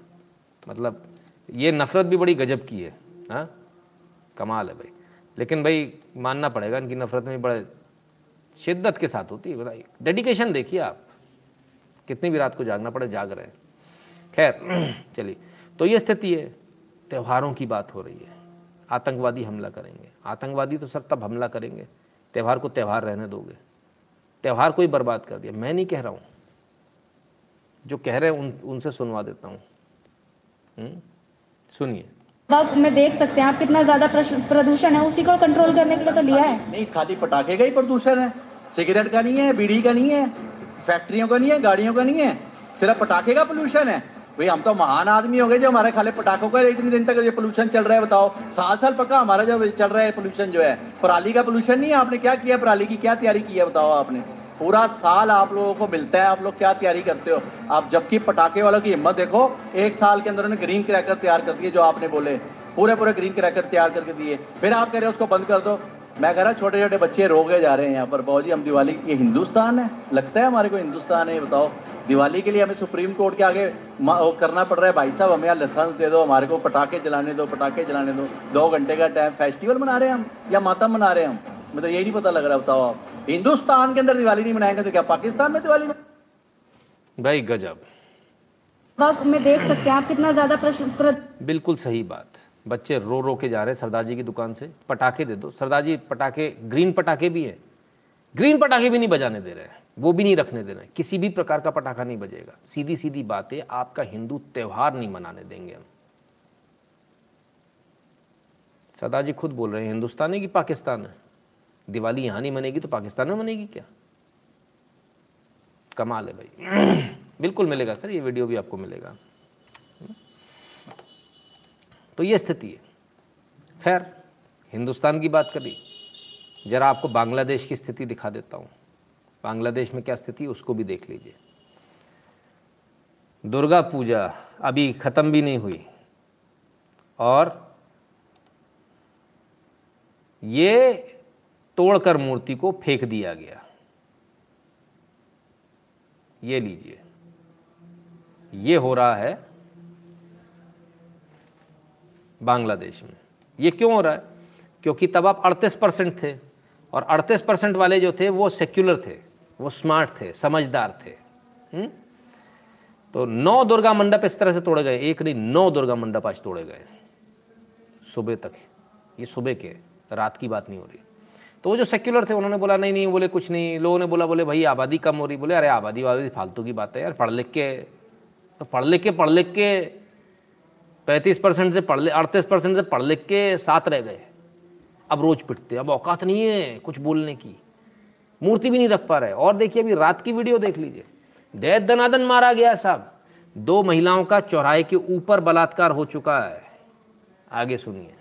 S1: मतलब ये नफ़रत भी बड़ी गजब की है हाँ? कमाल है भाई। लेकिन भाई, मानना पड़ेगा, इनकी नफ़रत में बड़े शिद्दत के साथ होती है, बताइए। डेडिकेशन देखिए आप, कितनी भी रात को जागना पड़े, जाग रहे हैं। खैर, चलिए। तो ये स्थिति है, त्योहारों की बात हो रही है। आतंकवादी हमला करेंगे। आतंकवादी तो सर तब हमला करेंगे। त्यौहार को त्यौहार रहने दोगे। त्यौहार को ही बर्बाद कर दिया। मैं नहीं कह रहा हूँ। जो कह रहे हैं उन उनसे सुनवा देता हूँ। हम्म? सुनिए।
S14: अब में देख सकते हैं आप कितना ज़्यादा प्रदूषण है उसी को कंट्रोल करने के लिए तो लिया है।
S15: नहीं खाली पटाखे का ही प्रदूषण है। सिगरेट का नहीं है बीड़ी का नहीं है फैक्ट्रियों का नहीं है गाड़ियों का नहीं है सिर्फ़ पटाखे का पोल्यूशन है। भाई, हम तो महान आदमी हो गए जो हमारे खाली पटाखों का इतने दिन तक ये पोल्यूशन चल रहा है, बताओ। साल साल पक्का हमारा जो चल रहा है पोल्यूशन जो है। पराली का पोल्यूशन नहीं है? आपने क्या किया? पराली की क्या तैयारी की है, बताओ आपने? पूरा साल आप लोगों को मिलता है, आप लोग क्या तैयारी करते हो? आप जबकि पटाखे वालों की हिम्मत देखो, एक साल के अंदर उन्होंने ग्रीन क्रैकर तैयार कर दिए, जो आपने बोले। पूरे पूरे ग्रीन क्रैकर तैयार करके दिए। फिर आप कह रहे हो उसको बंद कर दो। मैं कह रहा छोटे छोटे बच्चे रो गए जा रहे हैं यहाँ पर। बहुत जी, हम दिवाली ये हिंदुस्तान है। लगता है हमारे को हिंदुस्तान है बताओ। दिवाली के लिए हमें सुप्रीम कोर्ट के आगे करना पड़ रहा है। भाई साहब हमें यहाँ लाइसेंस दे दो हमारे को पटाखे जलाने दो पटाखे जलाने दो। दो घंटे का टाइम फेस्टिवल मना रहे हैं हम या मातम मना रहे हैं हम? मैं तो यही नहीं पता लग रहा बताओ आप। हिंदुस्तान के अंदर दिवाली नहीं मनाएँगे तो क्या पाकिस्तान में दिवाली
S1: भाई गजब।
S14: वक्त में देख सकते हैं आप कितना ज़्यादा प्रश्न
S1: बिल्कुल सही बात। बच्चे रो रो के जा रहे हैं सरदार जी की दुकान से। पटाखे दे दो। सरदार जी पटाखे ग्रीन पटाखे भी हैं। ग्रीन पटाखे भी नहीं बजाने दे रहे। हैं वो भी नहीं रखने देना किसी भी प्रकार का पटाखा नहीं बजेगा। सीधी सीधी बात आपका हिंदू त्यौहार नहीं मनाने देंगे हम। सरदार जी खुद बोल रहे हैं, हिंदुस्तान है कि पाकिस्तान है। दिवाली यहाँ नहीं मनेगी तो पाकिस्तान में मनेगी क्या? कमाल है भाई। बिल्कुल मिलेगा सर, ये वीडियो भी आपको मिलेगा। तो ये स्थिति है। खैर, हिंदुस्तान की बात करी, ज़रा आपको बांग्लादेश की स्थिति दिखा देता हूँ। बांग्लादेश में क्या स्थिति, उसको भी देख लीजिए। दुर्गा पूजा अभी ख़त्म भी नहीं हुई। और ये तोड़कर मूर्ति को फेंक दिया गया। ये लीजिए। ये हो रहा है बांग्लादेश में। ये क्यों हो रहा है? क्योंकि तब आप अड़तीस परसेंट थे। और अड़तीस परसेंट वाले जो थे, वो सेक्युलर थे। वो स्मार्ट थे, समझदार थे। हुँ? हम्म? तो नौ दुर्गा मंडप इस तरह से तोड़े गए, एक नहीं, नौ दुर्गा मंडप आज तोड़े गए। सुबह तक ये सुबह के, रात की बात नहीं हो रही। तो वो जो सेक्युलर थे, उन्होंने बोला, नहीं नहीं बोले कुछ नहीं। लोगों ने बोला, बोले, भाई, आबादी कम हो रही। बोले, अरे आबादी वाबादी फालतू की बात है यार पढ़ लिख के तो पढ़ लिख के पढ़ लिख के पैंतीस परसेंट से पढ़ ले अड़तीस परसेंट से पढ़ लिख के साथ रह गए। अब रोज पिटते अब औकात नहीं है कुछ बोलने की। मूर्ति भी नहीं रख पा रहे। और देखिए, अभी रात की वीडियो देख लीजिए। दैत दनादन मारा गया साहब। दो महिलाओं का चौराहे के ऊपर बलात्कार हो चुका है। आगे सुनिए।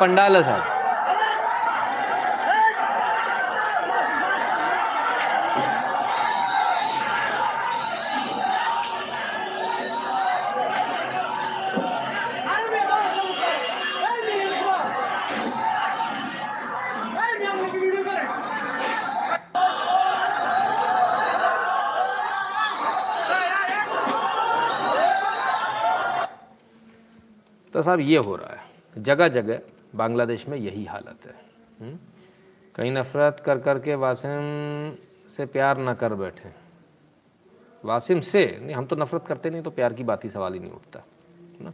S1: पंडाल है साहब। तो साहब ये हो रहा है। जगह जगह बांग्लादेश में यही हालत है। कहीं नफरत कर कर के वासिम से प्यार ना कर बैठे। वासिम से, नहीं, हम तो नफरत करते नहीं तो प्यार की बात ही सवाल ही नहीं उठता ना?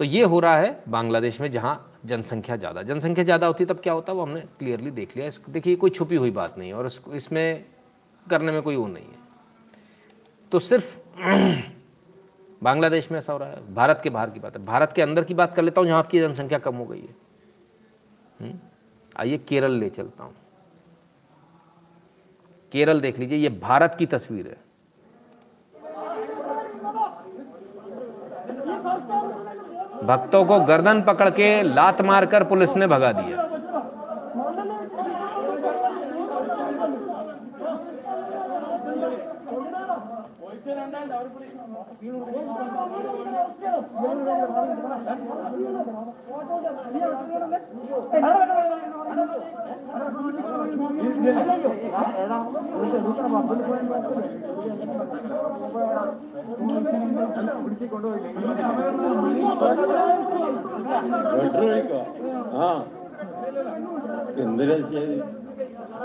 S1: तो ये हो रहा है बांग्लादेश में, जहाँ जनसंख्या ज़्यादा। जनसंख्या ज़्यादा होती, तब क्या होता? वो हमने क्लियरली देख लिया। इसको देखिए, कोई छुपी हुई बात नहीं है और इसमें करने में कोई वो नहीं है। तो सिर्फ़ बांग्लादेश में ऐसा हो रहा है, भारत के बाहर की बात है। भारत के अंदर की बात कर लेता हूँ, जहाँ आपकी जनसंख्या कम हो गई है। आइए केरल ले चलता हूँ। केरल देख लीजिए, ये भारत की तस्वीर है। भक्तों को गर्दन पकड़ के लात मारकर पुलिस ने भगा दिया। കൊണ്ടുപോയില്ലേ ആ.
S2: എന്തിനാ ശരി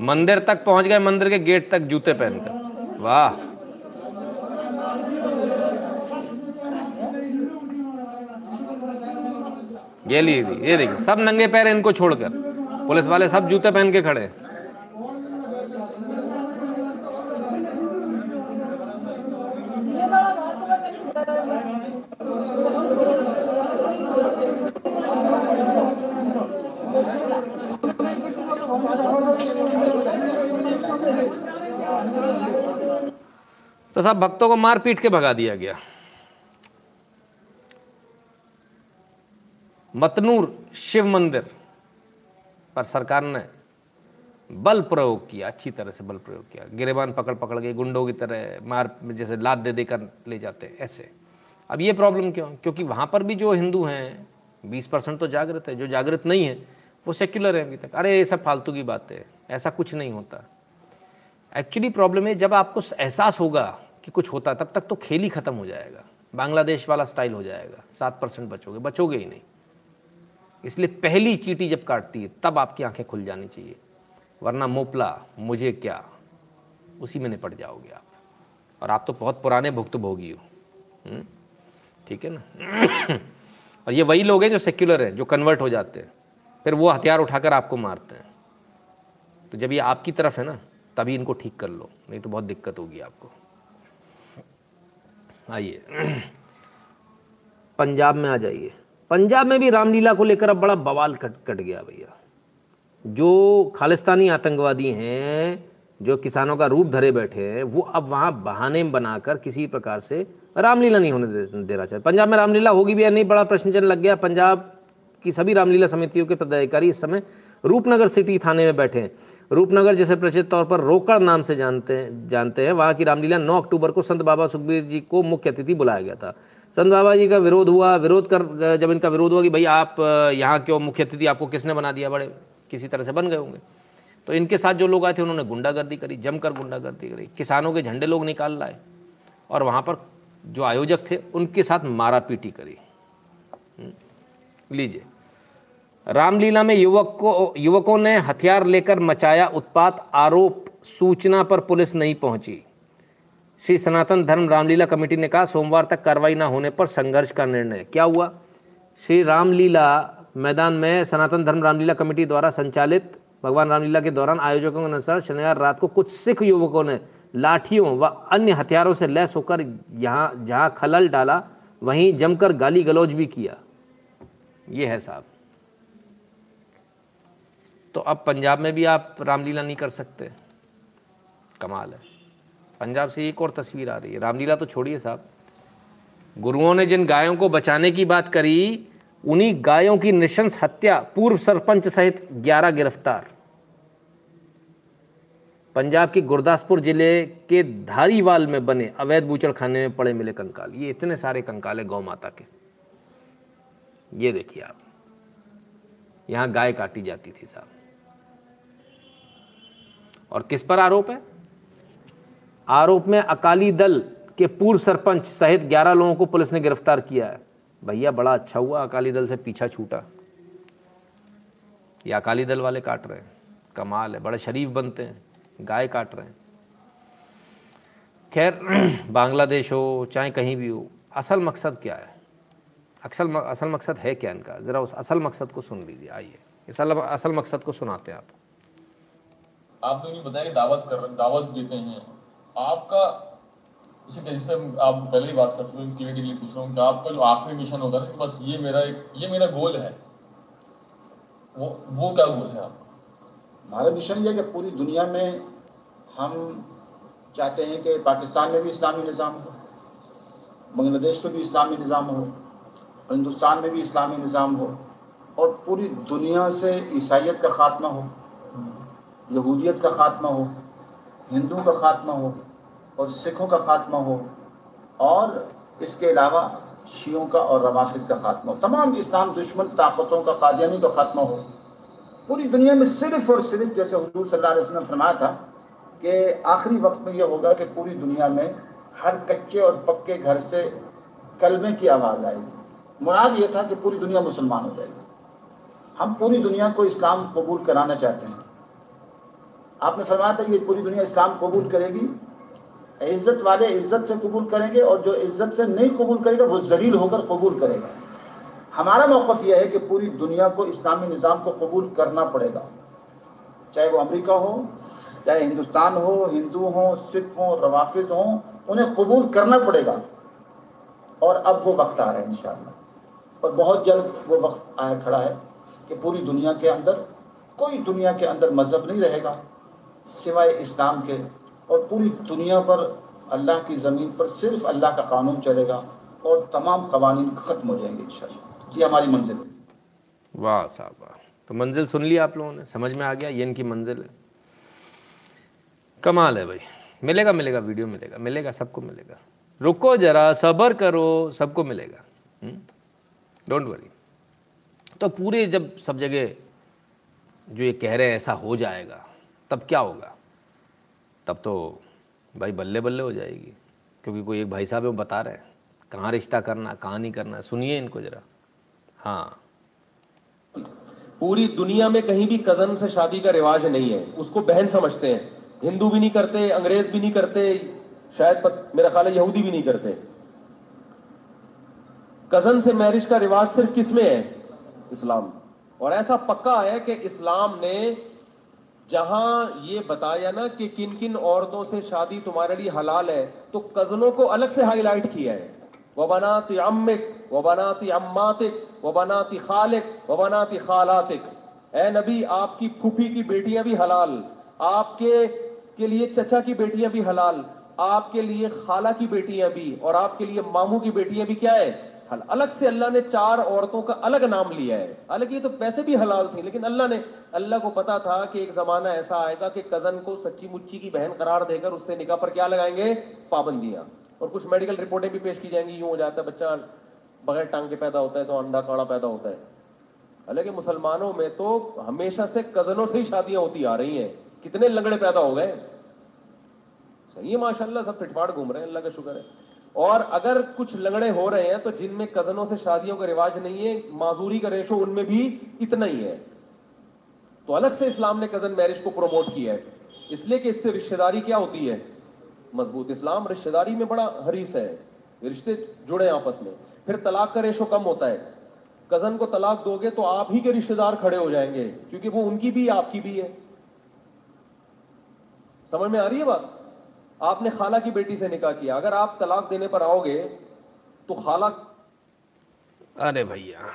S1: मंदिर तक पहुँच गए, मंदिर के गेट तक जूते पहनकर। वाह। ये ये देखिए, सब नंगे पैर इनको छोड़कर, पुलिस वाले सब जूते पहन के खड़े हैं। तो साहब, भक्तों को मार पीट के भगा दिया गया। मतनूर शिव मंदिर पर सरकार ने बल प्रयोग किया, अच्छी तरह से बल प्रयोग किया। गिरेबान पकड़ पकड़ के गुंडों की तरह मार, जैसे लाद दे देकर ले जाते, ऐसे। अब ये प्रॉब्लम क्यों? क्योंकि वहाँ पर भी जो हिंदू हैं, बीस परसेंट तो जागृत है, जो जागृत नहीं है वो सेक्युलर है अभी तक अरे, ये सब फालतू की बात है। ऐसा कुछ नहीं होता। एक्चुअली प्रॉब्लम है, जब आपको एहसास होगा कि कुछ होता, तब तक तो खेल ही खत्म हो जाएगा। बांग्लादेश वाला स्टाइल हो जाएगा। सात परसेंट बचोगे। बचोगे ही नहीं। इसलिए पहली चीटी जब काटती है, तब आपकी आँखें खुल जानी चाहिए। वरना मोपला, मुझे क्या? उसी में निपट जाओगे आप। और आप तो बहुत पुराने भुक्त भोगी हो ठीक है ना? और ये वही लोग हैं जो सेक्युलर हैं, जो कन्वर्ट हो जाते हैं। फिर वो हथियार उठाकर आपको मारते हैं। तो जब ये आपकी तरफ़ है ना तभी इनको ठीक कर लो नहीं तो बहुत दिक्कत होगी आपको। आइए। पंजाब में आ जाइए। पंजाब में भी रामलीला को लेकर अब बड़ा बवाल कट कट गया भैया। जो खालिस्तानी आतंकवादी हैं जो किसानों का रूप धरे बैठे हैं वो अब वहाँ बहाने बनाकर किसी प्रकार से रामलीला नहीं होने दे, देना चाहिए पंजाब में रामलीला होगी भी या नहीं बड़ा प्रश्न चिन्ह लग गया। पंजाब की सभी रामलीला समितियों के पदाधिकारी इस समय रूपनगर सिटी थाने में बैठे हैं। रूपनगर जैसे प्रचलित तौर पर रोकड़ नाम से जानते हैं जानते हैं, वहाँ की रामलीला 9 अक्टूबर को संत बाबा सुखबीर जी को मुख्य अतिथि बुलाया गया था। संत बाबा जी का विरोध हुआ, विरोध कर, जब इनका विरोध हुआ कि भाई आप, यहाँ क्यों मुख्य अतिथि आपको किसने बना दिया, बड़े किसी तरह से बन गए होंगे। तो इनके साथ जो लोग आए थे, उन्होंने गुंडागर्दी करी, जमकर गुंडागर्दी करी। किसानों के झंडे लोग निकाल लाए और वहाँ पर जो आयोजक थे, उनके साथ मारा पीटी करी लीजिए। रामलीला में युवक को, युवकों ने हथियार लेकर मचाया उत्पात, आरोप सूचना पर पुलिस नहीं पहुँची। श्री सनातन धर्म रामलीला कमेटी ने कहा, सोमवार तक कार्रवाई न होने पर संघर्ष का निर्णय। क्या हुआ? श्री रामलीला मैदान में सनातन धर्म रामलीला कमेटी द्वारा संचालित, भगवान रामलीला के दौरान आयोजकों के अनुसार शनिवार रात को कुछ सिख युवकों ने लाठियों व अन्य हथियारों से लैस होकर यहाँ, जहाँ खलल डाला, वहीं जमकर गाली गलौज भी किया। ये है साहब तो अब पंजाब में भी आप रामलीला नहीं कर सकते। कमाल है। पंजाब से एक और तस्वीर आ रही है। रामलीला तो छोड़िए साहब। गुरुओं ने जिन गायों को बचाने की बात करी, उन्हीं गायों की निशंस हत्या पूर्व सरपंच सहित 11 गिरफ़्तार। पंजाब के गुरदासपुर ज़िले के धारीवाल में बने अवैध बूचड़ खाने में पड़े मिले कंकाल। ये इतने सारे कंकाल है गौ माता के। ये देखिए आप। यहाँ गाय काटी जाती थी साहब। और किस पर आरोप है? आरोप में अकाली दल के पूर्व सरपंच सहित 11 लोगों को पुलिस ने गिरफ़्तार किया है। भैया, बड़ा अच्छा हुआ अकाली दल से पीछा छूटा। ये अकाली दल वाले काट रहे हैं। कमाल है, बड़े शरीफ बनते हैं, गाय काट रहे हैं। खैर, बांग्लादेश हो, चाहे कहीं भी हो, असल मकसद क्या है? असल असल मकसद है क्या इनका? ज़रा उस असल मकसद को सुन लीजिए, आइए। इस असल मकसद को सुनाते हैं आप।
S16: आप तो ये बताया कि दावत कर, दावत देते हैं। आपका इसी जैसे आप पहले ही बात कर चुके हैं क्लियरली लिए पूछ रहा हूँ कि आपका जो आखिरी मिशन होता है बस ये मेरा एक, ये मेरा गोल है। वो वो क्या गोल है आप
S17: हमारा मिशन ये कि पूरी दुनिया में हम चाहते हैं कि पाकिस्तान में भी इस्लामी निज़ाम हो, बांग्लादेश में भी इस्लामी निज़ाम हो, हिंदुस्तान में भी इस्लामी निज़ाम हो, और पूरी दुनिया से ईसाइत का ख़ात्मा हो। यहूदियत का ख़ात्मा हो, हिंदू का ख़ात्मा हो और सिखों का ख़ात्मा हो और इसके अलावा शियों का और रवाफिज का ख़ात्मा हो। तमाम इस्लाम दुश्मन ताकतों का कादियानी का ख़ात्मा हो। पूरी दुनिया में सिर्फ़ और सिर्फ़, जैसे हजूर अलैहि ने फरमाया था कि आखिरी वक्त में यह होगा कि पूरी दुनिया में हर कच्चे और पक्के घर से कलमे की आवाज़ आएगी। मुराद ये था कि पूरी दुनिया मुसलमान हो जाएगी। हम पूरी दुनिया को इस्लाम कबूल कराना चाहते हैं। आपने फरमाया था, ये पूरी दुनिया इस्लाम कबूल करेगी। इज़्ज़त वाले इज़्ज़त से कबूल करेंगे और जो इज़्ज़त से नहीं कबूल करेगा, वो जलील होकर कबूल करेगा। हमारा मौकफ यह है कि पूरी दुनिया को इस्लामी निज़ाम को कबूल करना पड़ेगा। चाहे वो अमेरिका हो, चाहे हिंदुस्तान हो, हिंदू हो, सिख हो, रवाफिज हो, उन्हें कबूल करना पड़ेगा। और अब वो वक्त आ रहा है इन और बहुत जल्द वो वक्त आया खड़ा है कि पूरी दुनिया के अंदर, कोई दुनिया के अंदर मज़हब नहीं रहेगा। सिवाय इस्लाम के, और पूरी दुनिया पर अल्लाह की ज़मीन पर सिर्फ़ अल्लाह का कानून चलेगा और तमाम कवानीन ख़त्म हो जाएँगे इन ये हमारी मंजिल है।
S1: वाह साहब वाह तो मंजिल सुन लिया आप लोगों ने? समझ में आ गया? ये इनकी मंजिल है। कमाल है भाई। मिलेगा मिलेगा, वीडियो मिलेगा। मिलेगा, सबको मिलेगा। रुको जरा, सबर करो, सबको मिलेगा। Don't hmm? वरी तो पूरे जब सब जगह जो ये कह रहे हैं, ऐसा हो जाएगा तब क्या होगा? तब तो भाई बल्ले बल्ले हो जाएगी। क्योंकि कोई एक भाई साहब वो बता रहे हैं कहाँ रिश्ता करना कहाँ नहीं करना सुनिए इनको ज़रा। हाँ।
S16: पूरी दुनिया में कहीं भी कज़न से शादी का रिवाज नहीं है। उसको बहन समझते हैं। हिंदू भी नहीं करते अंग्रेज़ भी नहीं करते शायद पत, मेरा ख्याल यहूदी भी नहीं करते। कज़न से मैरिज का रिवाज सिर्फ़ किसमें है? इस्लाम। और ऐसा पक्का है कि इस्लाम ने जहाँ ये बताया ना कि किन किन औरतों से शादी तुम्हारे लिए हलाल है तो कजनों को अलग से हाईलाइट किया है। व बनाती अम्मिक व बनाती अम्मातिक व बनाती खालिक व बनाती खालातिक। ए नबी, आपकी फूफी की बेटियाँ भी हलाल, आपके के लिए चचा की बेटियाँ भी हलाल, आपके लिए खाला की बेटियाँ भी, और आपके लिए मामू की बेटियाँ भी क्या है? हल अलग से अल्लाह ने चार औरतों का अलग नाम लिया है। हालाँकि ये तो पैसे भी हलाल थी, लेकिन अल्लाह ने, अल्लाह को पता था कि एक जमाना ऐसा आएगा कि कज़न को सच्ची मुच्ची की बहन करार देकर उससे निकाह पर क्या लगाएँगे? पाबंदियाँ। और कुछ मेडिकल रिपोर्टें भी पेश की जाएँगी, यूँ हो जाता है बच्चा बगैर टांग के पैदा होता है तो अंडा काड़ा पैदा होता है। हालाँकि मुसलमानों में तो हमेशा से कजनों से ही शादियाँ होती आ रही हैं। कितने लंगड़े पैदा हो गए? सही है, माशाल्लाह सब फिटफाट घूम रहे हैं, अल्लाह का शुक्र है। और अगर कुछ लंगड़े हो रहे हैं तो जिनमें कजनों से शादियों का रिवाज नहीं है, माजूरी का रेशो उनमें भी इतना ही है। तो अलग से इस्लाम ने कज़न मैरिज को प्रमोट किया है। इसलिए कि इससे रिश्तेदारी क्या होती है? मज़बूत इस्लाम रिश्तेदारी में बड़ा हरीस है। रिश्ते जुड़े आपस में। फिर तलाक का रेशो कम होता है। कज़न को तलाक दोगे तो आप ही के रिश्तेदार खड़े हो जाएँगे, क्योंकि वो उनकी भी, आपकी भी है। समझ में आ रही है बात? आपने खाला की बेटी से निकाह किया। अगर आप तलाक देने पर आओगे तो खाला
S1: अरे भैया।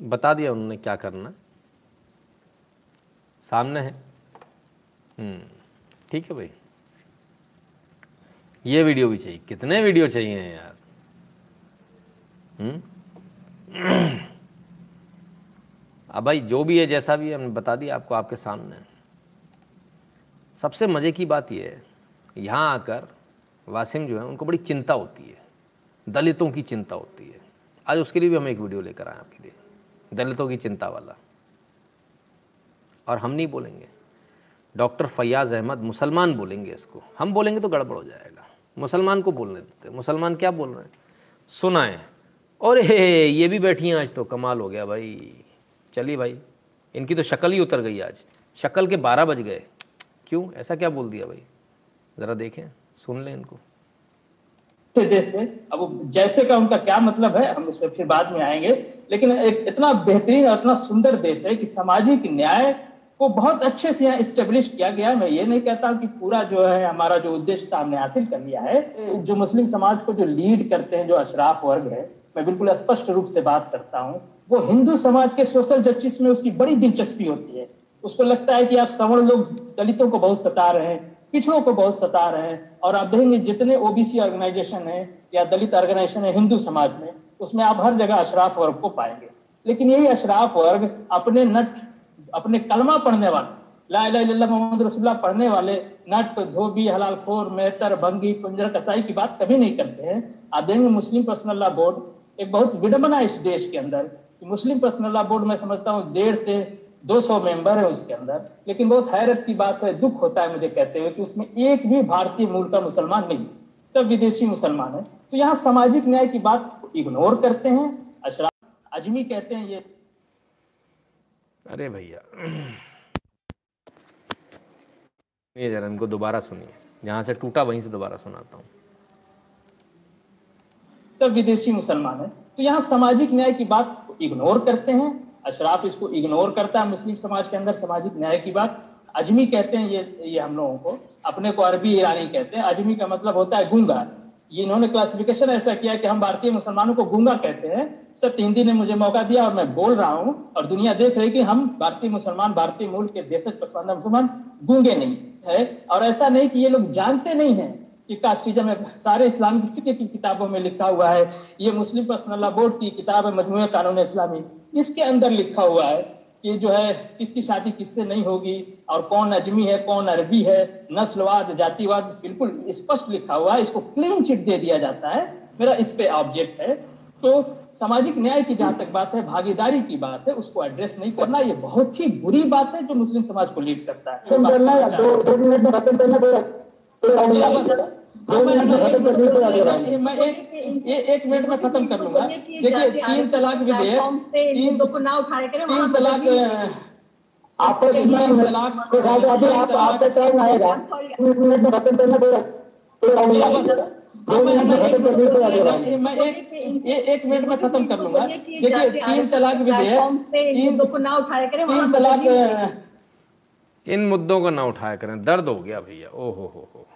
S1: बता दिया उन्होंने क्या करना। सामने है। हम्म, ठीक है भाई। ये वीडियो भी चाहिए। कितने वीडियो चाहिए यार? हम्म। अब भाई, जो भी है, जैसा भी है, हमने बता दिया आपको, आपके सामने सबसे मज़े की बात यह है, यहाँ आकर वासिम जो है, उनको बड़ी चिंता होती है, दलितों की चिंता होती है। आज उसके लिए भी हम एक वीडियो लेकर आए आपके लिए, दलितों की चिंता वाला। और हम नहीं बोलेंगे। डॉक्टर फैयाज़ अहमद मुसलमान बोलेंगे इसको। हम बोलेंगे तो गड़बड़ हो जाएगा। मुसलमान को बोलने देते मुसलमान क्या बोल रहे हैं? सुनाए। और हे ये भी बैठी हैं आज तो कमाल हो गया भाई। चलिए भाई इनकी तो शक्ल ही उतर गई आज। शक्ल के बारह बज गए। क्यों? ऐसा क्या बोल दिया भाई? ज़रा देखें सुन लें इनको।
S18: देश में अब जैसे का उनका क्या मतलब है हम उस पर फिर बाद में आएँगे। लेकिन एक इतना बेहतरीन और इतना सुंदर देश है कि सामाजिक न्याय को बहुत अच्छे से यहाँ स्टेब्लिश किया गया। मैं ये नहीं कहता कि पूरा जो है हमारा जो उद्देश्य था हमने हासिल कर लिया है जो मुस्लिम समाज को जो लीड करते हैं जो अशराफ वर्ग है मैं बिल्कुल स्पष्ट रूप से बात करता हूँ। वो हिंदू समाज के सोशल जस्टिस में उसकी बड़ी दिलचस्पी होती है। उसको लगता है कि आप सवर्ण लोग दलितों को बहुत सता रहे हैं, पिछड़ों को बहुत सता रहे हैं, और आप देखेंगे जितने ओबीसी ऑर्गेनाइजेशन है या दलित ऑर्गेनाइजेशन है हिंदू समाज में, उसमें आप हर जगह अशराफ वर्ग को पाएँगे। लेकिन यही अशराफ वर्ग अपने नट, अपने कलमा पढ़ने वाले मोहम्मद रसुल्ला पढ़ने वाले नट, धोबी, हलाल खोर मेहतर भंगी कुंजर कसाई की बात कभी नहीं करते हैं। आप देखेंगे मुस्लिम पर्सनल लॉ बोर्ड एक बहुत विडम्बना इस देश के अंदर कि मुस्लिम पर्सनल लॉ बोर्ड में समझता हूँ डेढ़ से 200 मेंबर है उसके अंदर। लेकिन बहुत हैरत की बात है, दुख होता है मुझे कहते हुए कि उसमें एक भी भारतीय मूल का मुसलमान नहीं सब विदेशी मुसलमान है। तो यहाँ सामाजिक न्याय की बात इग्नोर करते हैं अशराफ अजमी कहते हैं ये।
S1: अरे भैया। जरा इनको दोबारा सुनिए। जहाँ से टूटा वहीं से दोबारा सुनाता हूँ।
S18: सब विदेशी मुसलमान है। तो यहाँ सामाजिक न्याय की बात इग्नोर करते हैं। अशराफ इसको इग्नोर करता है मुस्लिम समाज के अंदर सामाजिक न्याय की बात। अजमी कहते हैं ये ये हम लोगों को। अपने को अरबी ईरानी कहते हैं। अजमी का मतलब होता है गूँगा। ये इन्होंने क्लासिफिकेशन ऐसा किया कि हम भारतीय मुसलमानों को गूँगा कहते हैं। सत्य हिंदी ने मुझे मौका दिया और मैं बोल रहा हूँ और दुनिया देख रही कि हम भारतीय मुसलमान, भारतीय मूल के देश पसंद मुसलमान गूँगे नहीं है। और ऐसा नहीं कि ये लोग जानते नहीं है। कि कास्टिज्म में सारे इस्लामिक फ़िक्र की किताबों में लिखा हुआ है। ये मुस्लिम पर्सनल बोर्ड की किताब है मजमू कानून इस्लामी। इसके अंदर लिखा हुआ है कि जो है किसकी शादी किससे नहीं होगी और कौन अजमी है कौन अरबी है नस्लवाद जातिवाद बिल्कुल स्पष्ट लिखा हुआ है। इसको क्लीन चिट दे दिया जाता है। मेरा इस पे ऑब्जेक्ट है। तो सामाजिक न्याय की जहाँ तक बात है भागीदारी की बात है उसको एड्रेस नहीं करना ये बहुत ही बुरी बात है जो मुस्लिम समाज को लीड करता है? मैं एक एक मिनट में खत्म कर लूँगा। देखिए तीन तलाक विधेयक तीन ना उठाए करें तीन तलाक आपको आपका टाइम आएगा। में एक एक मिनट में खत्म कर लूँगा। देखिए तीन तलाक विधेयक तीन ना उठाए करें तीन तलाक
S1: इन मुद्दों को ना उठाया करें। दर्द हो गया भैया। ओहो हो हो हो।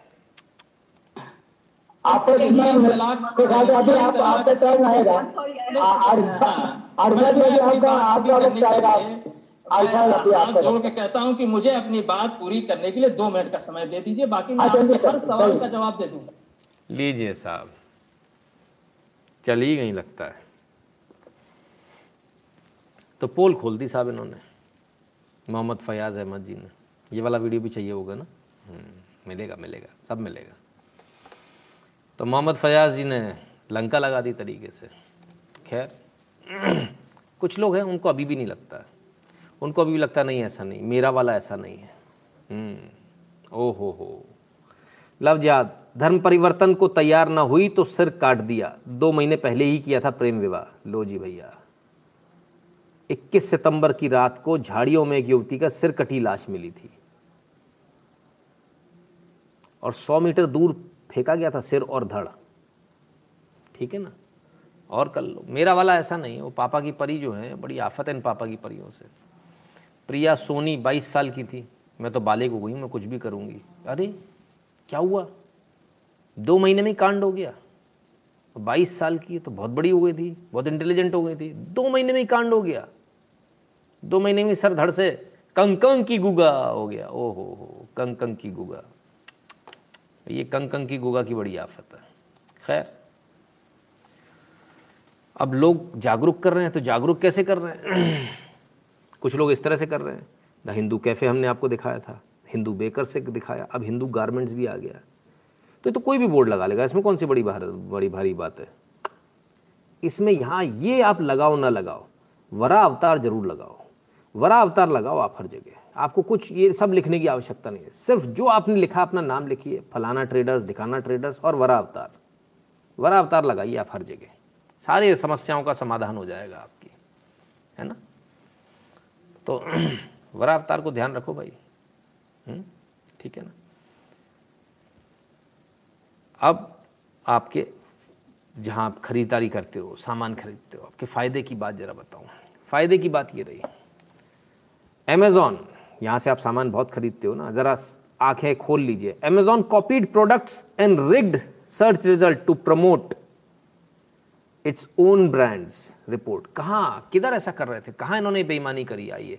S3: आपको अभी आप आपका टर्न आएगा। जी आपका आपका वक्त आएगा।
S18: जोड़ के कहता हूँ कि मुझे अपनी बात पूरी करने के लिए दो मिनट का समय दे दीजिए बाकी मैं आपके हर सवाल का जवाब दे दूँगा
S1: लीजिए साहब। चली गई लगता है। तो पोल खोल दी साहब इन्होंने। मोहम्मद फयाज अहमद जी ने। ये वाला वीडियो भी चाहिए होगा ना? हम्म, मिलेगा मिलेगा सब मिलेगा। तो मोहम्मद फयाज जी ने लंका लगा दी तरीके से। खैर कुछ लोग हैं उनको अभी भी नहीं लगता। उनको अभी भी लगता नहीं ऐसा नहीं। मेरा वाला ऐसा नहीं है। हम्म, ओ हो। हो लवजाद धर्म परिवर्तन को तैयार ना हुई तो सिर काट दिया। दो महीने पहले ही किया था प्रेम विवाह। लो जी भैया। 21 सितंबर की रात को झाड़ियों में एक युवती का सिर कटी लाश मिली थी। और 100 मीटर दूर फेंका गया था सिर और धड़। ठीक है ना? और कर लो। मेरा वाला ऐसा नहीं है वो पापा की परी जो है, बड़ी आफत है इन पापा की परियों से। प्रिया सोनी 22 साल की थी। मैं तो बालिग हो गई मैं कुछ भी करूँगी। अरे, क्या हुआ? दो महीने में कांड हो गया। बाईस साल की तो बहुत बड़ी हो गई थी, बहुत इंटेलिजेंट हो गई थी। दो महीने में ही कांड हो गया। दो महीने में सर धड़ से कंकंग की गुगा हो गया। ओ हो हो कंकंग की गुगा। ये कंकंग की गोगा की बड़ी आफत है। खैर। अब लोग जागरूक कर रहे हैं तो जागरूक कैसे कर रहे हैं? कुछ लोग इस तरह से कर रहे हैं। द हिंदू कैफ़े हमने आपको दिखाया था। हिंदू बेकर से दिखाया। अब हिंदू गारमेंट्स भी आ गया तो तो कोई भी बोर्ड लगा लेगा। इसमें कौन सी बड़ी भार बड़ी भारी बात है? इसमें यहाँ ये आप लगाओ ना लगाओ। वरा अवतार ज़रूर लगाओ। वरा अवतार लगाओ आप हर जगह। आपको कुछ ये सब लिखने की आवश्यकता नहीं है। सिर्फ़ जो आपने लिखा अपना नाम लिखिए। फलाना ट्रेडर्स दिखाना ट्रेडर्स और वरा अवतार। वरा अवतार लगाइए आप हर जगह। सारी समस्याओं का समाधान हो जाएगा आपकी। है ना? तो वरा अवतार को ध्यान रखो भाई। हम्म, ठीक है ना? अब आपके जहाँ आप खरीदारी करते हो सामान खरीदते हो आपके फ़ायदे की बात ज़रा बताऊँ। फ़ायदे की बात ये रही। अमेज़ॉन यहाँ से आप सामान बहुत खरीदते हो ना ज़रा आँखें खोल लीजिए Amazon copied products and rigged search result to promote its own brands report कहाँ किधर ऐसा कर रहे थे कहाँ इन्होंने बेईमानी करी आइए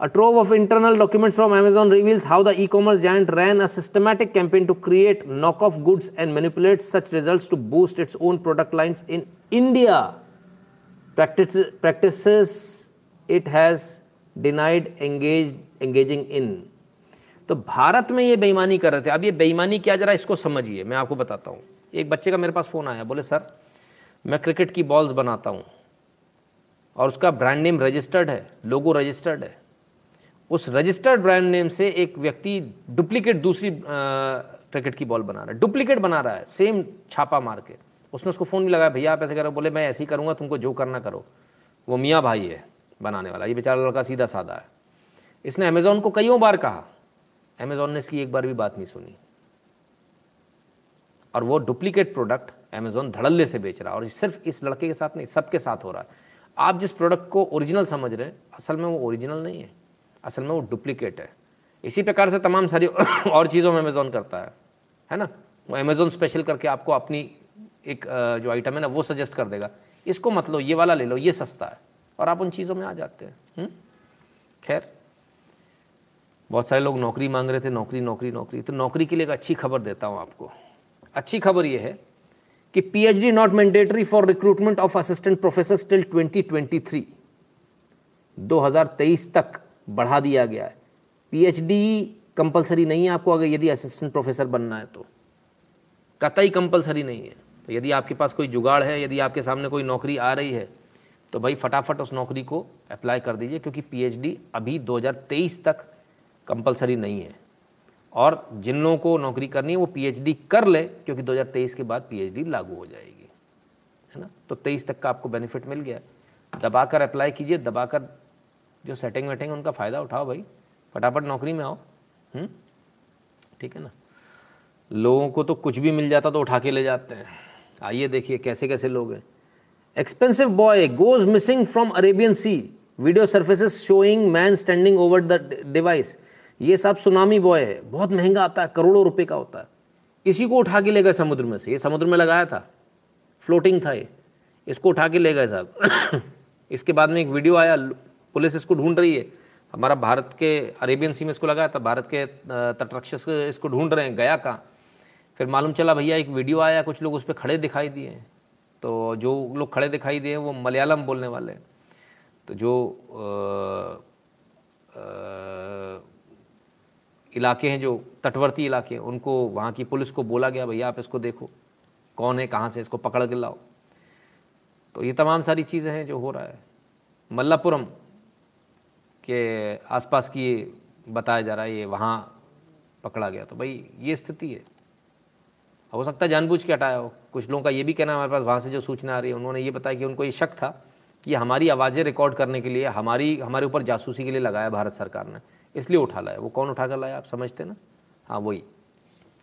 S1: A trove of internal documents from Amazon reveals how the e-commerce giant ran a systematic campaign to create knockoff goods and manipulate such results to boost its own product lines in India. Practice, practices it has denied engaged, engaging इन तो भारत में ये बेईमानी कर रहे थे। अब ये बेईमानी क्या जरा इसको समझिए, मैं आपको बताता हूँ। एक बच्चे का मेरे पास फ़ोन आया, बोले, सर, मैं क्रिकेट की बॉल्स बनाता हूँ और उसका ब्रांड नेम रजिस्टर्ड है लोगो रजिस्टर्ड है। उस रजिस्टर्ड ब्रांड नेम से एक व्यक्ति डुप्लीकेट दूसरी क्रिकेट की बॉल बना रहा है। डुप्लीकेट बना रहा है सेम छापा मार के। उसने उसको फ़ोन भी लगाया, भैया, आप ऐसे करो। बोले, मैं ऐसे ही करूँगा, तुमको जो करना करो। वो मियाँ भाई है बनाने वाला, ये बेचारा लड़का सीधा साधा है। इसने अमेज़ोन को कईयों बार कहा। अमेज़ोन ने इसकी एक बार भी बात नहीं सुनी। और वो डुप्लीकेट प्रोडक्ट अमेज़ोन धड़ल्ले से बेच रहा है। और सिर्फ़ इस लड़के के साथ नहीं, सबके साथ हो रहा है। आप जिस प्रोडक्ट को ओरिजिनल समझ रहे हैं, असल में वो ओरिजिनल नहीं है। असल में वो डुप्लीकेट है। इसी प्रकार से तमाम सारी और चीज़ों में अमेज़ोन करता है। है ना? वो अमेज़ोन स्पेशल करके आपको अपनी एक जो आइटम है ना, वो सजेस्ट कर देगा। इसको मत लो, ये वाला ले लो, ये सस्ता है। और आप उन चीज़ों में आ जाते हैं। हम्म? खैर। बहुत सारे लोग नौकरी मांग रहे थे, नौकरी नौकरी नौकरी। तो नौकरी के लिए एक अच्छी खबर देता हूँ आपको। अच्छी खबर ये है कि PhD not mandatory for recruitment of assistant professor till 2023 2023 तक बढ़ा दिया गया है। पीएचडी कंपलसरी नहीं है आपको अगर यदि असिस्टेंट प्रोफेसर बनना है तो। कतई कंपलसरी नहीं है। तो यदि आपके पास कोई जुगाड़ है, यदि आपके सामने कोई नौकरी आ रही है तो भाई फटाफट उस नौकरी को अप्लाई कर दीजिए, क्योंकि पीएचडी अभी 2023 तक कंपलसरी नहीं है। और जिन लोगों को नौकरी करनी है, वो पीएचडी कर ले, क्योंकि 2023 के बाद पीएचडी लागू हो जाएगी, है ना? तो 23 तक का आपको बेनिफिट मिल गया। दबाकर अप्लाई कीजिए, दबाकर जो सेटिंग वेटिंग उनका फ़ायदा उठाओ भाई। फटाफट नौकरी में आओ हम्म? ठीक है ना? लोगों को तो कुछ भी मिल जाता तो उठा के ले जाते हैं। आइए देखिए कैसे कैसे लोग हैं। Expensive buoy goes missing from Arabian sea video surfaces showing man standing over the device ये सब सुनामी बॉय है बहुत महँगा आता है करोड़ों रुपए का होता है। इसी को उठा के ले गए समुद्र में से ये समुद्र में लगाया था। फ्लोटिंग था ये। इसको उठा के ले गए साहब। इसके बाद में एक वीडियो आया पुलिस इसको ढूंढ रही है। हमारा भारत के अरेबियन सी में इसको लगाया था भारत के तटरक्षक इसको ढूंढ रहे हैं गया कहाँ? फिर मालूम चला भैया एक वीडियो आया कुछ लोग उस पर खड़े दिखाई दिए तो जो लोग खड़े दिखाई दिए वो मलयालम बोलने वाले हैं। तो जो आ, आ, इलाके हैं जो तटवर्ती इलाके हैं, उनको, वहाँ की पुलिस को बोला गया, भैया, आप इसको देखो। कौन है? कहाँ से? इसको पकड़ के लाओ। तो ये तमाम सारी चीज़ें हैं जो हो रहा है। मल्लापुरम के आसपास की बताया जा रहा है, ये वहाँ पकड़ा गया। तो भाई, ये स्थिति है। हो सकता है जानबूझ के हटाया हो। कुछ लोगों का ये भी कहना हमारे पास वहाँ से जो सूचना आ रही है, उन्होंने ये बताया कि उनको ये शक था कि हमारी आवाज़ें रिकॉर्ड करने के लिए, हमारी, हमारे ऊपर जासूसी के लिए लगाया भारत सरकार ने। इसलिए उठा लाया। वो कौन उठा कर लाया, आप समझते ना? हाँ वही।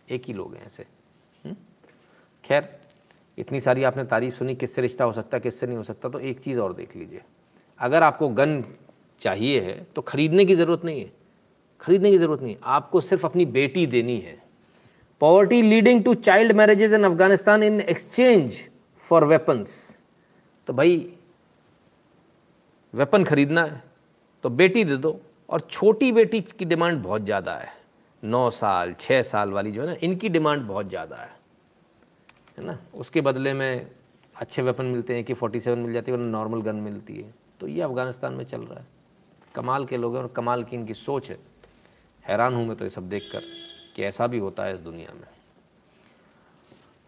S1: एक ही लोग हैं ऐसे। हम्म? खैर, इतनी सारी आपने तारीफ़ सुनी, किससे रिश्ता हो सकता है किससे नहीं हो सकता तो एक चीज़ और देख लीजिए। अगर आपको गन चाहिए है तो ख़रीदने की ज़रूरत नहीं है। ख़रीदने की ज़रूरत नहीं आपको सिर्फ़ अपनी बेटी देनी है। Poverty leading to child marriages in Afghanistan in exchange for weapons तो भाई वेपन खरीदना है तो बेटी दे दो। और छोटी बेटी की डिमांड बहुत ज़्यादा है। नौ साल छः साल वाली जो है ना, इनकी डिमांड बहुत ज़्यादा है। है ना? उसके बदले में अच्छे वेपन मिलते हैं कि फोर्टी सेवन मिल जाती है, वरना नॉर्मल गन मिलती है। तो ये अफ़गानिस्तान में चल रहा है। कमाल के लोग हैं और कमाल की इनकी सोच है। हैरान हूँ मैं तो ये सब देख कर कि ऐसा भी होता है इस दुनिया में।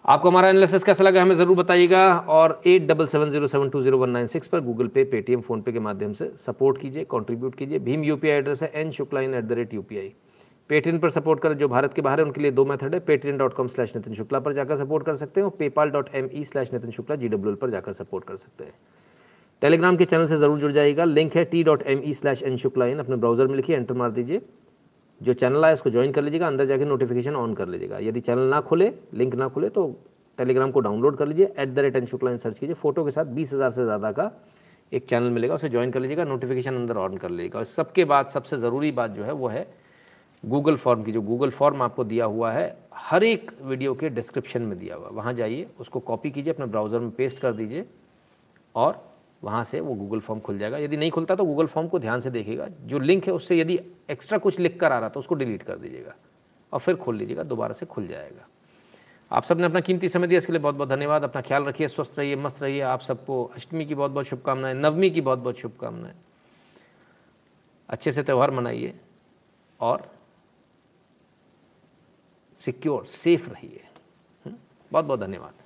S1: आपको हमारा एनालिसिस कैसा लगा हमें ज़रूर बताइएगा और eight double seven zero seven two zero one nine six पर गूगल पे पेटीएम फ़ोनपे के माध्यम से सपोर्ट कीजिए कंट्रीब्यूट कीजिए। भीम यूपीआई एड्रेस है N Shukla in at the rate U Paytm पर सपोर्ट करें जो भारत के बाहर है, उनके लिए दो मेथड है Paytm dot com slash Nitin Shukla पर जाकर सपोर्ट कर सकते हैं और PayPal dot M E slash Nitin Shukla G W पर जाकर सपोर्ट कर सकते हैं। टेलीग्राम के चैनल से ज़रूर जुड़ जाएगा लिंक है T dot M E slash N Shukla in अपने ब्राउज़र में लिखिए एंटर मार दीजिए। जो चैनल आए उसको ज्वाइन कर लीजिएगा, अंदर जाकर नोटिफिकेशन ऑन कर लीजिएगा। यदि चैनल ना खुले लिंक ना खुले तो टेलीग्राम को डाउनलोड कर लीजिए at the rate N Shukla search कीजिए। फ़ोटो के साथ बीस हज़ार से ज़्यादा का एक चैनल मिलेगा, उसे ज्वाइन कर लीजिएगा नोटिफिकेशन अंदर ऑन कर लीजिएगा। और सबके बाद, सबसे ज़रूरी बात जो है, वो है गूगल फॉर्म की। जो गूगल फॉर्म आपको दिया हुआ है, हर एक वीडियो के डिस्क्रिप्शन में दिया हुआ है। वहाँ जाइए, उसको कॉपी कीजिए, अपने ब्राउज़र में पेस्ट कर दीजिए और वहाँ से वो गूगल फॉर्म खुल जाएगा। यदि नहीं खुलता तो गूगल फॉर्म को ध्यान से देखिएगा। जो लिंक है उससे यदि एक्स्ट्रा कुछ लिख कर आ रहा तो उसको डिलीट कर दीजिएगा और फिर खोल लीजिएगा, दोबारा से खुल जाएगा। आप सबने अपना कीमती समय दिया, इसके लिए बहुत बहुत धन्यवाद। अपना ख्याल रखिए, स्वस्थ रहिए, मस्त रहिए। आप सबको अष्टमी की बहुत बहुत शुभकामनाएँ, नवमी की बहुत बहुत शुभकामनाएँ। अच्छे से त्यौहार मनाइए और सिक्योर सेफ़ रहिए। बहुत बहुत धन्यवाद।